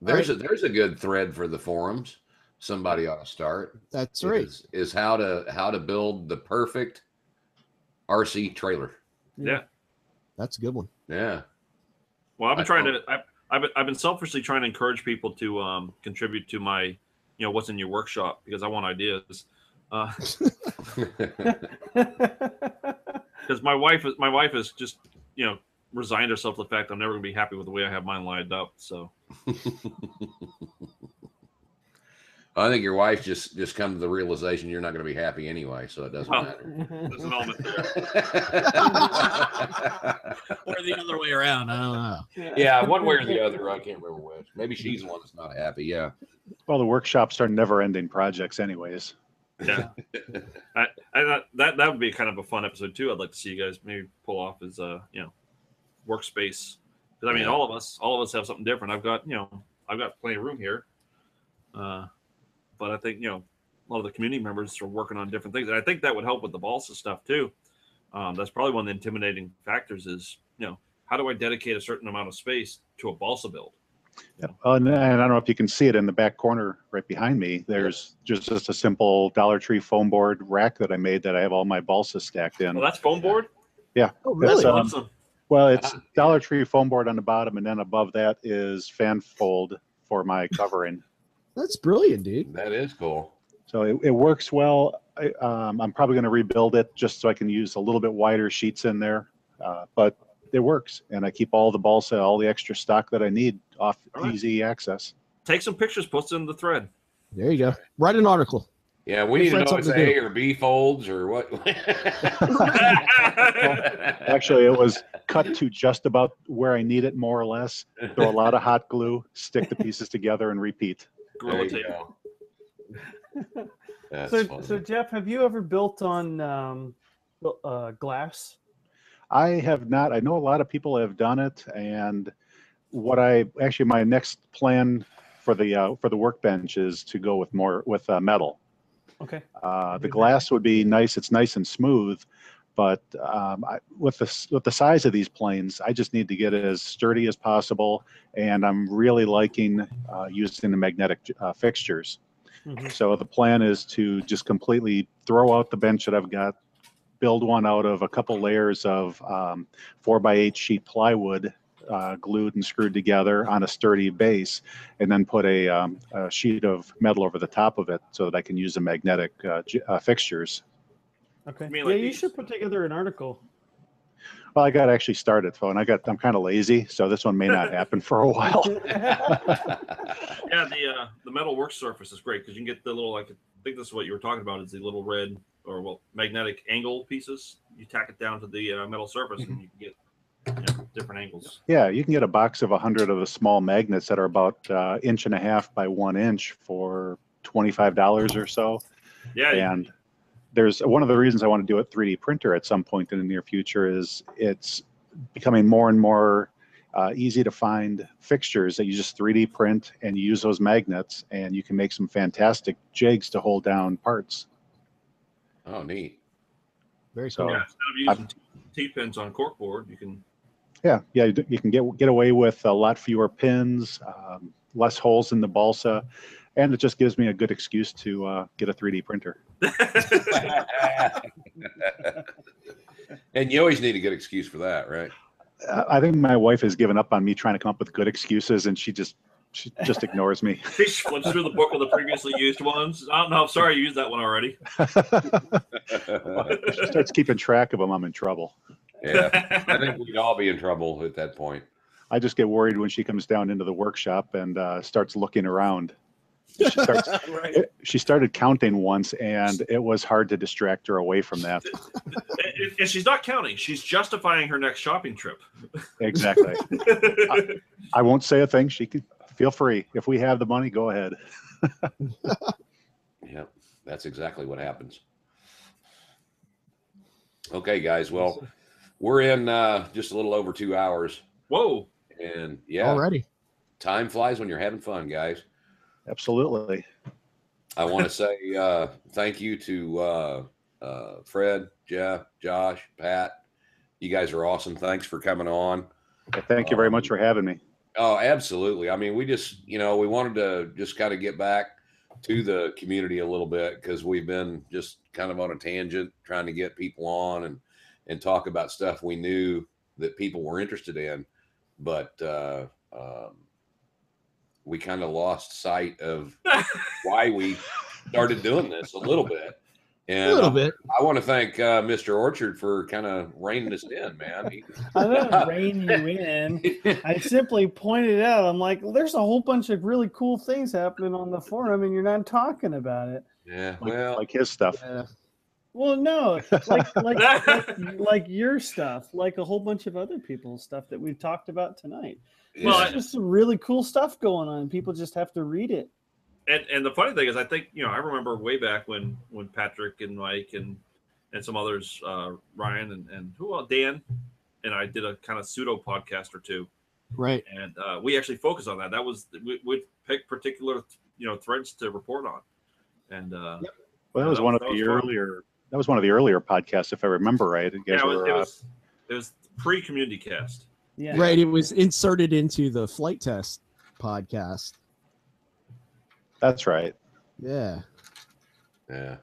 There's a there's a good thread for the forums. Somebody ought to start. That's right. Is, is how to how to build the perfect RC trailer. Yeah. That's a good one. Yeah. Well, I've been I trying hope- to. I've, I've been, I've been selfishly trying to encourage people to um, contribute to my, you know, what's in your workshop because I want ideas. Uh, [laughs] [laughs] because my wife is my wife is just you know resigned herself to the fact I'm never gonna be happy with the way I have mine lined up. So I think your wife just just come to the realization you're not going to be happy anyway, so it doesn't Well, matter. there's an element there. Or the other way around. I don't know. yeah, one way or the other. I can't remember which. Maybe she's the one that's not happy. Yeah. Well, the workshops are never-ending projects, anyways. Yeah, I, I thought that that would be kind of a fun episode too. I'd like to see you guys maybe pull off as a you know workspace because I mean Yeah. all of us all of us have something different. I've got you know I've got plenty of room here, uh, but I think you know a lot of the community members are working on different things, and I think that would help with the balsa stuff too. Um, that's probably one of the intimidating factors is you know how do I dedicate a certain amount of space to a balsa build? Yeah. Oh, and, and I don't know if you can see it in the back corner right behind me. There's just, just a simple Dollar Tree foam board rack that I made that I have all my balsa stacked in. Well, that's foam board. Yeah. Oh, That's, really? um, awesome. Well, it's Dollar Tree foam board on the bottom, and then above that is fan fold for my covering. That's brilliant, dude. That is cool. So it, it works well. I, um, I'm probably going to rebuild it just so I can use a little bit wider sheets in there, uh, but it works, and I keep all the ball balsa, all the extra stock that I need off All right. easy access. Take some pictures, post them in the thread. There you go. Write an article. Yeah, we Give need to know if it's something to A or B folds or what. [laughs] [laughs] Actually, it was cut to just about where I need it, more or less. Throw a lot of hot glue, stick the pieces together, and repeat. There Gorilla you tape. go. That's so, funny. so Jeff, have you ever built on um, uh, glass? I have not. I know a lot of people have done it, and what I actually my next plan for the uh, for the workbench is to go with more with uh, metal. Okay. Uh, the glass would be nice. It's nice and smooth, but um, I, with the with the size of these planes, I just need to get it as sturdy as possible. And I'm really liking uh, using the magnetic uh, fixtures. Mhm. So the plan is to just completely throw out the bench that I've got, build one out of a couple layers of um, four by eight sheet plywood. Uh, glued and screwed together on a sturdy base, and then put a, um, a sheet of metal over the top of it so that I can use the magnetic uh, j- uh, fixtures. Okay. mean yeah, like you should put together an article. Well, I got actually started, phone. I got I'm kind of lazy, so this one may not [laughs] happen for a while. [laughs] Yeah, the uh, the metal work surface is great because you can get the little like I think this is what you were talking about is the little red or well magnetic angle pieces. You tack it down to the uh, metal surface and you can get you know, different angles. Yeah, you can get a box of 100 of the small magnets that are about uh, inch and a half by one inch for $25 or so. Yeah, And there's one of the reasons I want to do a 3D printer at some point in the near future is it's becoming more and more uh, easy to find fixtures that you just 3D print and you use those magnets and you can make some fantastic jigs to hold down parts. oh, neat. Very So- cool. yeah, instead of using T pins on corkboard, you can Yeah, yeah, you can get get away with a lot fewer pins, um, less holes in the balsa, and it just gives me a good excuse to uh, get a 3D printer. [laughs] and you always need a good excuse for that, right? Uh, I think my wife has given up on me trying to come up with good excuses, and she just she just ignores me. [laughs] she flips through the book with the previously used ones. Oh no, sorry, you used that one already. If [laughs] she starts keeping track of them, I'm in trouble. Yeah, I think [laughs] we'd all be in trouble at that point. I just get worried when she comes down into the workshop and uh, starts looking around. She, [laughs] starts, right. it- she started counting once, and it was hard to distract her away from that. [laughs] And, and she's not counting; she's justifying her next shopping trip. Exactly. I won't say a thing. She can feel free. If we have the money, go ahead. Yeah, that's exactly what happens. Okay, guys. Well, we're in uh, just a little over two hours, Whoa! and yeah, Already. time flies when you're having fun, guys. Absolutely. I want to say uh, thank you to uh, uh, Fred, Jeff, Josh, Pat. You guys are awesome. Thanks for coming on. Thank you very much for having me. Oh, absolutely. I mean, we just, you know, we wanted to just kind of get back to the community a little bit because we've been just kind of on a tangent trying to get people on and and talk about stuff we knew that people were interested in, but uh, um, we kind of lost sight of [laughs] why we started doing this a little bit. And a little bit. I want to thank uh, Mr. Orchard for kind of reining us in, man. He, [laughs] I didn't rein you in. I [laughs] simply pointed out, I'm like, well, there's a whole bunch of really cool things happening on the forum, and you're not talking about it. yeah, Like, well, like his stuff. Yeah. Well, no, like [laughs] like, like like your stuff, like a whole bunch of other people's stuff that we've talked about tonight. Well, There's I- just some really cool stuff going on. People just have to read it. and and the funny thing is, I think you know, I remember way back when when Patrick and Mike and and some others, uh, Ryan and and who else, Dan, and I did a kind of pseudo podcast or two, Right. and uh, we actually focused on that. That was we would pick particular you know threads to report on, and uh, Well, that was that one of the was fun. earlier. That was one of the earlier podcasts, if I remember right. You yeah, guys it was, were, it uh, was it was pre community cast. Yeah. Right. It was inserted into the Flite Test podcast. that's right. Yeah. yeah.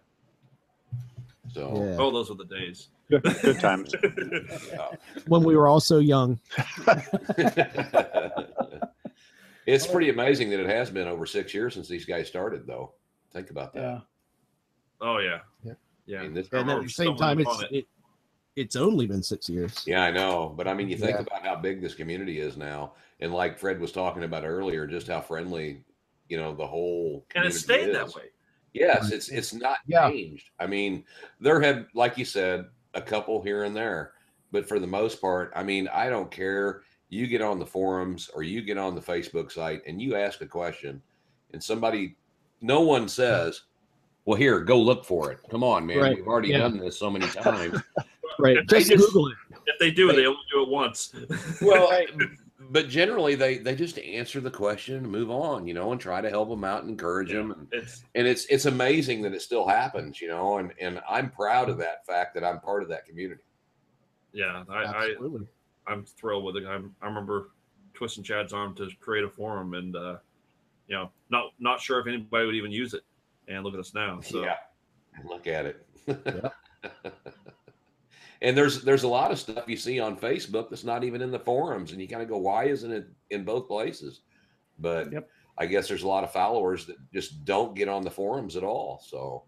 So, Yeah. Oh, those were the days. Good, good times. [laughs] When we were all so young. [laughs] [laughs] it's pretty amazing that it has been over six years since these guys started, though. Think about that. Yeah. Oh yeah, Yeah. Yeah. I mean, this- And at the same time, it's it. it, it's only been six years. Yeah, I know. But I mean, you think Yeah. about how big this community is now. And like Fred was talking about earlier, just how friendly, you know, the whole and it community stayed that way. Yes, it's it's not Yeah. changed. I mean, there have, like you said, a couple here and there, but for the most part, I mean, I don't care. You get on the forums or you get on the Facebook site and you ask a question, and somebody, no one says, "Well, here, go look for it." Come on, man, Right. we've already Yeah. done this so many times. [laughs] Right. If they Just just- Google it. If they do, they only do it once. [laughs] well, but generally, they they just answer the question and move on, you know, and try to help them out and encourage them. And, it's and it's it's amazing that it still happens, you know, and and I'm proud of that fact that I'm part of that community. yeah. I, I Absolutely. I'm thrilled with it. I'm, I remember twisting Chad's arm to create a forum, and uh, you know, not not sure if anybody would even use it. And look at us now. So Yeah, look at it. Yep. [laughs] and there's there's a lot of stuff you see on Facebook that's not even in the forums, and you kind of go, why isn't it in both places? But Yep. I guess there's a lot of followers that just don't get on the forums at all. So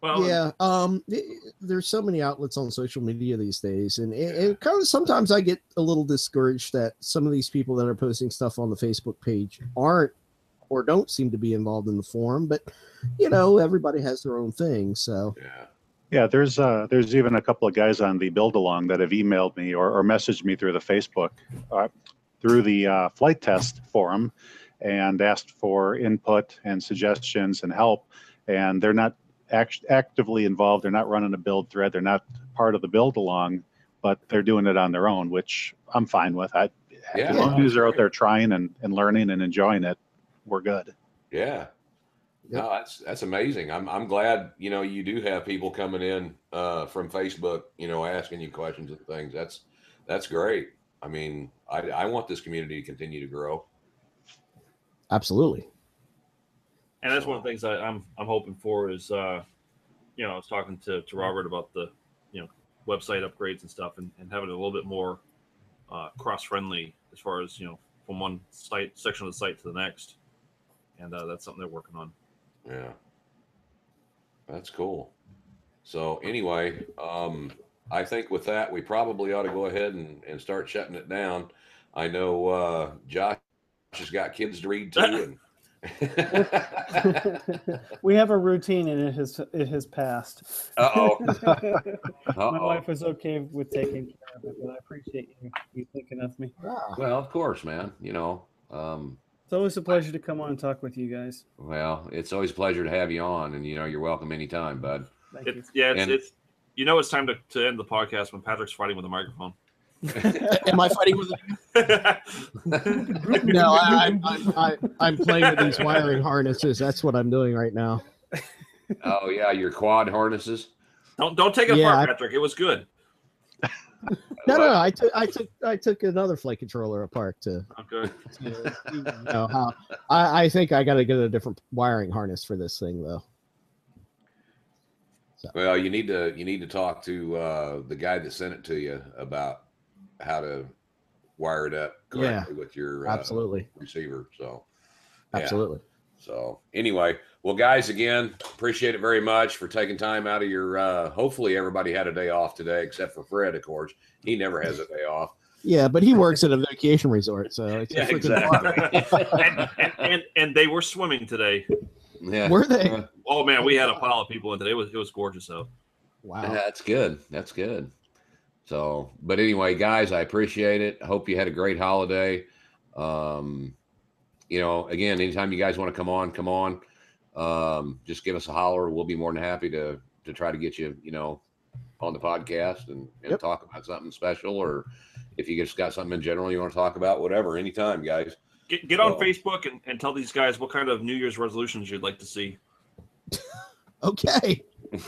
well, yeah um i- i- there's so many outlets on social media these days and it, it kind of sometimes i get a little discouraged that some of these people that are posting stuff on the facebook page aren't or don't seem to be involved in the forum but you know everybody has their own thing so yeah, Yeah, there's uh, there's even a couple of guys on the build along that have emailed me or, or messaged me through the Facebook, uh, through the uh, Flite Test forum, and asked for input and suggestions and help. And they're not act- actively involved. They're not running a build thread. They're not part of the build along, but they're doing it on their own, which I'm fine with. I, Yeah. as long as they're out there trying and, and learning and enjoying it, we're good. yeah. Yep. No, that's that's amazing. I'm I'm glad you know you do have people coming in uh, from Facebook, you know, asking you questions and things. That's that's great. I mean, I I want this community to continue to grow. absolutely and that's one of the things I, I'm I'm hoping for is uh, you know I was talking to, to Robert about the you know website upgrades and stuff and, and having it a little bit more uh, cross friendly as far as you know from one site section of the site to the next, and uh, that's something they're working on. Yeah. That's cool. So anyway, um, I think with that, we probably ought to go ahead and, and start shutting it down. I know uh, Josh has got kids to read to. And [laughs] we have a routine and it has it has passed. Uh-oh. [laughs] My Uh-oh. wife was okay with taking care of it, but I appreciate you, you thinking of me. Well, of course, man. You know, um, It's always a pleasure to come on and talk with you guys. well, it's always a pleasure to have you on, and you know, you're welcome anytime, bud. Thank you. It's yeah, it's, And- it's you know it's time to, to end the podcast when Patrick's fighting with a microphone. [laughs] am i fighting with [laughs] no I, I, I, i'm playing with these wiring harnesses that's what i'm doing right now oh yeah, your quad harnesses. don't don't take it Yeah, apart, I- Patrick. It was good. No no, no i took i took i took another flight controller apart to Okay. to, you know how I, I think I got to get a different wiring harness for this thing though. Well, you need to you need to talk to uh, the guy that sent it to you about how to wire it up Yeah. with your uh, Absolutely. receiver. So yeah. Absolutely. So anyway, well, guys, again, appreciate it very much for taking time out of your. uh Hopefully, everybody had a day off today, except for Fred, of course. He never has a day off. Yeah, but he works at a vacation resort, so it's Yeah, exactly. [laughs] and, and, and and they were swimming today. Yeah, Were they? Uh, Oh man, we had a pile of people in today. It was it was gorgeous though. Wow. That's good. That's good. So, but anyway, guys, I appreciate it. I hope you had a great holiday. Um, you know, again, anytime you guys want to come on, come on. Um, just give us a holler. We'll be more than happy to to try to get you, you know, on the podcast and, and Yep. talk about something special, or if you just got something in general you want to talk about, whatever, anytime, guys. Get, get on Oh. Facebook and, and tell these guys what kind of New Year's resolutions you'd like to see. [laughs] Okay. [laughs]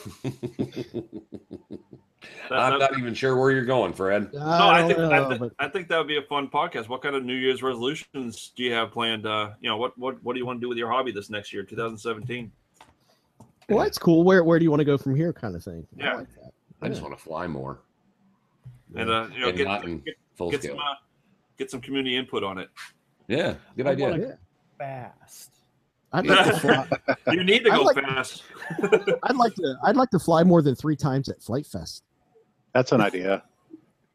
That- I'm that- not even sure where you're going, Fred. no, I think don't I, know, thi- but- I think that would be a fun podcast. What kind of New Year's resolutions do you have planned? Uh, you know, what what what do you want to do with your hobby this next year, 2017? well, that's cool. Where where do you want to go from here, kind of thing. I Yeah. like that. I just want to fly more. And uh, you know, And get get, full get scale. some uh, get some community input on it. yeah, good I idea. Yeah. Fast. I'd like to fly. [laughs] You need to I go like- fast. I'd like to. I'd like to fly more than three times at Flite Fest. That's an idea.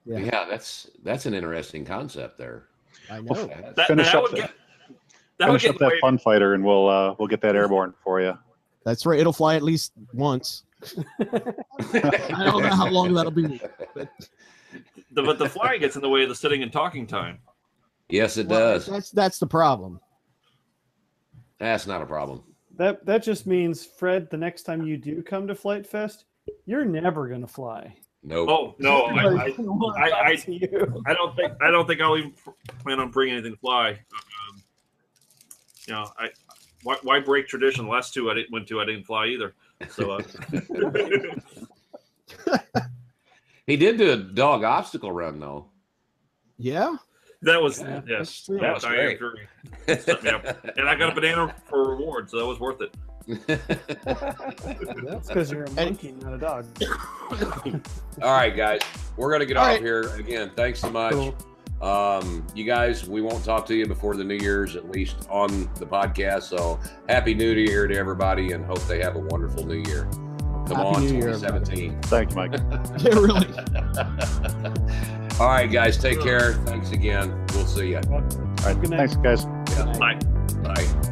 Yeah, Yeah, that's that's an interesting concept there. I know. Well, That's- That, Finish that up would the- get that would Finish get up that way- fun fighter, and we'll uh, we'll get that airborne for you. That's right. It'll fly at least once. [laughs] I don't know how long that'll be. But, the, but the flying gets in the way of the sitting and talking time. Yes, it well, does. That's that's the problem. That's not a problem. That that just means Fred. The next time you do come to Flite Fest, you're never gonna fly. Nope. Oh no, [laughs] I, I, I- I- I don't think I don't think I'll even plan on bringing anything to fly. Um, you know, I why, why break tradition? The last two I didn't went to, I didn't fly either. So uh, [laughs] He did do a dog obstacle run though. Yeah. that was Yeah, yes, that's true. that That was was Diane great. Fury. Set and I got a banana for a reward, so that was worth it. That's because you're a monkey, not a dog. [laughs] All right, guys, we're gonna get All off right. here again. Thanks so much. Cool. Um, you guys, we won't talk to you before the New Year's, at least on the podcast. So happy New Year to everybody, and hope they have a wonderful New Year. Come Happy on, New Year, 2017. Thank you, Mike. [laughs] Yeah, really. All right, guys, take care. Thanks again. We'll see you. All right, Good night. thanks, guys. Bye. Bye.